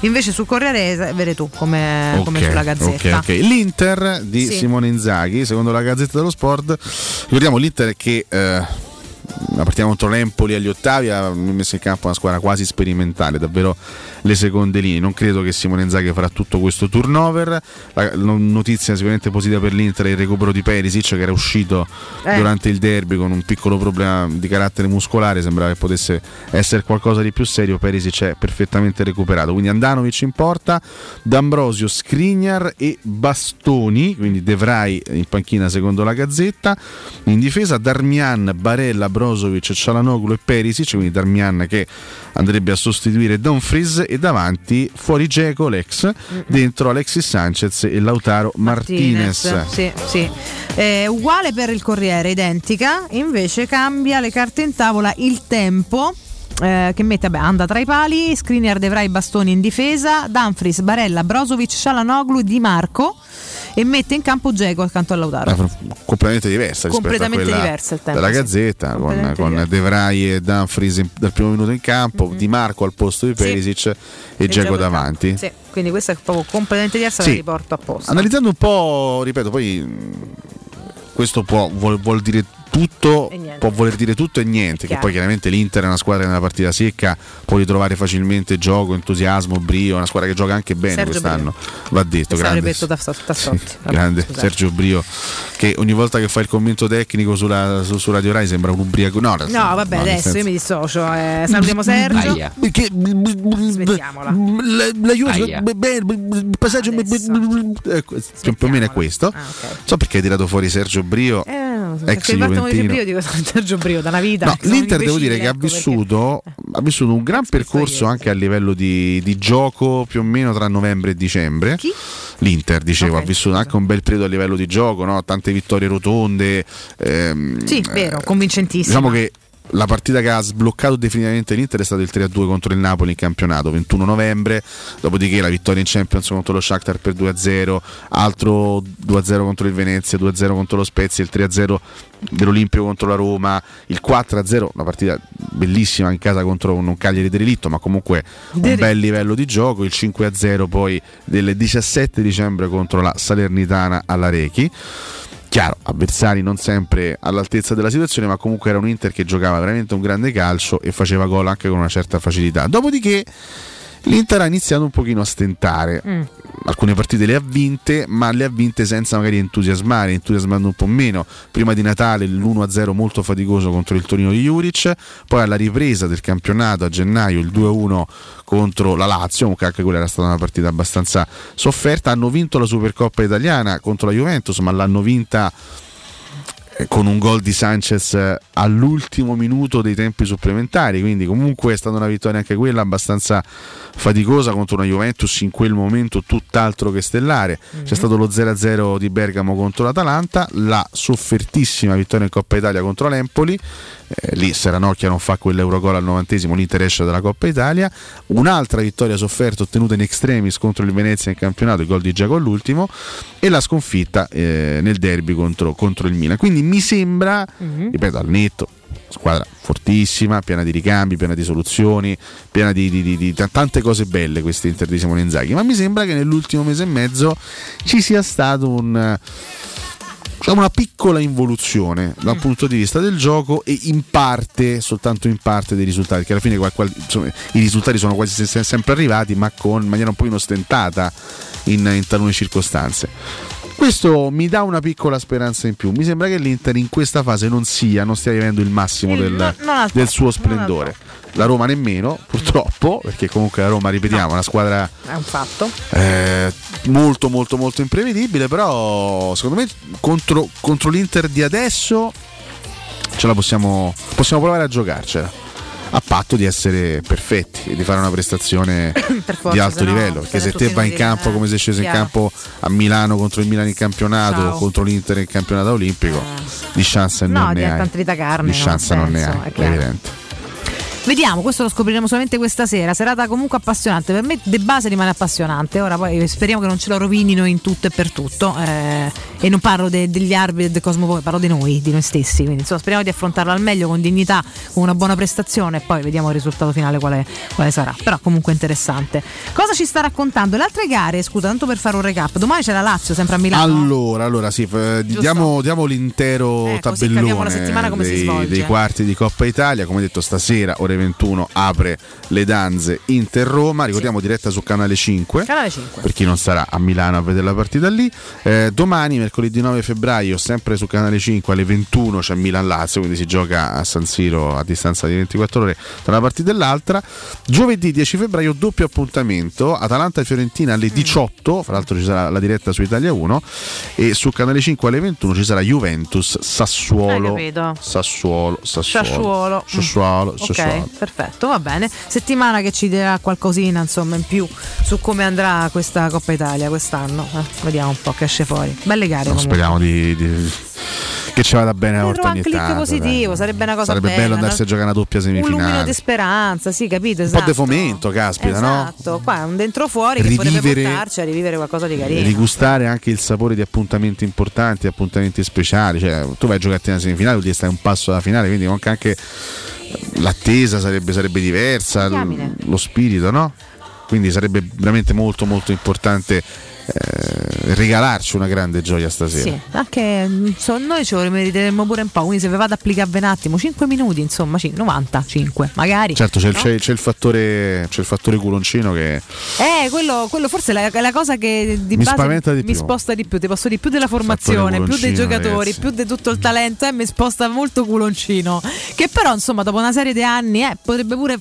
invece sul Corriere vedi tu come, come Ok, sulla Gazzetta. ok, ok. L'Inter di Sì. Simone Inzaghi, secondo la Gazzetta dello Sport, ricordiamo l'Inter che eh, la partita contro l'Empoli agli ottavi ha messo in campo una squadra quasi sperimentale, davvero le seconde linee. Non credo che Simone Inzaghi farà tutto questo turnover. La no- notizia sicuramente positiva per l'Inter è il recupero di Perisic che era uscito Eh. durante il derby con un piccolo problema di carattere muscolare, sembrava che potesse essere qualcosa di più serio. Perisic è perfettamente recuperato. Quindi Andanovic in porta, D'Ambrosio, Skriniar e Bastoni, quindi De Vrij in panchina secondo la Gazzetta. In difesa Darmian, Barella, Brozovic, Cialanoglu e Perisic, quindi Darmian che andrebbe a sostituire Dumfries e davanti fuori Geco, l'ex, dentro Alexis Sanchez e Lautaro Martinez. Sì, sì. Eh, uguale per il Corriere, identica, invece cambia le carte in tavola il tempo. eh, che mette vabbè, anda tra i pali, Skriniar De Vrij bastoni in difesa, Dumfries, Barella, Brozovic, Cialanoglu, Di Marco e mette in campo Geco accanto a Lautaro. Eh, completamente diversa rispetto Completamente a quella diversa il tempo, della sì. Gazzetta con, con. De Vrij e Dumfries in- dal primo minuto in campo Di Marco al posto di Sì. Perisic e E Dzeko davanti Sì, quindi questa è proprio completamente diversa, Sì. la riporto apposta. analizzando un po' ripeto poi questo può, vuol, vuol dire tutto E può voler dire tutto e niente che Chiaro. poi chiaramente l'Inter è una squadra che nella partita secca può ritrovare facilmente gioco entusiasmo brio è una squadra che gioca anche bene Sergio quest'anno va detto grande da, da, sì, grande. Sergio Brio che ogni volta che fa il commento tecnico sulla, su, su Radio Rai sembra un ubriaco no, No, vabbè, no, adesso senso- io mi dissocio. eh, salutiamo Sergio. Aia. Perché Smettiamola. la, la Juve Aia. beh, beh, il passaggio ecco, più o meno è questo Ah, so perché hai tirato fuori Sergio Brio Eh, so, ex perché il Juventino Brio, dico Sergio Brio da una vita. No, l'Inter devo dire che ha ecco perché- vissuto, ha vissuto un gran percorso anche a livello di, di gioco più o meno tra novembre e dicembre. L'Inter, dicevo, ha vissuto anche un bel periodo a livello di gioco, no? tante vittorie rotonde. ehm, Sì, vero, convincentissimo. Diciamo che la partita che ha sbloccato definitivamente l'Inter è stato il 3-2 contro il Napoli in campionato, 21 novembre, dopodiché la vittoria in Champions contro lo Shakhtar per 2-0, altro 2-0 contro il Venezia, 2-0 contro lo Spezia, il 3-0 dell'Olimpio contro la Roma, il 4-0, una partita bellissima in casa contro un Cagliari di relitto, ma comunque un bel livello di gioco, il 5-0 poi del 17 dicembre contro la Salernitana alla Rechi. Chiaro, avversari non sempre all'altezza della situazione, ma comunque era un Inter che giocava veramente un grande calcio e faceva gol anche con una certa facilità. Dopodiché l'Inter ha iniziato un pochino a stentare. Mm. Alcune partite le ha vinte, ma le ha vinte senza magari entusiasmare, entusiasmando un po' meno. Prima di Natale l'1-0 molto faticoso contro il Torino di Juric, poi alla ripresa del campionato a gennaio il 2-1 contro la Lazio, comunque anche quella era stata una partita abbastanza sofferta. Hanno vinto la Supercoppa italiana contro la Juventus, ma l'hanno vinta con un gol di Sanchez all'ultimo minuto dei tempi supplementari, quindi comunque è stata una vittoria anche quella abbastanza faticosa contro una Juventus in quel momento tutt'altro che stellare. C'è stato lo 0-0 di Bergamo contro l'Atalanta, la soffertissima vittoria in Coppa Italia contro l'Empoli, eh, lì Seranocchia non fa quell'Eurogol al novantesimo, l'Inter esce dalla Coppa Italia, un'altra vittoria sofferta ottenuta in extremis contro il Venezia in campionato, il gol di Giacomo all'ultimo, e la sconfitta eh, nel derby contro, contro il Milan. Quindi mi sembra, ripeto, al netto, squadra fortissima, piena di ricambi, piena di soluzioni, piena di, di- di- di t- tante cose belle questa Inter di Simone Inzaghi, ma mi sembra che nell'ultimo mese e mezzo ci sia stato un diciamo una piccola involuzione dal punto di vista del gioco e in parte, soltanto in parte dei risultati, che alla fine qual- qual- insomma, i risultati sono quasi se- se- sempre arrivati, ma con in maniera un po' ostentata in, in talune circostanze. Questo mi dà una piccola speranza in più. Mi sembra che l'Inter in questa fase non sia, non stia vivendo il massimo del, non al del suo splendore. La Roma nemmeno, purtroppo perché comunque la Roma, ripetiamo, è una squadra È un fatto. eh, molto molto molto imprevedibile, però secondo me contro, contro l'Inter di adesso ce la possiamo, possiamo provare a giocarcela. A patto di essere perfetti e di fare una prestazione forza, di alto se no livello. Perché se te vai in campo eh. come sei sceso in campo a Milano contro il Milan in campionato, Ciao. contro l'Inter in campionato olimpico, di chance No, non ne hai. un tritacarne, Di non chance ha non ne hai, è evidente. Vediamo, questo lo scopriremo solamente questa sera. Serata comunque appassionante. Per me De Base rimane appassionante. Ora poi speriamo che non ce lo rovinino in tutto e per tutto. Eh, e non parlo de- degli arbitri del Cosmo, parlo di noi, di noi stessi. Quindi insomma speriamo di affrontarlo al meglio con dignità, con una buona prestazione e poi vediamo il risultato finale quale, quale sarà. Però comunque interessante. Cosa ci sta raccontando? Le altre gare, scusa, tanto per fare un recap. Domani c'è la Lazio, sempre a Milano. Allora, allora sì, f- diamo, diamo l'intero Eh, capiamo la tabellone settimana come si dei, svolge. dei quarti di Coppa Italia. Come detto, stasera ore 21 apre le danze Inter-Roma. Ricordiamo diretta su Canale 5. Canale 5. Per chi non sarà a Milano a vedere la partita lì, Eh, domani, mercoledì 9 febbraio, sempre su Canale 5 alle 21 c'è Milan-Lazio, quindi si gioca a San Siro a distanza di 24 ore tra una partita e l'altra. Giovedì 10 febbraio, doppio appuntamento, Atalanta-Fiorentina alle 18, fra l'altro ci sarà la diretta su Italia 1, e su Canale 5 alle 21 ci sarà Juventus-Sassuolo. Hai capito. Sassuolo, Sassuolo. Sassuolo. Sassuolo, Ok, Perfetto, va bene. Settimana che ci dirà qualcosina insomma in più su come andrà questa Coppa Italia quest'anno. Eh, vediamo un po' che esce fuori. Belle gare No, speriamo di, di- che ci vada bene una volta un ogni tanto. positivo, dai. sarebbe una cosa Sarebbe bella. bello andarsi no? a giocare una doppia Un lumino semifinale. di speranza, sì, capito? Un Esatto. po' di fomento, caspita, no? Esatto, qua è un dentro fuori che potrebbe Rivivere- portarci a rivivere qualcosa di carino. Rigustare anche il sapore di appuntamenti importanti, appuntamenti speciali. Cioè, tu vai a giocarti una semifinale, vuol dire stai un passo dalla finale, quindi anche, anche l'attesa sarebbe, sarebbe diversa, Diamine. lo spirito, no? Quindi sarebbe veramente molto molto importante eh, regalarci una grande gioia stasera. Sì, anche insomma, noi ce lo meriteremmo pure un po', quindi se vi vado a applicarvi un attimo, 5 minuti, insomma, sì, 95 magari. Certo, c'è, il- no? c'è- c'è il fattore, c'è il fattore culoncino che Eh, quello, quello forse è la, la cosa che di Mi base spaventa di mi più. sposta di più, ti posso di più della formazione, più dei giocatori, ragazzi. più di tutto il talento, e mi sposta molto culoncino. Che però, insomma, dopo una serie di anni, eh, potrebbe pure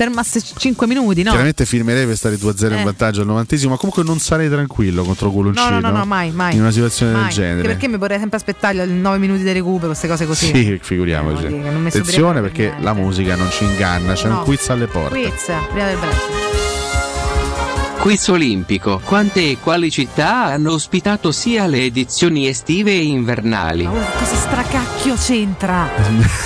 fermarsi 5 minuti, no? Chiaramente firmerei per stare 2-0 Eh. in vantaggio al novantesimo, ma comunque non sarei tranquillo contro No, Coloncino. no, no, no, mai, mai. In una situazione Mai. del genere. Anche perché mi vorrei sempre aspettare i 9 minuti di recupero, queste cose così. Sì, figuriamoci. Eh, mi Attenzione perché per la musica non ci inganna, c'è No. un quiz alle porte. Quiz, prima del break. Quiz olimpico. Quante e quali città hanno ospitato sia le edizioni estive e invernali? Ma cosa stracacchio c'entra?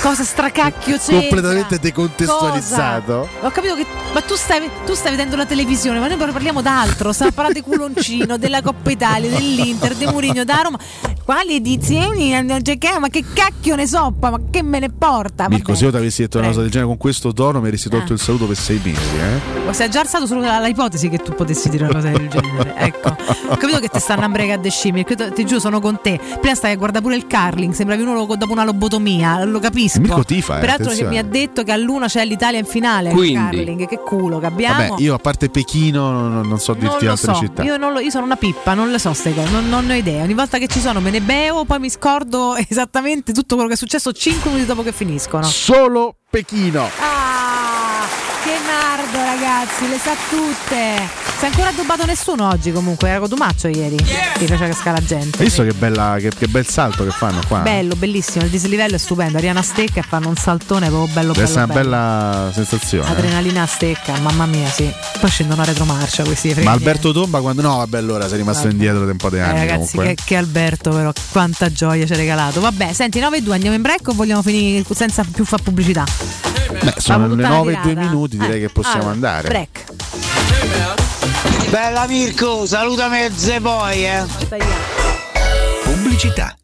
Cosa stracacchio c'entra? Completamente decontestualizzato. Cosa? Ho capito che. Ma tu stai, tu stai vedendo la televisione, ma noi parliamo d'altro. Stiamo parlando di culoncino, della Coppa Italia, dell'Inter, di Murigno, da Roma. Quali edizioni? giocato? Ma che cacchio ne so? Ma che me ne porta? Mirko, Vabbè. se io ti avessi detto una cosa del genere con questo tono, mi avresti tolto Ah. il saluto per sei mesi. Eh? Ma sei già alzato solo la- l'ipotesi che tu potessi dire una cosa del genere. Ecco. Ho capito che ti stanno a brega de scimmie, perché ti giuro sono con te. Prima stai a guardare pure il curling, sembravi uno lo- dopo una lobotomia, lo capisco. Mirko tifa, eh, Peraltro che mi ha detto che all'una c'è l'Italia in finale al Quindi. curling, che culo che abbiamo. Vabbè, io a parte Pechino non, non so non dirti lo altre so, città. io, non lo- io sono una pippa, non le so ste cose, non, non ne ho idea. Ogni volta che ci sono me ne bevo, poi mi scordo esattamente tutto quello che è successo 5 minuti dopo che finiscono. Solo Pechino. Ah, che nardo ragazzi, le sa tutte. Si è ancora addobbato nessuno oggi comunque, era Cotumaccio ieri. Che faceva cascare la gente. Hai visto che, bella, che, che bel salto che fanno qua? Bello, bellissimo, il dislivello è stupendo. Ariana stecca e fanno un saltone proprio bello Deve bello. essere una bella sensazione. eh. Adrenalina a stecca, mamma mia, sì. Poi scendono a retromarcia questi Ma. Alberto Tomba quando no, vabbè, allora sei rimasto Vabbè. indietro da un po' di Eh, anni ragazzi, comunque. che, che Alberto, però, quanta gioia ci ha regalato. Vabbè, senti, 9 e 2 andiamo in break o vogliamo finire senza più far pubblicità? Beh, sono le tutta 9 e la 2 tirata. minuti, direi Eh, che possiamo allora, andare. Break. Bella Mirko, salutami ze poi, eh. Pubblicità.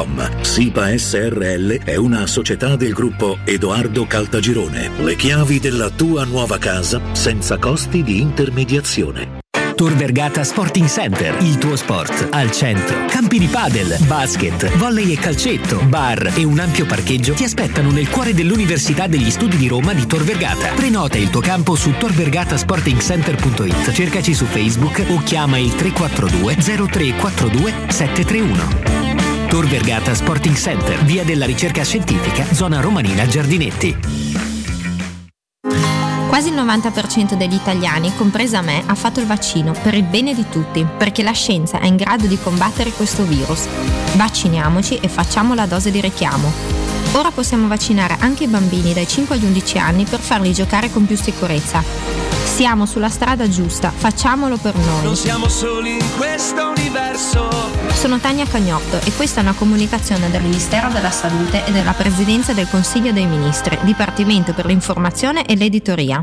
sipa.com. SIPA SRL è una società del gruppo Edoardo Caltagirone. Le chiavi della tua nuova casa senza costi di intermediazione. Tor Vergata Sporting Center, il tuo sport al centro. Campi di padel, basket, volley e calcetto, bar e un ampio parcheggio ti aspettano nel cuore dell'Università degli Studi di Roma di Tor Vergata. Prenota il tuo campo su torvergatasportingcenter.it. Cercaci su Facebook o chiama il 342 0342 731. Tor Vergata Sporting Center, via della ricerca scientifica, zona romanina Giardinetti. Quasi il 90% degli italiani, compresa me, ha fatto il vaccino per il bene di tutti, perché la scienza è in grado di combattere questo virus. Vacciniamoci e facciamo la dose di richiamo. Ora possiamo vaccinare anche i bambini dai 5 agli 11 anni per farli giocare con più sicurezza. Siamo sulla strada giusta, facciamolo per noi. Non siamo soli in questo universo. Sono Tania Cagnotto e questa è una comunicazione del Ministero della Salute e della Presidenza del Consiglio dei Ministri, Dipartimento per l'informazione e l'editoria.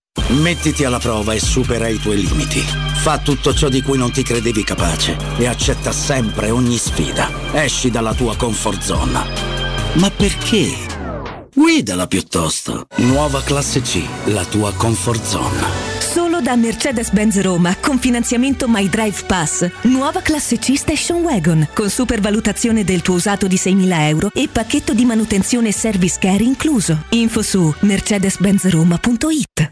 Mettiti alla prova e supera i tuoi limiti. Fa tutto ciò di cui non ti credevi capace e accetta sempre ogni sfida. Esci dalla tua comfort zone. Ma perché? Guidala piuttosto. Nuova classe C, la tua comfort zone. Solo da Mercedes-Benz Roma con finanziamento My Drive Pass. Nuova classe C Station Wagon con supervalutazione del tuo usato di 6.000 euro e pacchetto di manutenzione e service care incluso. Info su mercedes-benzroma.it.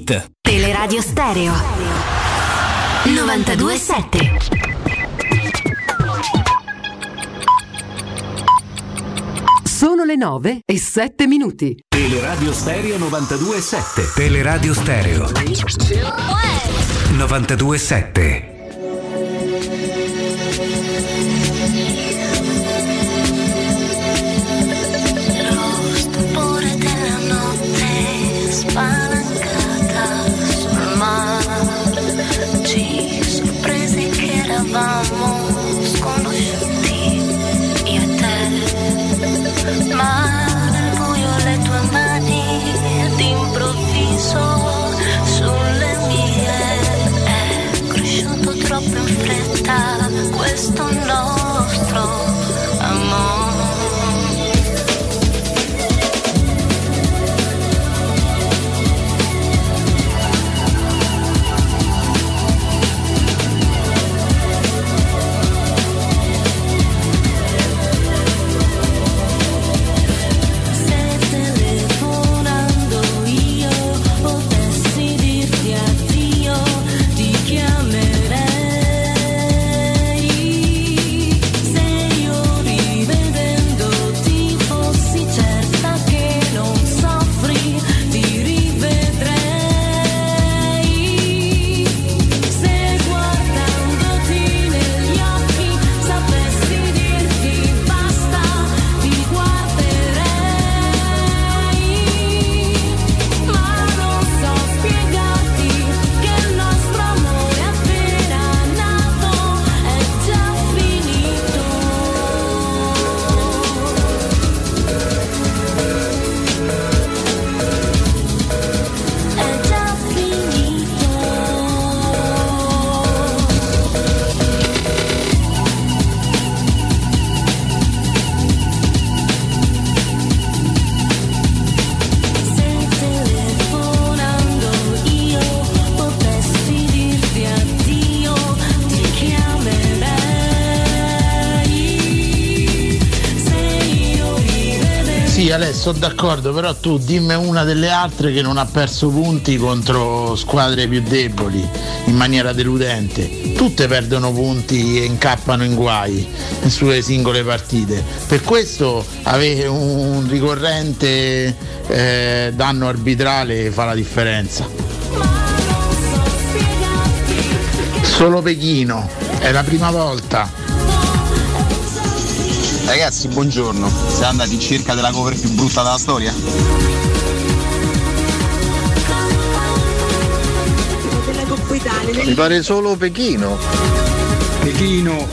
Teleradio Stereo 927. Sono le 9 e 7 minuti. Teleradio Stereo 92.7. Teleradio Stereo 927. far. Sono d'accordo, però tu dimmi una delle altre che non ha perso punti contro squadre più deboli in maniera deludente. Tutte perdono punti e incappano in guai sulle singole partite. Per questo avere un ricorrente eh, danno arbitrale fa la differenza. Solo Pechino, è la prima volta. Ragazzi, buongiorno. Siete andati in cerca della cover più brutta della storia? Mi pare solo Pechino. Pechino.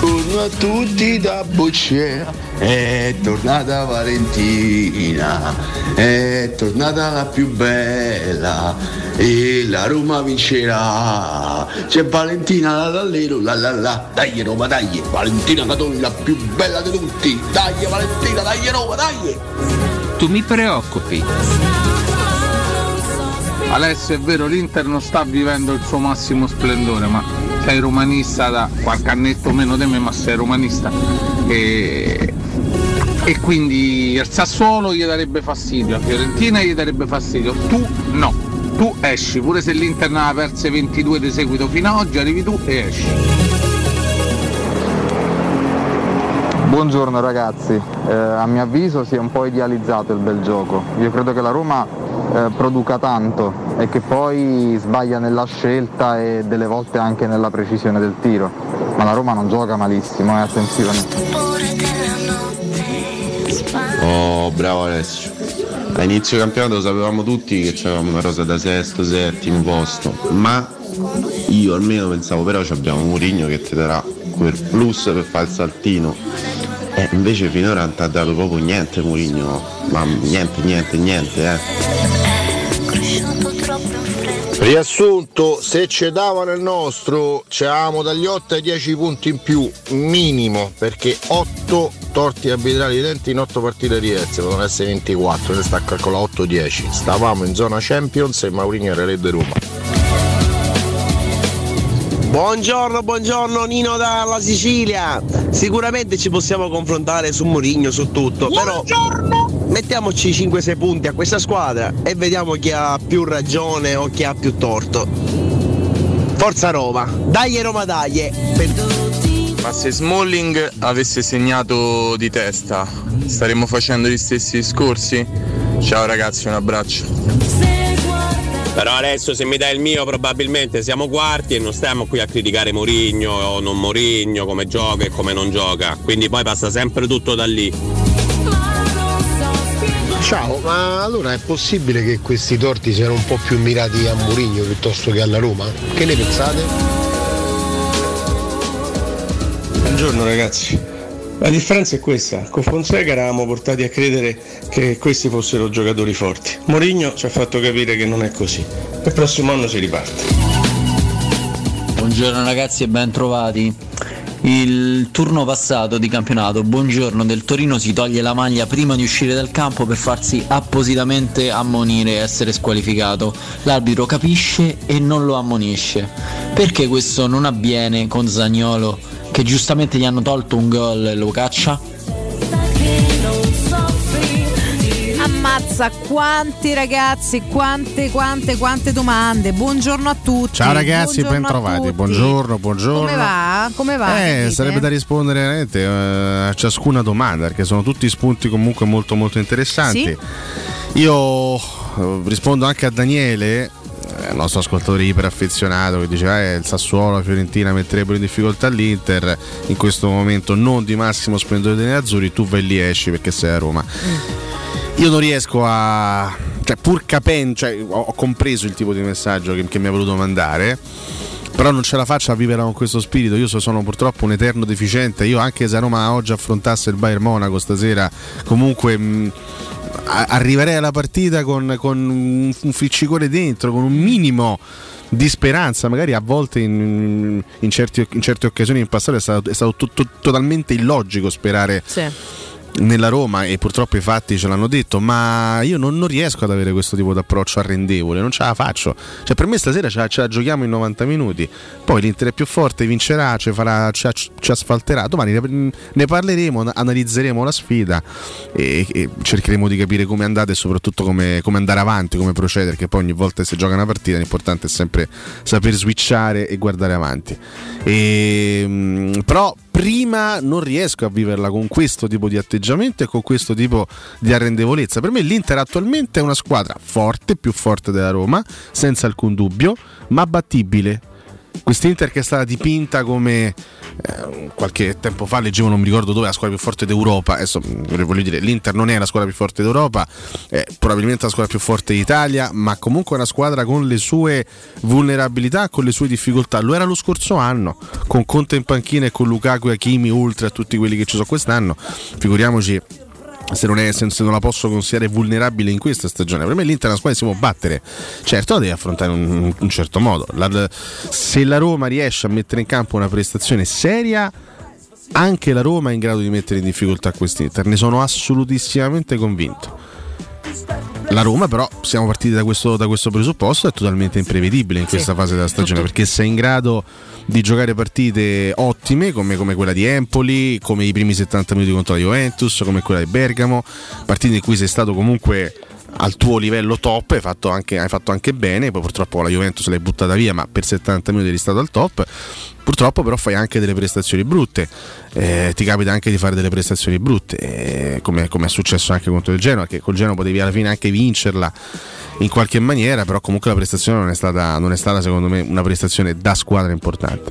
Buongiorno a tutti da Boccea. È tornata Valentina. È tornata la più bella. E la Roma vincerà. C'è Valentina la dall'ero, la la la. Dai Roma, dai. Valentina Catoni, la più bella di tutti. Dai Valentina, dai Roma, dai. Tu mi preoccupi. Alessio è vero l'Inter non sta vivendo il suo massimo splendore ma sei romanista da qualche annetto meno di me ma sei romanista e, e quindi il Sassuolo gli darebbe fastidio, la Fiorentina gli darebbe fastidio, tu no, tu esci, pure se l'Inter ha perse 22 di seguito fino ad oggi, arrivi tu e esci. Buongiorno ragazzi, Eh, a mio avviso si è un po' idealizzato il bel gioco. Io credo che la Roma eh, produca tanto e che poi sbaglia nella scelta e delle volte anche nella precisione del tiro. Ma la Roma non gioca malissimo, eh, attenzione. Oh, bravo Alessio. Inizio campionato sapevamo tutti che c'avevamo una rosa da sesto, settimo posto, ma io almeno pensavo però ci abbiamo Murigno che ti darà quel plus per fare il saltino. E invece finora non ti ha dato proprio niente Murigno, ma niente, niente, niente, eh. Riassunto, se ci davano il nostro, c'avevamo dagli 8 ai 10 punti in più, minimo, perché 8 torti arbitrali denti in 8 partite diverse, potevano essere 24, ne sta a calcolare 8-10. Stavamo in zona Champions e Maurinho era re Roma. Buongiorno, buongiorno Nino dalla Sicilia. Sicuramente ci possiamo confrontare su Mourinho, su tutto, però mettiamoci 5-6 punti a questa squadra e vediamo chi ha più ragione o chi ha più torto. Forza Roma, dai Roma dai. Ma se Smalling avesse segnato di testa, staremmo facendo gli stessi discorsi? Ciao ragazzi, un abbraccio. Però adesso se mi dai il mio probabilmente siamo quarti e non stiamo qui a criticare Mourinho o non Mourinho, come gioca e come non gioca. Quindi poi passa sempre tutto da lì. Ciao, ma allora è possibile che questi torti siano un po' più mirati a Mourinho piuttosto che alla Roma? Che ne pensate? Buongiorno ragazzi. La differenza è questa, con Fonseca eravamo portati a credere che questi fossero giocatori forti. Mourinho ci ha fatto capire che non è così. Il prossimo anno si riparte. Buongiorno ragazzi e ben trovati. Il turno passato di campionato, buongiorno del Torino si toglie la maglia prima di uscire dal campo per farsi appositamente ammonire e essere squalificato. L'arbitro capisce e non lo ammonisce. Perché questo non avviene con Zagnolo che giustamente gli hanno tolto un gol e lo caccia? Ammazza quanti ragazzi, quante, quante, quante domande. Buongiorno a tutti. Ciao ragazzi, Buongiorno ben trovati. Buongiorno, buongiorno. Come va? Come va? Eh, sarebbe da rispondere veramente eh, a ciascuna domanda, perché sono tutti spunti comunque molto molto interessanti. Sì? Io eh, rispondo anche a Daniele, il nostro ascoltatore iperaffezionato che dice eh, il Sassuolo, la Fiorentina metterebbero in difficoltà l'Inter in questo momento non di massimo splendore dei azzurri, tu vai lì esci perché sei a Roma. Io non riesco a. cioè, pur capendo, cioè, ho, compreso il tipo di messaggio che, che mi ha voluto mandare. Però non ce la faccio a vivere con questo spirito. Io so- sono purtroppo un eterno deficiente. Io, anche se Roma oggi affrontasse il Bayern Monaco stasera, comunque. mh, arriverei alla partita con, con un, un ficcicone dentro, con un minimo di speranza. Magari a volte in, in certi- in certe occasioni in passato è stato, è stato to- to- totalmente illogico sperare Sì. Nella Roma e purtroppo i fatti ce l'hanno detto, ma io non, non riesco ad avere questo tipo di approccio arrendevole, non ce la faccio. Cioè, per me stasera ce la, ce la giochiamo in 90 minuti, poi l'Inter è più forte, vincerà, ci, farà, ci, ci asfalterà, domani ne, ne parleremo, analizzeremo la sfida e, e cercheremo di capire come andate e soprattutto come, come andare avanti, come procedere, perché poi ogni volta che si gioca una partita l'importante è sempre saper switchare e guardare avanti. E, mh, però prima non riesco a viverla con questo tipo di atteggiamento e con questo tipo di arrendevolezza. Per me l'Inter attualmente è una squadra forte, più forte della Roma, senza alcun dubbio, ma battibile. Quest'Inter che è stata dipinta come eh, qualche tempo fa leggevo, non mi ricordo dove, la squadra più forte d'Europa. Adesso voglio dire, l'Inter non è la squadra più forte d'Europa, è probabilmente la squadra più forte d'Italia, ma comunque è una squadra con le sue vulnerabilità, con le sue difficoltà. Lo era lo scorso anno, con Conte in panchina e con Lukaku e Hakimi, Ultra e tutti quelli che ci sono quest'anno. Figuriamoci se non, è, se non, la posso considerare vulnerabile in questa stagione. Per me l'Inter è una squadra che si può battere. Certo, la deve affrontare in un, un certo modo. La, se la Roma riesce a mettere in campo una prestazione seria, anche la Roma è in grado di mettere in difficoltà quest'Inter. Ne sono assolutissimamente convinto. La Roma, però, siamo partiti da questo, da questo presupposto, è totalmente imprevedibile in questa sì, fase della stagione tutto. perché sei in grado di giocare partite ottime come, come, quella di Empoli, come i primi 70 minuti contro la Juventus, come quella di Bergamo, partite in cui sei stato comunque al tuo livello top, hai fatto anche, hai fatto anche bene, poi purtroppo la Juventus l'hai buttata via, ma per 70 minuti eri stato al top. Purtroppo però fai anche delle prestazioni brutte, eh, ti capita anche di fare delle prestazioni brutte, eh, come, come, è successo anche contro il Genoa, che col Genoa potevi alla fine anche vincerla in qualche maniera, però comunque la prestazione non è stata, non è stata secondo me una prestazione da squadra importante.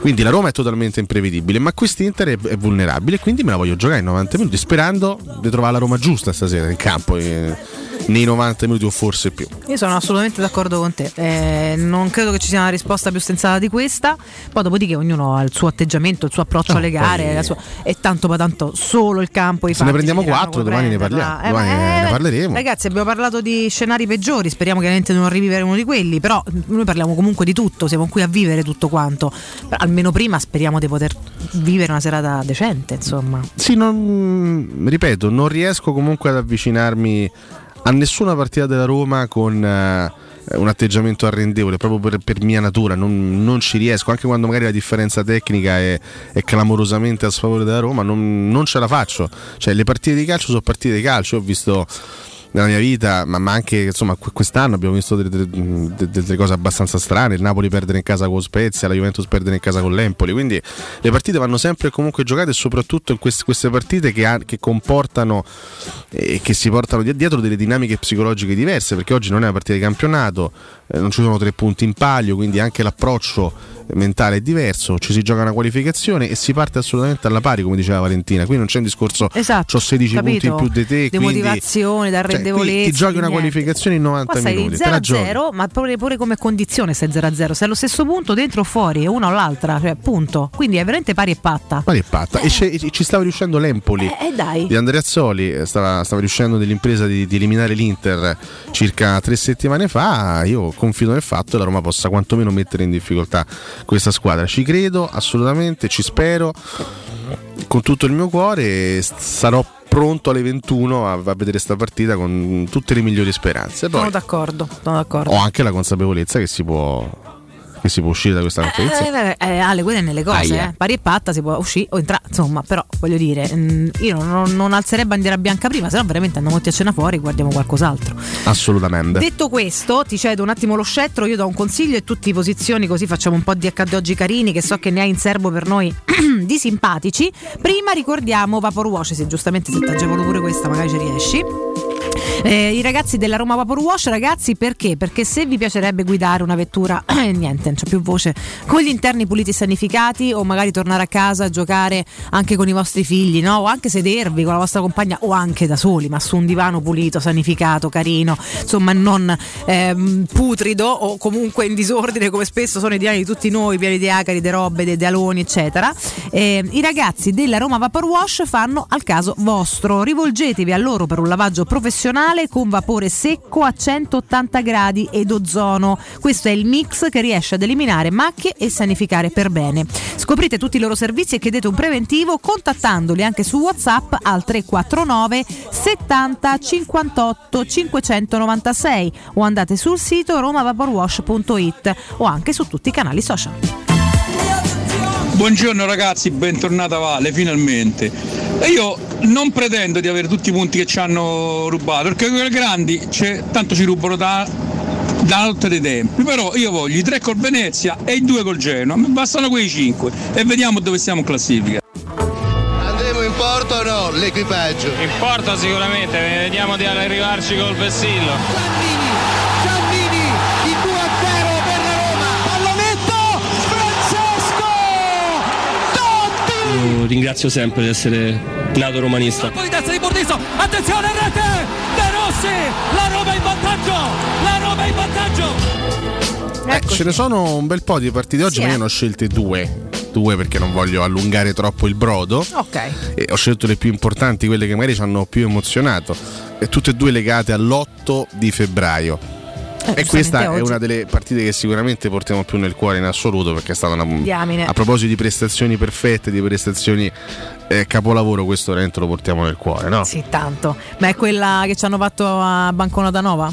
Quindi la Roma è totalmente imprevedibile, ma quest'Inter è, è vulnerabile, quindi me la voglio giocare in 90 minuti sperando di trovare la Roma giusta stasera in campo. Eh, nei 90 minuti o forse più. Io sono assolutamente d'accordo con te. Eh, non credo che ci sia una risposta più sensata di questa. Poi, dopodiché, ognuno ha il suo atteggiamento, il suo approccio no, alle gare. Sua... E tanto ma tanto solo il campo. I Se ne prendiamo quattro, domani ne parliamo. Eh, domani eh, ne parleremo. Ragazzi, abbiamo parlato di scenari peggiori. Speriamo chiaramente di non rivivere uno di quelli. Però noi parliamo comunque di tutto. Siamo qui a vivere tutto quanto. Però, almeno prima speriamo di poter vivere una serata decente. Insomma, sì, non, ripeto, non riesco comunque ad avvicinarmi a nessuna partita della Roma con uh, un atteggiamento arrendevole proprio per, per mia natura non, non, ci riesco. Anche quando magari la differenza tecnica è, è clamorosamente a sfavore della Roma non, non, ce la faccio. Cioè le partite di calcio sono partite di calcio. Ho visto nella mia vita, ma, ma anche insomma, quest'anno abbiamo visto delle, delle, delle, cose abbastanza strane. Il Napoli perdere in casa con Spezia, la Juventus perdere in casa con l'Empoli. Quindi le partite vanno sempre comunque giocate, soprattutto in queste, queste partite che, ha, che, comportano e che si portano dietro delle dinamiche psicologiche diverse. Perché oggi non è una partita di campionato, eh, non ci sono tre punti in palio, quindi anche l'approccio mentale è diverso, ci si gioca una qualificazione e si parte assolutamente alla pari, come diceva Valentina. Quindi non c'è un discorso esatto, ho 16 capito. punti in più di te. Di motivazione, da arrendevolezza. Cioè, ti giochi una qualificazione in 90 Qua minuti. 0 a 0, ma pure, pure, come condizione sei 0 a 0. Sei allo stesso punto dentro o fuori, una o l'altra, cioè punto. Quindi è veramente pari e patta. Pari e patta. Eh. E ci stava riuscendo l'Empoli eh, eh, di Andrea Azzoli, eh, stava, stava riuscendo nell'impresa di, di eliminare l'Inter circa tre settimane fa. Io confido nel fatto che la Roma possa quantomeno mettere in difficoltà questa squadra ci credo assolutamente, ci spero con tutto il mio cuore sarò pronto alle 21 a, a vedere questa partita con tutte le migliori speranze. Poi, sono d'accordo, sono d'accordo. Ho anche la consapevolezza che si può che si può uscire da questa competizione. Eh, eh, Ale, quelle nelle cose, eh. pari e patta si può uscire o entrare, insomma, però voglio dire, mh, io non, non, alzerei bandiera bianca prima, se no veramente andiamo tutti a cena fuori e guardiamo qualcos'altro. Assolutamente. Detto questo, ti cedo un attimo lo scettro, io do un consiglio e tutti posizioni così facciamo un po' di accade oggi carini che so che ne hai in serbo per noi di simpatici. Prima ricordiamo Vapor Wash, se giustamente se ti agevolo pure questa magari ci riesci. Eh, I ragazzi della Roma Vapor Wash, ragazzi, perché? Perché se vi piacerebbe guidare una vettura, eh, niente, non c'è più voce, con gli interni puliti e sanificati, o magari tornare a casa a giocare anche con i vostri figli, no? O anche sedervi con la vostra compagna, o anche da soli, ma su un divano pulito, sanificato, carino, insomma, non ehm, putrido o comunque in disordine, come spesso sono i divani di tutti noi, pieni di acari, di robe, di aloni, eccetera. Eh, I ragazzi della Roma Vapor Wash fanno al caso vostro. Rivolgetevi a loro per un lavaggio professionale professionale con vapore secco a 180 gradi ed ozono. Questo è il mix che riesce ad eliminare macchie e sanificare per bene. Scoprite tutti i loro servizi e chiedete un preventivo contattandoli anche su WhatsApp al 349 70 58 596 o andate sul sito romavaporwash.it o anche su tutti i canali social. Buongiorno ragazzi, bentornata Vale, finalmente. E io non pretendo di avere tutti i punti che ci hanno rubato, perché quei grandi c'è- tanto ci rubano da, da notte dei tempi. Però io voglio i tre col Venezia e i due col Genoa, mi bastano quei cinque e vediamo dove siamo in classifica. Andremo in porto o no? L'equipaggio? In porta sicuramente, vediamo di arrivarci col vessillo. Giannini, il 2 a 0 per la Roma. Pallonetto, Francesco Totti. Io ringrazio sempre di essere nato romanista. Poi testa di Bordiso, attenzione rete, De Rossi, la Roma è in vantaggio, la Roma in vantaggio. Eh, ce ne sono un bel po' di partite oggi, Sì, ma io eh. ne ho scelte due. Due perché non voglio allungare troppo il brodo. Ok. E ho scelto le più importanti, quelle che magari ci hanno più emozionato. E tutte e due legate all'8 di febbraio. E questa è oggi. una delle partite che sicuramente portiamo più nel cuore in assoluto perché è stata una. Diamine. A proposito di prestazioni perfette, di prestazioni eh, capolavoro, questo veramente lo portiamo nel cuore, no? Sì, tanto. Ma è quella che ci hanno fatto a Banconota Nova?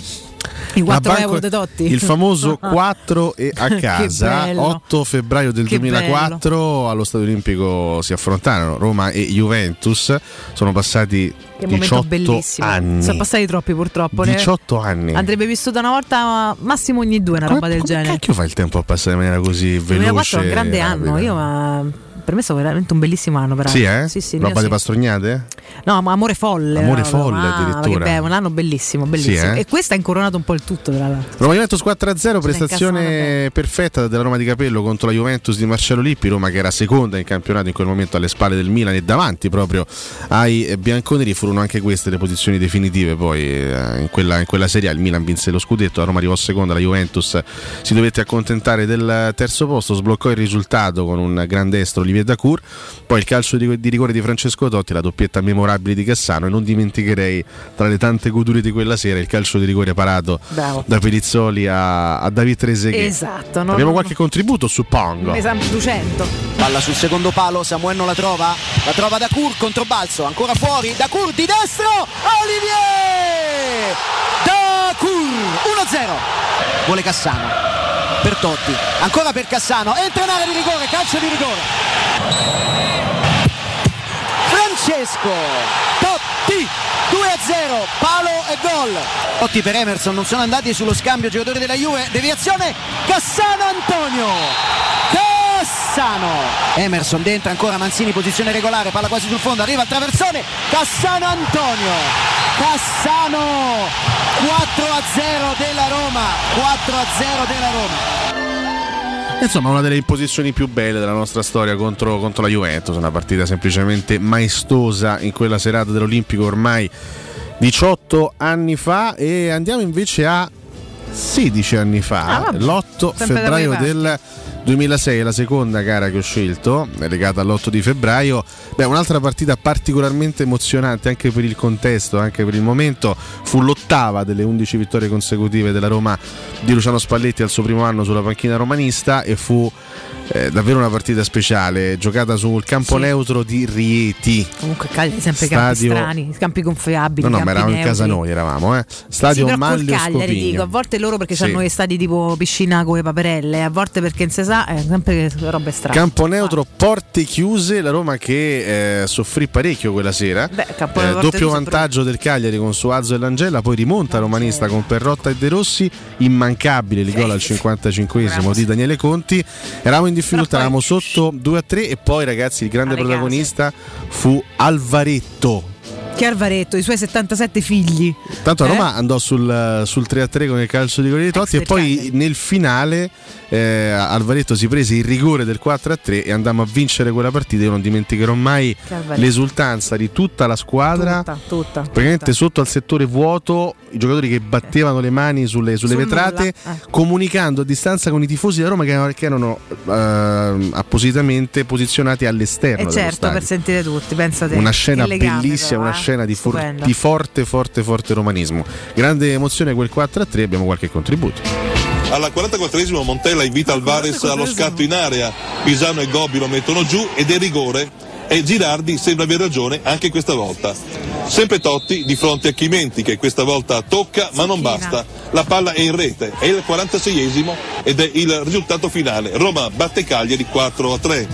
I La 4 banco- euro dei Totti? Il famoso 4 e a casa, bello. 8 febbraio del Che 2004 allo Stadio Olimpico si affrontarono Roma e Juventus. Sono passati Che momento 18 bellissimo. anni. Sono passati troppi purtroppo. ne- 18 anni. Andrebbe vissuto una volta, massimo ogni due, una roba del genere. Che fa il tempo a passare in maniera così veloce? 2004 è un grande e anno. Io, ma per me è stato veramente un bellissimo anno. peraltro. Sì, eh? Sì, sì, Roba di sì. pastognate? No, ma amore folle. Amore folle Ah, addirittura. Che bello, un anno bellissimo, bellissimo. Sì, eh? E questa ha incoronato un po' il tutto, tra l'altro. Roma Juventus 4-0, Ce n'è prestazione perfetta della Roma di Capello contro la Juventus di Marcello Lippi, Roma che era seconda in campionato in quel momento alle spalle del Milan e davanti proprio ai eh, bianconeri, furono anche queste le posizioni definitive poi eh, in quella, in quella Serie A, il Milan vinse lo scudetto, la Roma arrivò seconda, la Juventus si dovette accontentare del terzo posto, sbloccò il risultato con un grande estro Olivier Dacour, poi il calcio di, di rigore di Francesco Totti, la doppietta memorabile di Cassano e non dimenticherei tra le tante godure di quella sera il calcio di rigore parato Bravo. da Perizzoli a, a David Trezeguet. Esatto. Non, Abbiamo qualche contributo su Pongo. Esame 200. Palla sul secondo palo, Samuel la trova, la trova da Cur, controbalzo, ancora fuori, da Cur di destro, Olivier! Da Cur, 1-0, vuole Cassano, per Totti, ancora per Cassano, entra in area di rigore, calcio di rigore. Francesco. Totti. 2-0, palo e gol. Totti per Emerson. Non sono andati sullo scambio giocatori della Juve, deviazione. Cassano Antonio. Cassano. Emerson dentro ancora Manzini posizione regolare, palla quasi sul fondo, arriva il traversone, Cassano Antonio. Cassano 4-0 della Roma, 4-0 della Roma. Insomma, una delle imposizioni più belle della nostra storia contro, contro la Juventus, una partita semplicemente maestosa in quella serata dell'Olimpico ormai 18 anni fa e andiamo invece a 16 anni fa, Ah, vabbè. l'8 Sempre da febbraio del 2006, è la seconda gara che ho scelto, legata all'8 di febbraio. Beh, un'altra partita particolarmente emozionante anche per il contesto, anche per il momento, fu l'ottava delle 11 vittorie consecutive della Roma di Luciano Spalletti al suo primo anno sulla panchina romanista e fu eh, davvero una partita speciale, giocata sul campo Sì. neutro di Rieti. Comunque Cagliari sempre Stadio- campi strani, campi gonfiabili. No, no, ma eravamo in casa neutri. noi, eravamo, eh. Sì, Stadio col Manlio Cagliari dico, a volte loro perché Sì. hanno gli stadi tipo piscina con le paperelle, a volte perché non si sa, è sempre robe strane. Campo neutro, porte chiuse, la Roma che eh, soffrì parecchio quella sera. Beh, Eh, doppio vantaggio del Cagliari con Suazo e Langella, poi rimonta romanista con Perrotta e De Rossi, immancabile il gol al 55esimo di Daniele Conti. Eravamo in difficoltà, eravamo sotto 2 a 3 e poi ragazzi il grande protagonista fu Alvaretto. Che Alvaretto, i suoi 77 figli. Tanto a Eh? Roma andò sul, sul 3 a 3 con il calcio di rigore di Totti e del poi nel finale eh, Alvaretto si prese il rigore del 4 a 3 e andammo a vincere quella partita. Io non dimenticherò mai l'esultanza di tutta la squadra. Tutta, tutta. Praticamente sotto al settore vuoto i giocatori che battevano le mani sulle, sulle Sul vetrate eh. comunicando a distanza con i tifosi della Roma che, che erano eh, appositamente posizionati all'esterno E dello certo, stadio. per sentire tutti, pensate. Una scena Il legame, bellissima, però, una eh. scena scena di, for- di forte, forte, forte romanismo. Grande emozione quel 4 a 3, abbiamo qualche contributo. Alla 44esimo Montella invita Alvarez allo scatto in area, Pisano e Gobbi lo mettono giù ed è rigore e Girardi sembra aver ragione anche questa volta. Sempre Totti di fronte a Chimenti che questa volta tocca ma non basta, la palla è in rete, è il 46esimo ed è il risultato finale. Roma batte Cagliari 4 a 3.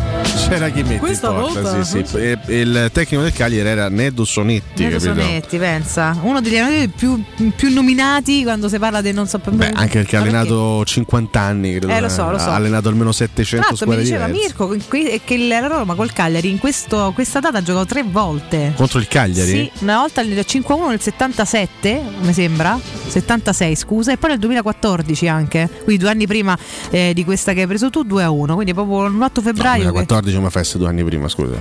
C'era chi mette Questa porta, volta? sì, sì. E- il tecnico del Cagliari era Nedo Sonetti, Nedo capito? Sonetti, pensa. Uno degli allenatori più, più nominati quando si parla del non so Beh, anche perché ha allenato 50 anni, credo. Eh, lo so, lo so. Ha allenato almeno Tra 700 l'altro mi squadre diceva diverse. Mirko che la Roma col Cagliari in questo- questa data ha giocato tre volte. Contro il Cagliari? Sì, una volta nel 5-1 nel 77, mi sembra, 76 scusa, e poi nel 2014 anche, quindi due anni prima eh, di questa che hai preso tu, 2-1, quindi proprio l'8 febbraio. che- 2014 ma feste due anni prima, scusa.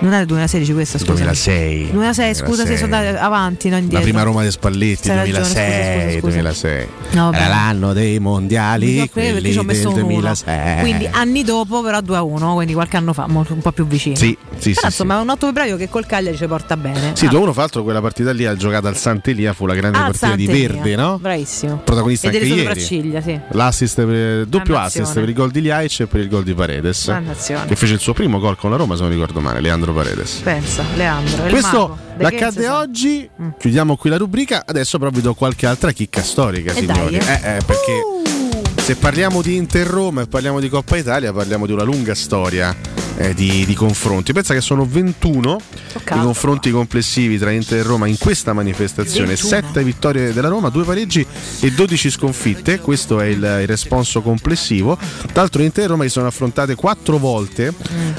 Non era il 2016 questa, scusa. 2006. 2006, scusa, sì, sono andati avanti, non indietro. La prima Roma di Spalletti, ragione, 2006, scusa, scusa, scusa. 2006. No. Era l'anno dei mondiali, quelli ci ho messo del un uno. 2006. Quindi anni dopo, però 2 a 1, quindi qualche anno fa, molto- un po' più vicino. Sì, sì, Però sì, insomma, è un 8 febbraio che col Cagliari ci porta bene. Sì, Ah, 2-1 fra l'altro quella partita lì ha giocato al Sant'Elia, fu la grande ah, partita di Sant'Elia. Verde, no? Bravissimo. Protagonista e anche ieri. sì. L'assist per, doppio assist per il gol di Liaic e per il gol di Paredes. Che fece il suo primo gol con la Roma, se non ricordo male, Leandro Paredes. Pensa, Leandro. il Questo l'accadde oggi, chiudiamo qui la rubrica, adesso però vi do qualche altra chicca storica, E signori. dai, eh. Eh, eh, perché se parliamo di Inter Roma e parliamo di Coppa Italia, parliamo di una lunga storia eh, di, di confronti. Pensa che sono 21 i confronti complessivi tra Inter e Roma in questa manifestazione, 21. 7 vittorie della Roma, 2 pareggi e 12 sconfitte, questo è il, il responso complessivo. Tra l'altro Inter e Roma si sono affrontate 4 volte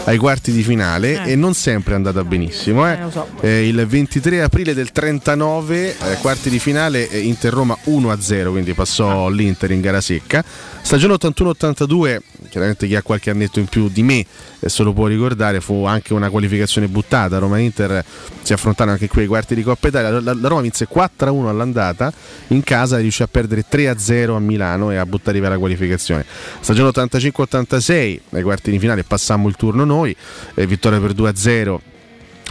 ai quarti di finale Eh. e non sempre è andata benissimo. eh. Eh, so. Eh, il 23 aprile del 39, eh, quarti di finale, Inter-Roma 1-0, quindi passò l'Inter in gara secca. Stagione 81-82, chiaramente chi ha qualche annetto in più di me se lo può ricordare, fu anche una qualificazione buttata. Roma e Inter si affrontarono anche qui ai quarti di Coppa Italia. La, la Roma vinse 4-1 all'andata in casa riuscì a perdere 3-0 a Milano e a buttare via la qualificazione. Stagione 85-86, ai quarti di finale passammo il turno noi, eh, vittoria per 2-0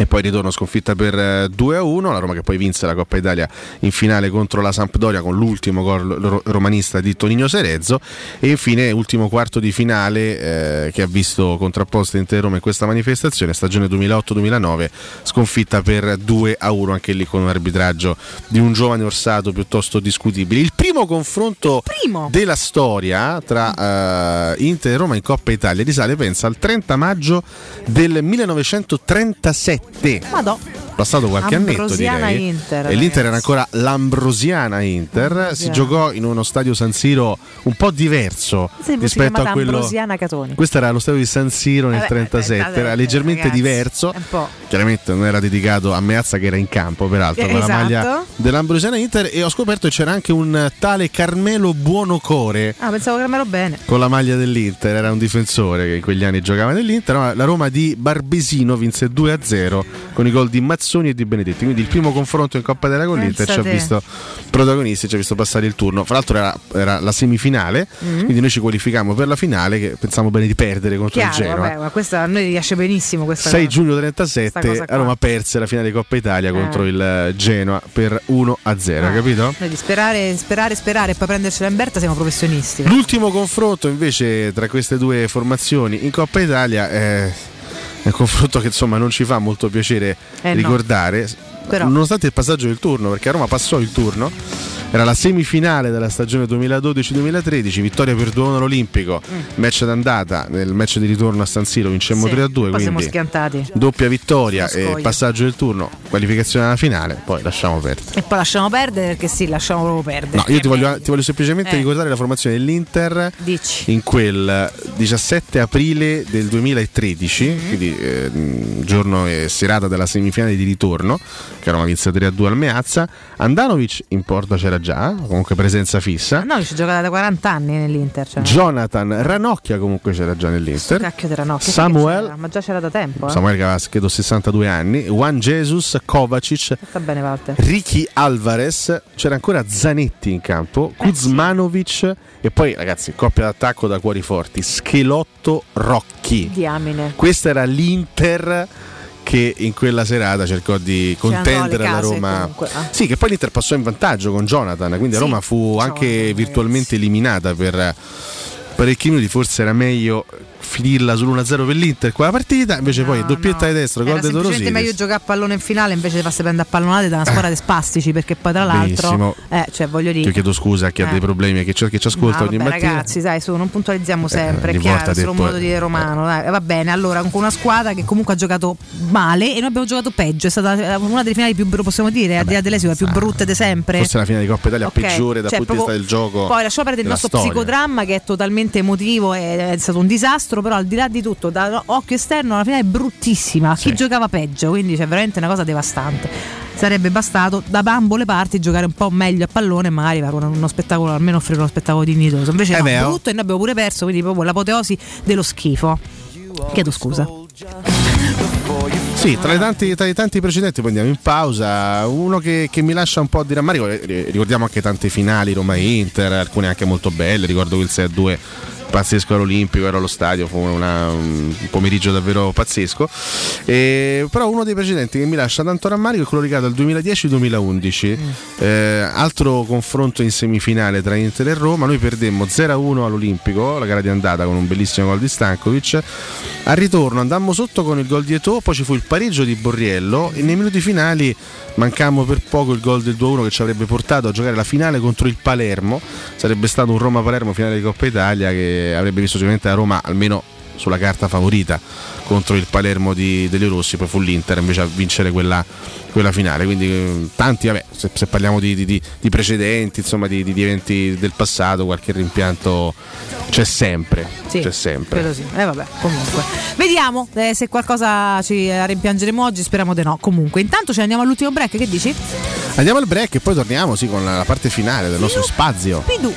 e poi ritorno sconfitta per eh, 2-1, la Roma che poi vinse la Coppa Italia in finale contro la Sampdoria con l'ultimo gol ro- romanista di Tonino Serezzo. E infine ultimo quarto di finale eh, che ha visto contrapposte Inter Roma in questa manifestazione, stagione 2008-2009, sconfitta per 2-1 anche lì con un arbitraggio di un giovane Orsato piuttosto discutibile. Il primo confronto della storia tra eh, Inter e Roma in Coppa Italia risale pensa al 30 maggio del 1937对，慢的。Passato qualche annetto direi. Inter, e l'Inter era ancora l'Ambrosiana Inter si Ambrosiana. giocò in uno stadio San Siro un po' diverso Si- si rispetto a quello Ambrosiana Catoni. questo era lo stadio di San Siro nel Vabbè, 37 vabbè, era leggermente ragazzi, diverso chiaramente non era dedicato a Meazza che era in campo peraltro Eh, con la esatto. maglia dell'Ambrosiana Inter e ho scoperto che c'era anche un tale Carmelo Buonocore Ah, pensavo ero bene. con la maglia dell'Inter, era un difensore che in quegli anni giocava nell'Inter. La Roma di Barbesino vinse 2-0 con i gol di Mazzoni e di Benedetti. Quindi il primo confronto in Coppa Italia con l'Inter ci ha visto protagonisti, ci ha visto passare il turno. Fra l'altro era, era la semifinale, Mhm. quindi noi ci qualificammo per la finale che pensavamo bene di perdere contro il Chiaro, Genoa. vabbè, ma questa a noi riesce benissimo questa 6 cosa. giugno Questa 37 cosa qua. la Roma perse la finale di Coppa Italia Eh. contro il eh, Genoa per 1-0, Ah. capito? Noi di sperare, sperare, sperare e poi prendercela in Berta siamo professionisti. L'ultimo confronto invece tra queste due formazioni in Coppa Italia è è un confronto che insomma non ci fa molto piacere Eh no. Però. nonostante il passaggio del turno, perché a Roma passò il turno. Era la semifinale della stagione 2012-2013, vittoria per 2-1 all'Olimpico, match d'andata, nel match di ritorno a San Siro vincemmo Mm. Sì, 3-2, Poi siamo quindi schiantati. doppia vittoria e passaggio del turno, qualificazione alla finale, poi lasciamo perdere. E poi lasciamo perdere perché sì, lasciamo proprio perdere. No, io ti voglio, ti voglio semplicemente Eh. ricordare la formazione dell'Inter Dici. in quel 17 aprile del 2013, Mm-hmm. quindi eh, giorno e serata della semifinale di ritorno, che Roma vinse 3-2 al Meazza. Andanovic in porta c'era già, comunque presenza fissa. No, ci giocata da 40 anni nell'Inter. Cioè. Jonathan Ranocchia comunque c'era già nell'Inter. Cacchio era no, che Samuel- c'era? ma già c'era da tempo. Eh? Samuele che aveva credo 62 anni, Juan Jesus, Kovacic, Sta bene Walter. Ricky Alvarez, c'era ancora Zanetti in campo, Kuzmanovic e poi ragazzi, coppia d'attacco da cuori forti, Schelotto Rocchi. Diamine. Questa era l'Inter che in quella serata cercò di contendere case Roma. comunque, ah. Sì, che poi l'Inter passò in vantaggio con Jonathan, quindi Sì, Roma fu anche virtualmente eliminata per parecchi minuti, forse era meglio finirla sull'1-0 per l'Inter quella partita, invece poi doppietta di destra, gol di semplicemente Dorosini. meglio giocare a pallone in finale invece di farsi prendere a pallonate da una squadra di spastici perché poi tra l'altro eh, cioè voglio dire Io chiedo scusa a chi ha Eh. dei problemi che, ci- che ci ascolta Ah, ogni vabbè, mattina. ragazzi, dai, su, non puntualizziamo sempre, ogni è chiaro, è detto- modo di dire romano. dai, va bene, allora, con una squadra che comunque ha giocato male e noi abbiamo giocato peggio. È stata eh, una delle finali più bru- possiamo dire, a di là dell'esito, più brutte di sempre. Forse la fine di Coppa Italia Ok, peggiore dal cioè, punto di vista del gioco. Poi lasciamo perdere il nostro storia. psicodramma che è totalmente emotivo, è, è stato un disastro, però al di là di tutto, da occhio esterno la finale è bruttissima. Chi Sì. giocava peggio, quindi c'è veramente una cosa devastante. Sarebbe bastato da bambo le parti giocare un po' meglio a pallone e magari fare uno, uno spettacolo, almeno offrire uno spettacolo dignitoso. Invece Eh no, oh. brutto e noi abbiamo pure perso, quindi proprio l'apoteosi dello schifo. Chiedo scusa. Sì, tra i, tanti, tra i tanti precedenti poi andiamo in pausa. Uno che, che mi lascia un po' di rammarico, eh, ricordiamo anche tante finali Roma-Inter, alcune anche molto belle, ricordo quel 6-2 pazzesco all'Olimpico, ero allo stadio, fu una- un pomeriggio davvero pazzesco. E, però uno dei precedenti che mi lascia tanto rammarico è quello legato al 2010-2011, Eh, altro confronto in semifinale tra Inter e Roma, noi perdemmo 0-1 all'Olimpico, la gara di andata con un bellissimo gol di Stankovic, al ritorno andammo sotto con il gol di Eto'o, poi ci fu il pareggio di Borriello e nei minuti finali mancammo per poco il gol del 2-1 che ci avrebbe portato a giocare la finale contro il Palermo, sarebbe stato un Roma-Palermo finale di Coppa Italia che avrebbe visto sicuramente la Roma almeno sulla carta favorita contro il Palermo di Deli Rossi, poi fu l'Inter invece a vincere quella, quella finale. Quindi eh, tanti, vabbè, se, se parliamo di, di- di- precedenti, insomma, di, di- di eventi del passato, qualche rimpianto c'è sempre. Sì, c'è sempre. Quello sì. Eh vabbè, comunque. Vediamo eh, se qualcosa ci rimpiangeremo oggi, speriamo di no. Comunque, intanto ci andiamo all'ultimo break, che dici? Andiamo al break e poi torniamo sì, con la parte finale del nostro spazio. Pidu.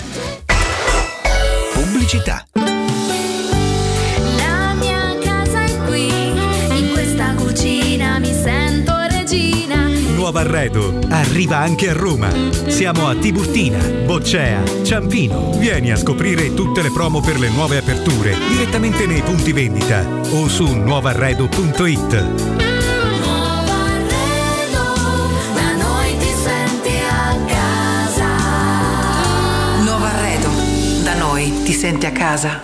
Pubblicità. Nuovo arredo arriva anche a Roma. Siamo a Tiburtina, Boccea, Ciampino. Vieni a scoprire tutte le promo per le nuove aperture direttamente nei punti vendita o su nuovarredo.it. Nuovo arredo, da noi ti senti a casa.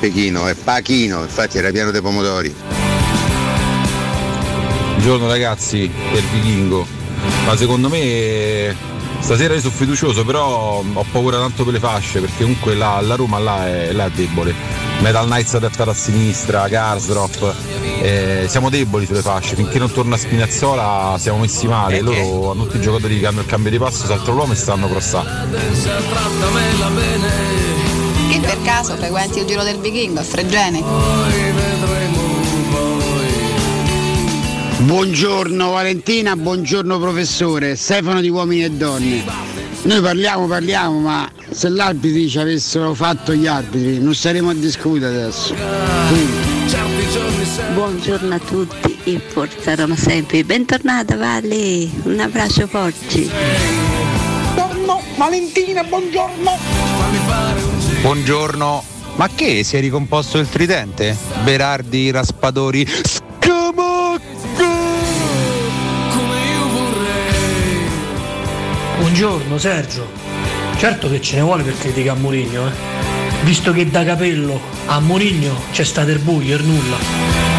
Pechino, è Pachino, infatti era pieno di pomodori. Buongiorno ragazzi del vichingo, ma secondo me stasera io sono fiducioso, però ho paura tanto per le fasce, perché comunque la, la Roma là è, là è debole. Metal Knights adattata a sinistra, Garsdrop, eh, siamo deboli sulle fasce, finché non torna Spinazzola siamo messi male, loro hanno tutti i giocatori che hanno il cambio di passo, saltano l'uomo e stanno crossando. Per caso frequenti il giro del vichingo a Fregene? Buongiorno Valentina, buongiorno professore, Stefano di Uomini e Donne. Noi parliamo, parliamo, ma se gli arbitri ci avessero fatto gli arbitri non staremo a discutere adesso. Buongiorno a tutti e forza Roma sempre. Bentornata Valle, un abbraccio forte. Buongiorno Valentina, buongiorno. Buongiorno. Ma che si è ricomposto il tridente? Berardi, Raspadori, Buongiorno Sergio. Certo che ce ne vuole per criticare Mourinho, eh. visto che da capello a Mourinho c'è stato il buio, il nulla.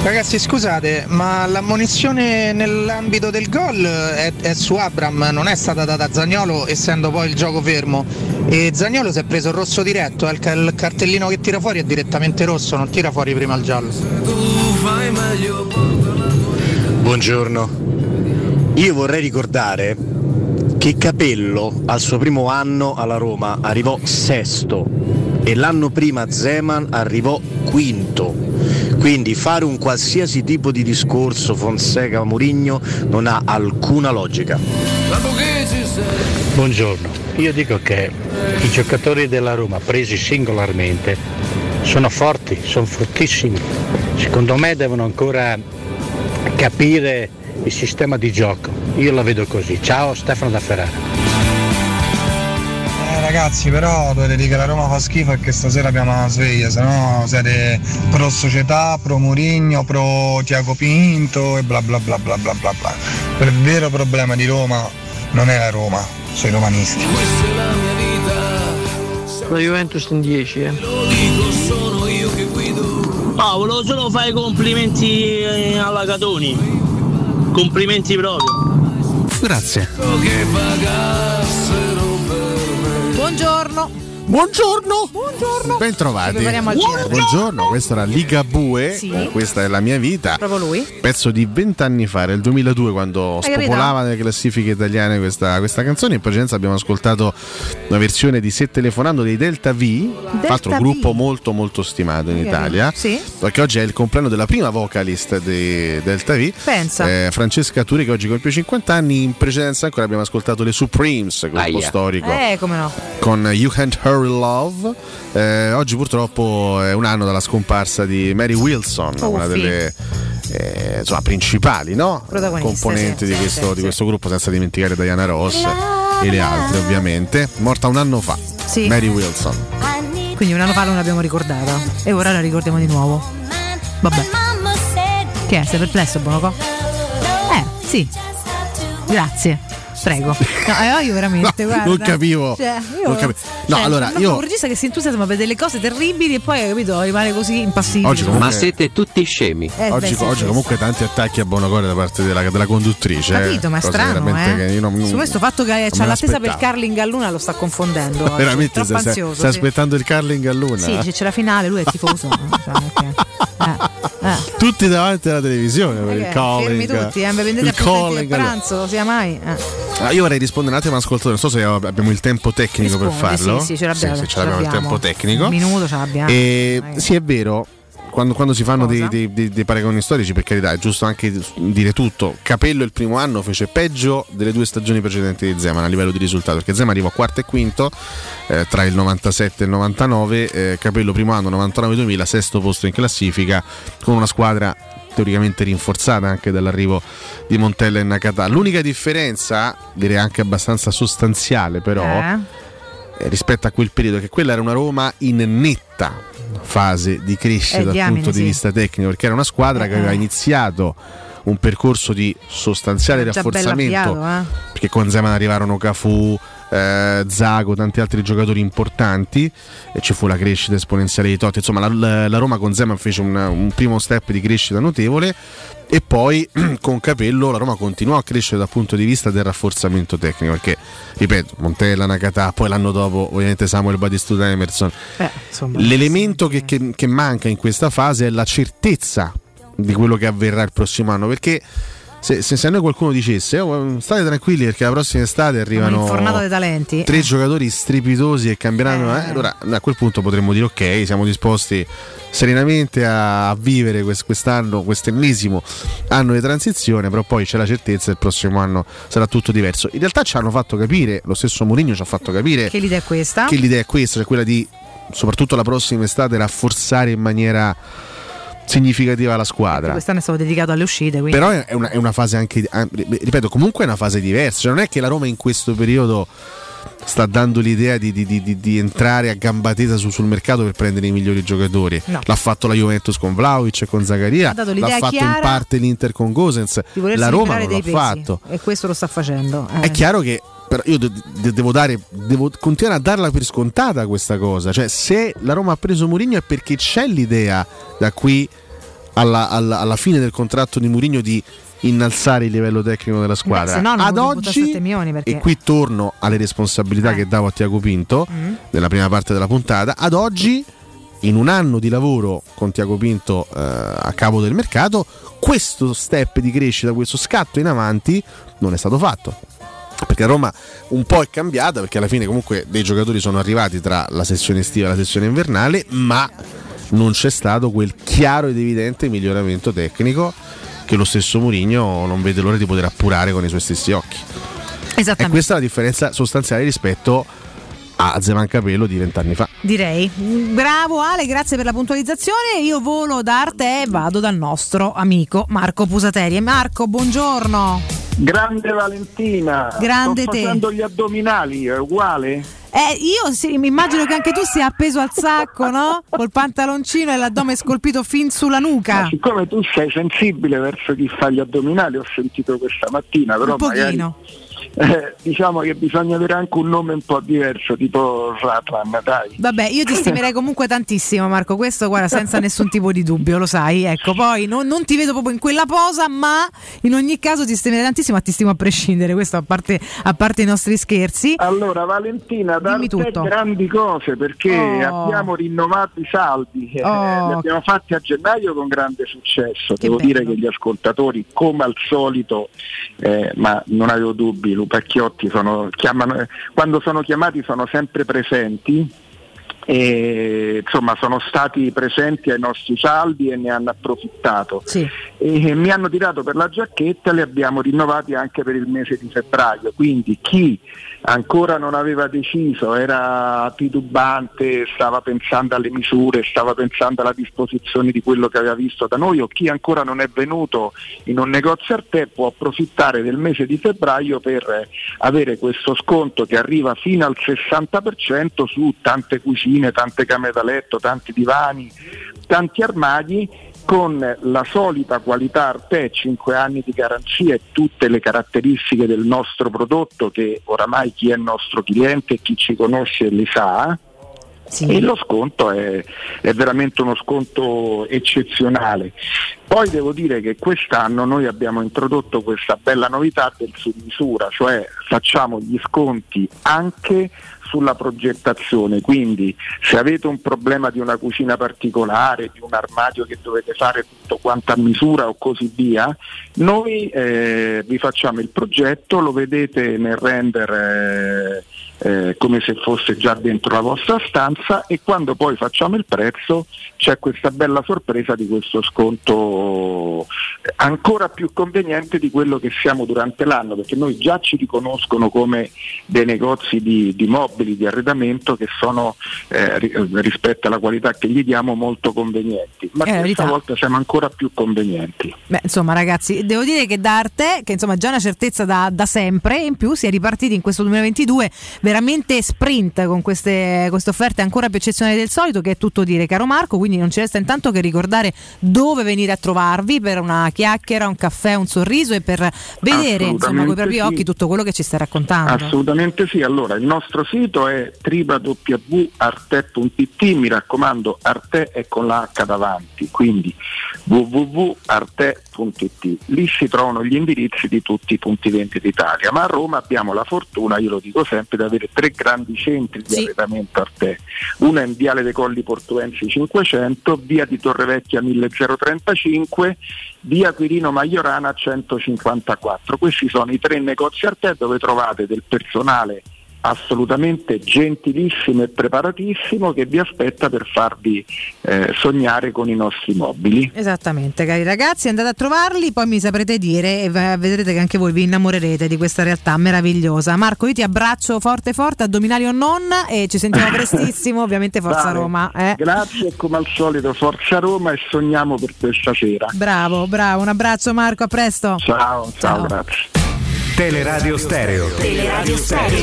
Ragazzi scusate, ma l'ammonizione nell'ambito del gol è, è su Abram, non è stata data a Zagnolo essendo poi il gioco fermo. E Zagnolo si è preso il rosso diretto, il, il cartellino che tira fuori è direttamente rosso, non tira fuori prima il giallo. Buongiorno. Io vorrei ricordare che Capello al suo primo anno alla Roma arrivò sesto e l'anno prima Zeman arrivò quinto. Quindi fare un qualsiasi tipo di discorso Fonseca Murigno non ha alcuna logica. Buongiorno, io dico che i giocatori della Roma presi singolarmente sono forti, sono fortissimi. Secondo me devono ancora capire il sistema di gioco. Io la vedo così. Ciao Stefano da Ferrara. Ragazzi, però dovete dire che la Roma fa schifo e che stasera abbiamo una sveglia, se no siete pro società, pro Murigno, pro Tiago Pinto e bla bla bla bla bla bla bla. Il vero problema di Roma non è la Roma, sono i romanisti. La Juventus in 10, eh. No, volevo solo fare i complimenti eh, alla Catoni. Complimenti proprio. Grazie. Buongiorno. Buongiorno. Buongiorno. Ben trovati. Cinema. Buongiorno, questa era Liga Bue, Sì. con questa è la mia vita. Proprio lui. Pezzo di vent'anni fa, era il 2002 quando Hai capito? spopolava nelle classifiche italiane questa, questa canzone. In precedenza abbiamo ascoltato una versione di Se telefonando dei Delta V, tra l'altro gruppo molto molto stimato in Italia. Sì. Perché oggi è il compleanno della prima vocalist di Delta V. Pensa. eh, Francesca Turi che oggi compie 50 anni. In precedenza ancora abbiamo ascoltato le Supremes, gruppo Aia. storico Eh, come no. con You Can't Hurry Love. Eh, oggi purtroppo è un anno dalla scomparsa di Mary Wilson, Oh, una sì. delle eh, insomma, principali no? Componenti sì, di, questo, sì, di questo gruppo, senza dimenticare Diana Ross e le altre ovviamente. Morta un anno fa. Mary Wilson. Quindi un anno fa non l'abbiamo ricordata. E ora la ricordiamo di nuovo. Vabbè. Che è? Sei perplesso, Bonoco? Eh, sì. Grazie. Prego. No, eh, io veramente, No, guarda. non capivo. Cioè, io, Non capi- No, cioè, allora, io- Un regista che si entusiasma per delle cose terribili e poi, capito, rimane così impassibile. Oggi comunque- Ma siete tutti scemi. Eh, oggi beh, sì, oggi sì, comunque tanti attacchi a Bonocore da parte della, della conduttrice. eh. Capito, ma è strano, eh. che io non- Su questo fatto che c'ha l'attesa per il curling a luna lo sta confondendo. Veramente ansioso. stai sì. aspettando il curling a luna? Sì, c'è la finale, lui è tifoso. cioè, che- eh, eh. Tutti davanti alla televisione per il Eh, calling. fermi tutti, eh, prendete il appuntamenti calling, allora. pranzo, sia mai. eh. Ah, io vorrei rispondere un attimo all'ascoltatore, non so se abbiamo il tempo tecnico per Rispondi, farlo. Sì, sì, ce l'abbiamo. Sì, sì, ce ce l'abbiamo il l'abbiamo. tempo tecnico. Un minuto ce l'abbiamo. E sì, è vero. Quando, quando si fanno dei, dei- dei- dei paragoni storici, per carità, è giusto anche dire tutto. Capello il primo anno fece peggio delle due stagioni precedenti di Zeman a livello di risultato, perché Zeman arrivò quarto e quinto eh, tra il 97 e il 99, eh, Capello primo anno 99-2000, sesto posto in classifica, con una squadra teoricamente rinforzata anche dall'arrivo di Montella e Nakata. L'unica differenza, direi anche abbastanza sostanziale però, Eh? Eh, rispetto a quel periodo, che quella era una Roma in netta fase di crescita Eh, dal diamine, punto di sì. vista tecnico, perché era una squadra che aveva iniziato un percorso di sostanziale rafforzamento avviato, eh. perché con Zeman arrivarono Cafu, eh, Zago, tanti altri giocatori importanti. E ci fu la crescita esponenziale di Totti. Insomma, la, la Roma con Zeman fece un, un primo step di crescita notevole. E poi con Capello la Roma continuò a crescere dal punto di vista del rafforzamento tecnico. Perché, ripeto, Montella, Nakata, poi l'anno dopo ovviamente Samuel Batistuta Emerson. Eh, insomma, L'elemento che, che- che manca in questa fase è la certezza di quello che avverrà il prossimo anno. Perché se, se- se a noi qualcuno dicesse "Oh, state tranquilli perché la prossima estate arrivano tre Eh. giocatori strepitosi e cambieranno eh, allora a quel punto potremmo dire ok siamo disposti serenamente a, a vivere quest- quest'anno quest'ennesimo anno di transizione però poi c'è la certezza che il prossimo anno sarà tutto diverso in realtà ci hanno fatto capire lo stesso Mourinho ci ha fatto capire Che l'idea è questa? che l'idea è questa, cioè quella di soprattutto la prossima estate rafforzare in maniera significativa la squadra. Quest'anno è stato dedicato alle uscite. Quindi. Però è una, è una fase anche, ah, ripeto, comunque è una fase diversa, cioè non è che la Roma in questo periodo sta dando l'idea di, di- di- di- entrare a gamba tesa su- sul mercato per prendere i migliori giocatori. No. L'ha fatto la Juventus con Vlaovic e con dato l'ha fatto in parte l'Inter con Gosens, la Roma non l'ha pesi. fatto. E questo lo sta facendo. eh. È chiaro che però io de- de- devo dare devo continuare a darla per scontata questa cosa. Cioè se la Roma ha preso Mourinho è perché c'è l'idea da qui alla, alla- alla fine del contratto di Mourinho di innalzare il livello tecnico della squadra. non ad oggi 7 milioni perché e qui torno alle responsabilità che davo a Tiago Pinto Mm. nella prima parte della puntata ad oggi in un anno di lavoro con Tiago Pinto eh, a capo del mercato questo step di crescita questo scatto in avanti non è stato fatto perché Roma un po' è cambiata perché alla fine comunque dei giocatori sono arrivati tra la sessione estiva e la sessione invernale ma non c'è stato quel chiaro ed evidente miglioramento tecnico che lo stesso Mourinho non vede l'ora di poter appurare con i suoi stessi occhi e Esattamente. questa è la differenza sostanziale rispetto a Zeman Capello di vent'anni fa Direi. Bravo Ale, grazie per la puntualizzazione. Io volo da Arte e vado dal nostro amico Marco Pusateri. E Marco, buongiorno. Grande Valentina, Grande sto te. facendo gli addominali, è uguale? Eh, io sì, mi immagino che anche tu sia appeso al sacco, no? Col pantaloncino e l'addome scolpito fin sulla nuca. Ma siccome tu sei sensibile verso chi fa gli addominali, ho sentito questa mattina, però Un pochino. magari eh, diciamo che bisogna avere anche un nome un po' diverso, tipo Ratlan, dai. Vabbè, io ti stimerei comunque tantissimo, Marco. Questo, guarda, senza nessun tipo di dubbio, lo sai. Ecco, poi non, non ti vedo proprio in quella posa, ma in ogni caso ti stimerei tantissimo, ma ti stimo a prescindere. Questo a parte, a parte i nostri scherzi. Allora Valentina, da Dimmi te tutto. grandi cose perché Oh. abbiamo rinnovato i saldi, eh, Oh. li abbiamo fatti a gennaio con grande successo. Devo dire che gli ascoltatori, come al solito, eh, ma non avevo dubbi, Lupacchiotti sono, chiamano, quando sono chiamati sono sempre presenti. E, insomma sono stati presenti ai nostri saldi e ne hanno approfittato. E mi hanno tirato per la giacchetta e li abbiamo rinnovati anche per il mese di febbraio. Quindi chi ancora non aveva deciso era titubante stava pensando alle misure stava pensando alla disposizione di quello che aveva visto da noi o chi ancora non è venuto in un negozio Arte può approfittare del mese di febbraio per avere questo sconto che arriva fino al 60% su tante cucine, tante camere da letto, tanti divani, tanti armadi con la solita qualità Arte, 5 anni di garanzia e tutte le caratteristiche del nostro prodotto che oramai chi è nostro cliente e chi ci conosce li sa. E lo sconto è, è veramente uno sconto eccezionale. Poi devo dire che quest'anno noi abbiamo introdotto questa bella novità del su misura, cioè facciamo gli sconti anche sulla progettazione, quindi se avete un problema di una cucina particolare, di un armadio che dovete fare tutto quanto a misura o così via, noi eh, vi facciamo il progetto, lo vedete nel render eh, eh, come se fosse già dentro la vostra stanza e quando poi facciamo il prezzo c'è questa bella sorpresa di questo sconto ancora più conveniente di quello che siamo durante l'anno perché noi già ci riconoscono come dei negozi di, di mobili, di arredamento che sono eh, ri- rispetto alla qualità che gli diamo molto convenienti. Ma Eh, questa volta siamo ancora più convenienti. Beh, insomma, ragazzi, devo dire che da Arte, che insomma è già una certezza da, da sempre, in più si è ripartiti in questo 2022 veramente sprint con queste, queste offerte ancora più eccezionali del solito, che è tutto dire, caro Marco. Quindi non ci resta intanto che ricordare dove venire a trovarvi per una chiacchiera, un caffè, un sorriso e per vedere insomma con i propri Assolutamente occhi sì. tutto quello che ci stai raccontando. Assolutamente sì, allora il nostro sito è www.arte.it, mi raccomando Arte è con la H davanti, quindi www.arte.it, lì si trovano gli indirizzi di tutti i punti vendita d'Italia, ma a Roma abbiamo la fortuna, io lo dico sempre, di avere tre grandi centri di arredamento Arte, uno è in Viale dei Colli Portuensi 500, via di Torrevecchia 1035, via Quirino Maiorana 154. Questi sono i tre negozi Arte dove trovate del personale assolutamente gentilissimo e preparatissimo che vi aspetta per farvi eh, sognare con i nostri mobili. Esattamente, cari ragazzi, andate a trovarli, poi mi saprete dire e vedrete che anche voi vi innamorerete di questa realtà meravigliosa. Marco, io ti abbraccio forte forte, addominali o non, e ci sentiamo prestissimo, ovviamente Forza Dai, Roma. eh. Grazie come al solito Forza Roma e sogniamo per questa sera. Bravo, bravo, un abbraccio Marco, a presto. Ciao, ciao, grazie. Teleradio Stereo.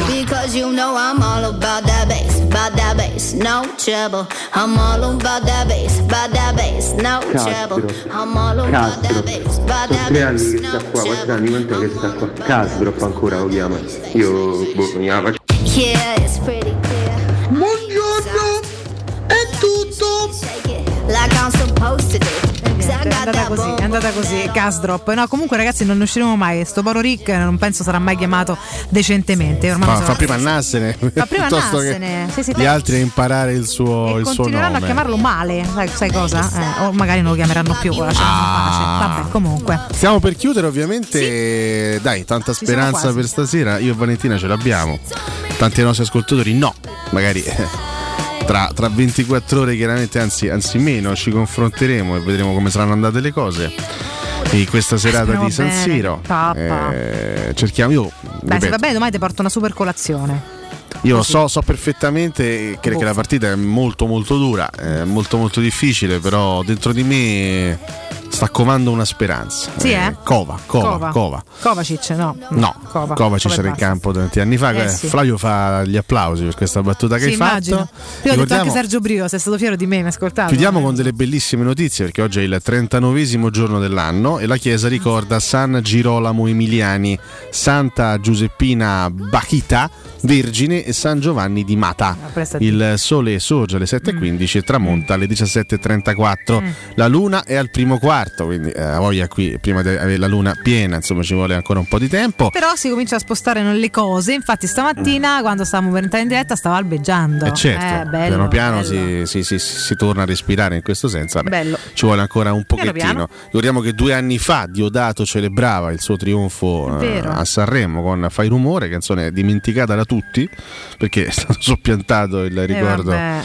Because you know I'm all about that bass. about that bass, no trouble. I'm all about that bass, about that bass, no trouble. I'm all about that bass, about that bass, no trouble. qua? Casdrop ancora lo chiama. Io boh, mi chiama Yeah, it's pretty clear. Buongiorno, è tutto. Like I'm supposed to do. I È andata così, è andata così, Casdrop. No, comunque ragazzi non ne usciremo mai. Sto paro Rick non penso sarà mai chiamato decentemente. Ormai Fa, sono- fa prima annarsene Fa prima piuttosto annarsene. che Sì, sì, gli altri a imparare il suo, il suo continueranno a nome. chiamarlo male, sai, sai cosa? Eh, o magari non lo chiameranno più, pace. Vabbè, comunque. Stiamo per chiudere ovviamente, dai, tanta Ci speranza per stasera, io e Valentina ce l'abbiamo, tanti dei nostri ascoltatori no, magari eh, tra, tra 24 ore chiaramente, anzi, anzi meno, ci confronteremo e vedremo come saranno andate le cose. In questa serata Speriamo di San bene. Siro Pappa. eh, cerchiamo io, Dai, se va bene, domani ti porto una super colazione. io so, so perfettamente che, che la partita è molto molto dura, è molto molto difficile, però dentro di me sta covando una speranza. Sì, eh? Cova, cova, cova. Kovacic, no. No, Cova. Kovacic Cova era in campo tanti anni fa. Eh, eh, sì. Flavio fa gli applausi per questa battuta che Sì, hai immagino. fatto. Io ho detto anche Sergio Brio, sei stato fiero di me, mi ascoltato? Chiudiamo con delle bellissime notizie perché oggi è il 39 giorno dell'anno e la chiesa ricorda San Girolamo Emiliani, Santa Giuseppina Bachita, Vergine e San Giovanni di Mata. prestati. Il sole sorge alle 7.15 e tramonta alle 17.34. Mm. La luna è al primo quarto, quindi eh, voglia qui prima di avere la luna piena, insomma ci vuole ancora un po' di tempo. Però si comincia a spostare le cose. Infatti, stamattina, quando stavamo per entrare in diretta, stava albeggiando. Eh certo, Eh, bello, piano piano bello. si, si- si- si torna a respirare in questo senso. Vabbè, Bello. Ci vuole ancora un pochettino. piano. Ricordiamo che due anni fa Diodato celebrava il suo trionfo eh, a Sanremo con Fai rumore, canzone dimenticata da tutti perché è stato soppiantato il ricordo Eh,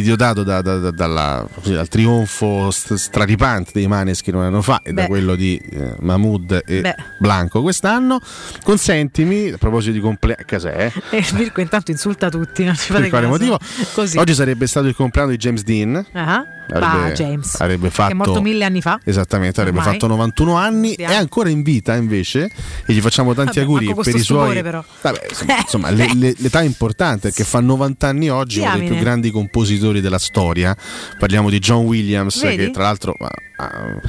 Diodato da- da- da- dalla- così, dal trionfo st- straripante dei Maneskin un anno fa e da Beh. quello di eh, Mahmood e Beh. Blanco quest'anno. Consentimi, a proposito di compleanno, cas'è? E Mirko intanto insulta tutti, non ci fate per quale caso. motivo? Così. Oggi sarebbe stato il compleanno di James Dean. Ah, Avrebbe, va, James. avrebbe fatto, Che è morto mille anni fa. Esattamente, avrebbe Ormai. fatto 91 anni. Sappiamo. È ancora in vita invece. E gli facciamo tanti Vabbè, auguri per i suoi. Vabbè, insomma, insomma, le- le- l'età è importante perché fa 90 anni oggi, uno dei Diamine. più grandi compositori della storia. Parliamo di John Williams, Vedi? che tra l'altro ha, ha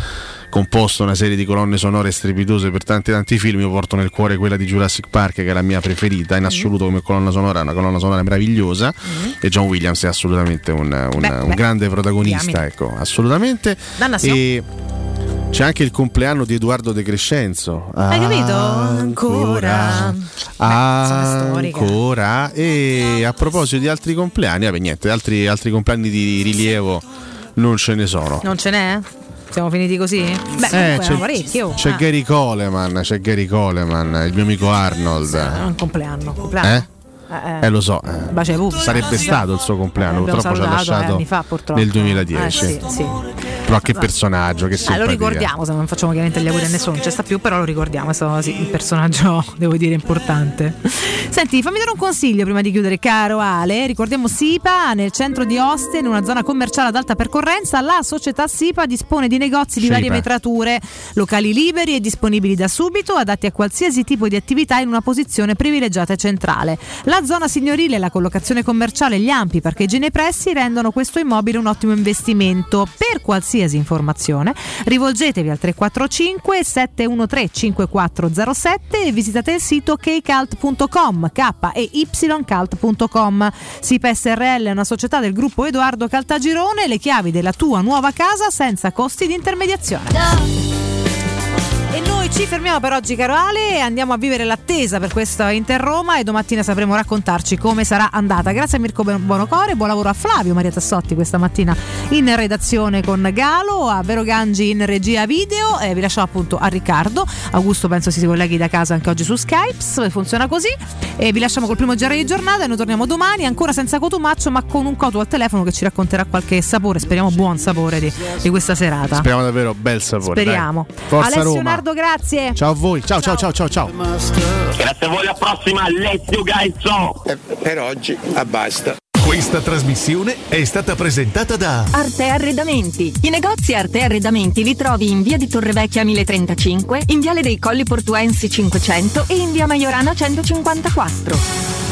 composto una serie di colonne sonore strepitose per tanti tanti film. Io porto nel cuore quella di Jurassic Park, che è la mia preferita Mm. in assoluto come colonna sonora, una colonna sonora meravigliosa. E John Williams è assolutamente un, un- Beh, un beh. grande protagonista, Diamine. ecco, assolutamente. Dannazione. E c'è anche il compleanno di Edoardo De Crescenzo. Hai capito? Ancora. Ancora. E a proposito di altri compleanni, vabbè, niente, altri, altri compleanni di rilievo non ce ne sono. Non ce n'è? Siamo finiti così? Beh, Eh, c'è, oh. c'è Ah, Gary Coleman, c'è Gary Coleman, il mio amico Arnold. un compleanno. compleanno. Eh? Eh, Eh lo so, eh. Sarebbe stato il suo compleanno, L'abbiamo purtroppo ci ha eh, lasciato anni fa, purtroppo. nel 2010. Eh, sì, sì. Però che personaggio, che simpatia. lo ricordiamo, se non facciamo chiaramente gli auguri a nessuno, non c'è sta più, però lo ricordiamo, è stato sì, un personaggio, devo dire, importante. Senti, fammi dare un consiglio prima di chiudere, caro Ale. Ricordiamo SIPA nel centro di Oste, in una zona commerciale ad alta percorrenza. La società SIPA dispone di negozi di SIPA. varie metrature, locali liberi e disponibili da subito, adatti a qualsiasi tipo di attività in una posizione privilegiata e centrale. La zona signorile, la collocazione commerciale gli ampi parcheggi nei pressi rendono questo immobile un ottimo investimento. Per qualsiasi informazione rivolgetevi al 345 713 5407 e visitate il sito kcalt.com k e ycalt.com. SIPA SRL è una società del gruppo Edoardo Caltagirone, le chiavi della tua nuova casa senza costi di intermediazione. Noi ci fermiamo per oggi, caro Ale, e andiamo a vivere l'attesa per questa Inter Roma e domattina sapremo raccontarci come sarà andata. Grazie a Mirko Buonocore, buon lavoro a Flavio Maria Tassotti questa mattina in redazione con Galo, a Vero Gangi in regia video e vi lascio appunto a Riccardo. Augusto penso si colleghi da casa anche oggi su Skype, funziona così. E vi lasciamo col primo giro di giornata e noi torniamo domani ancora senza Cotumaccio ma con un Cotu al telefono che ci racconterà qualche sapore, speriamo buon sapore di, di questa serata. Speriamo davvero bel sapore. Speriamo. dai. Forza Alessio Roma. Nardo, grazie. Ciao a voi. Ciao ciao ciao ciao ciao. Grazie a voi, alla prossima, let's you guys so. Per oggi, ah, basta. Questa trasmissione è stata presentata da Arte Arredamenti. I negozi Arte Arredamenti li trovi in via di Torrevecchia 1035, in viale dei Colli Portuensi 500 e in via Maiorana 154.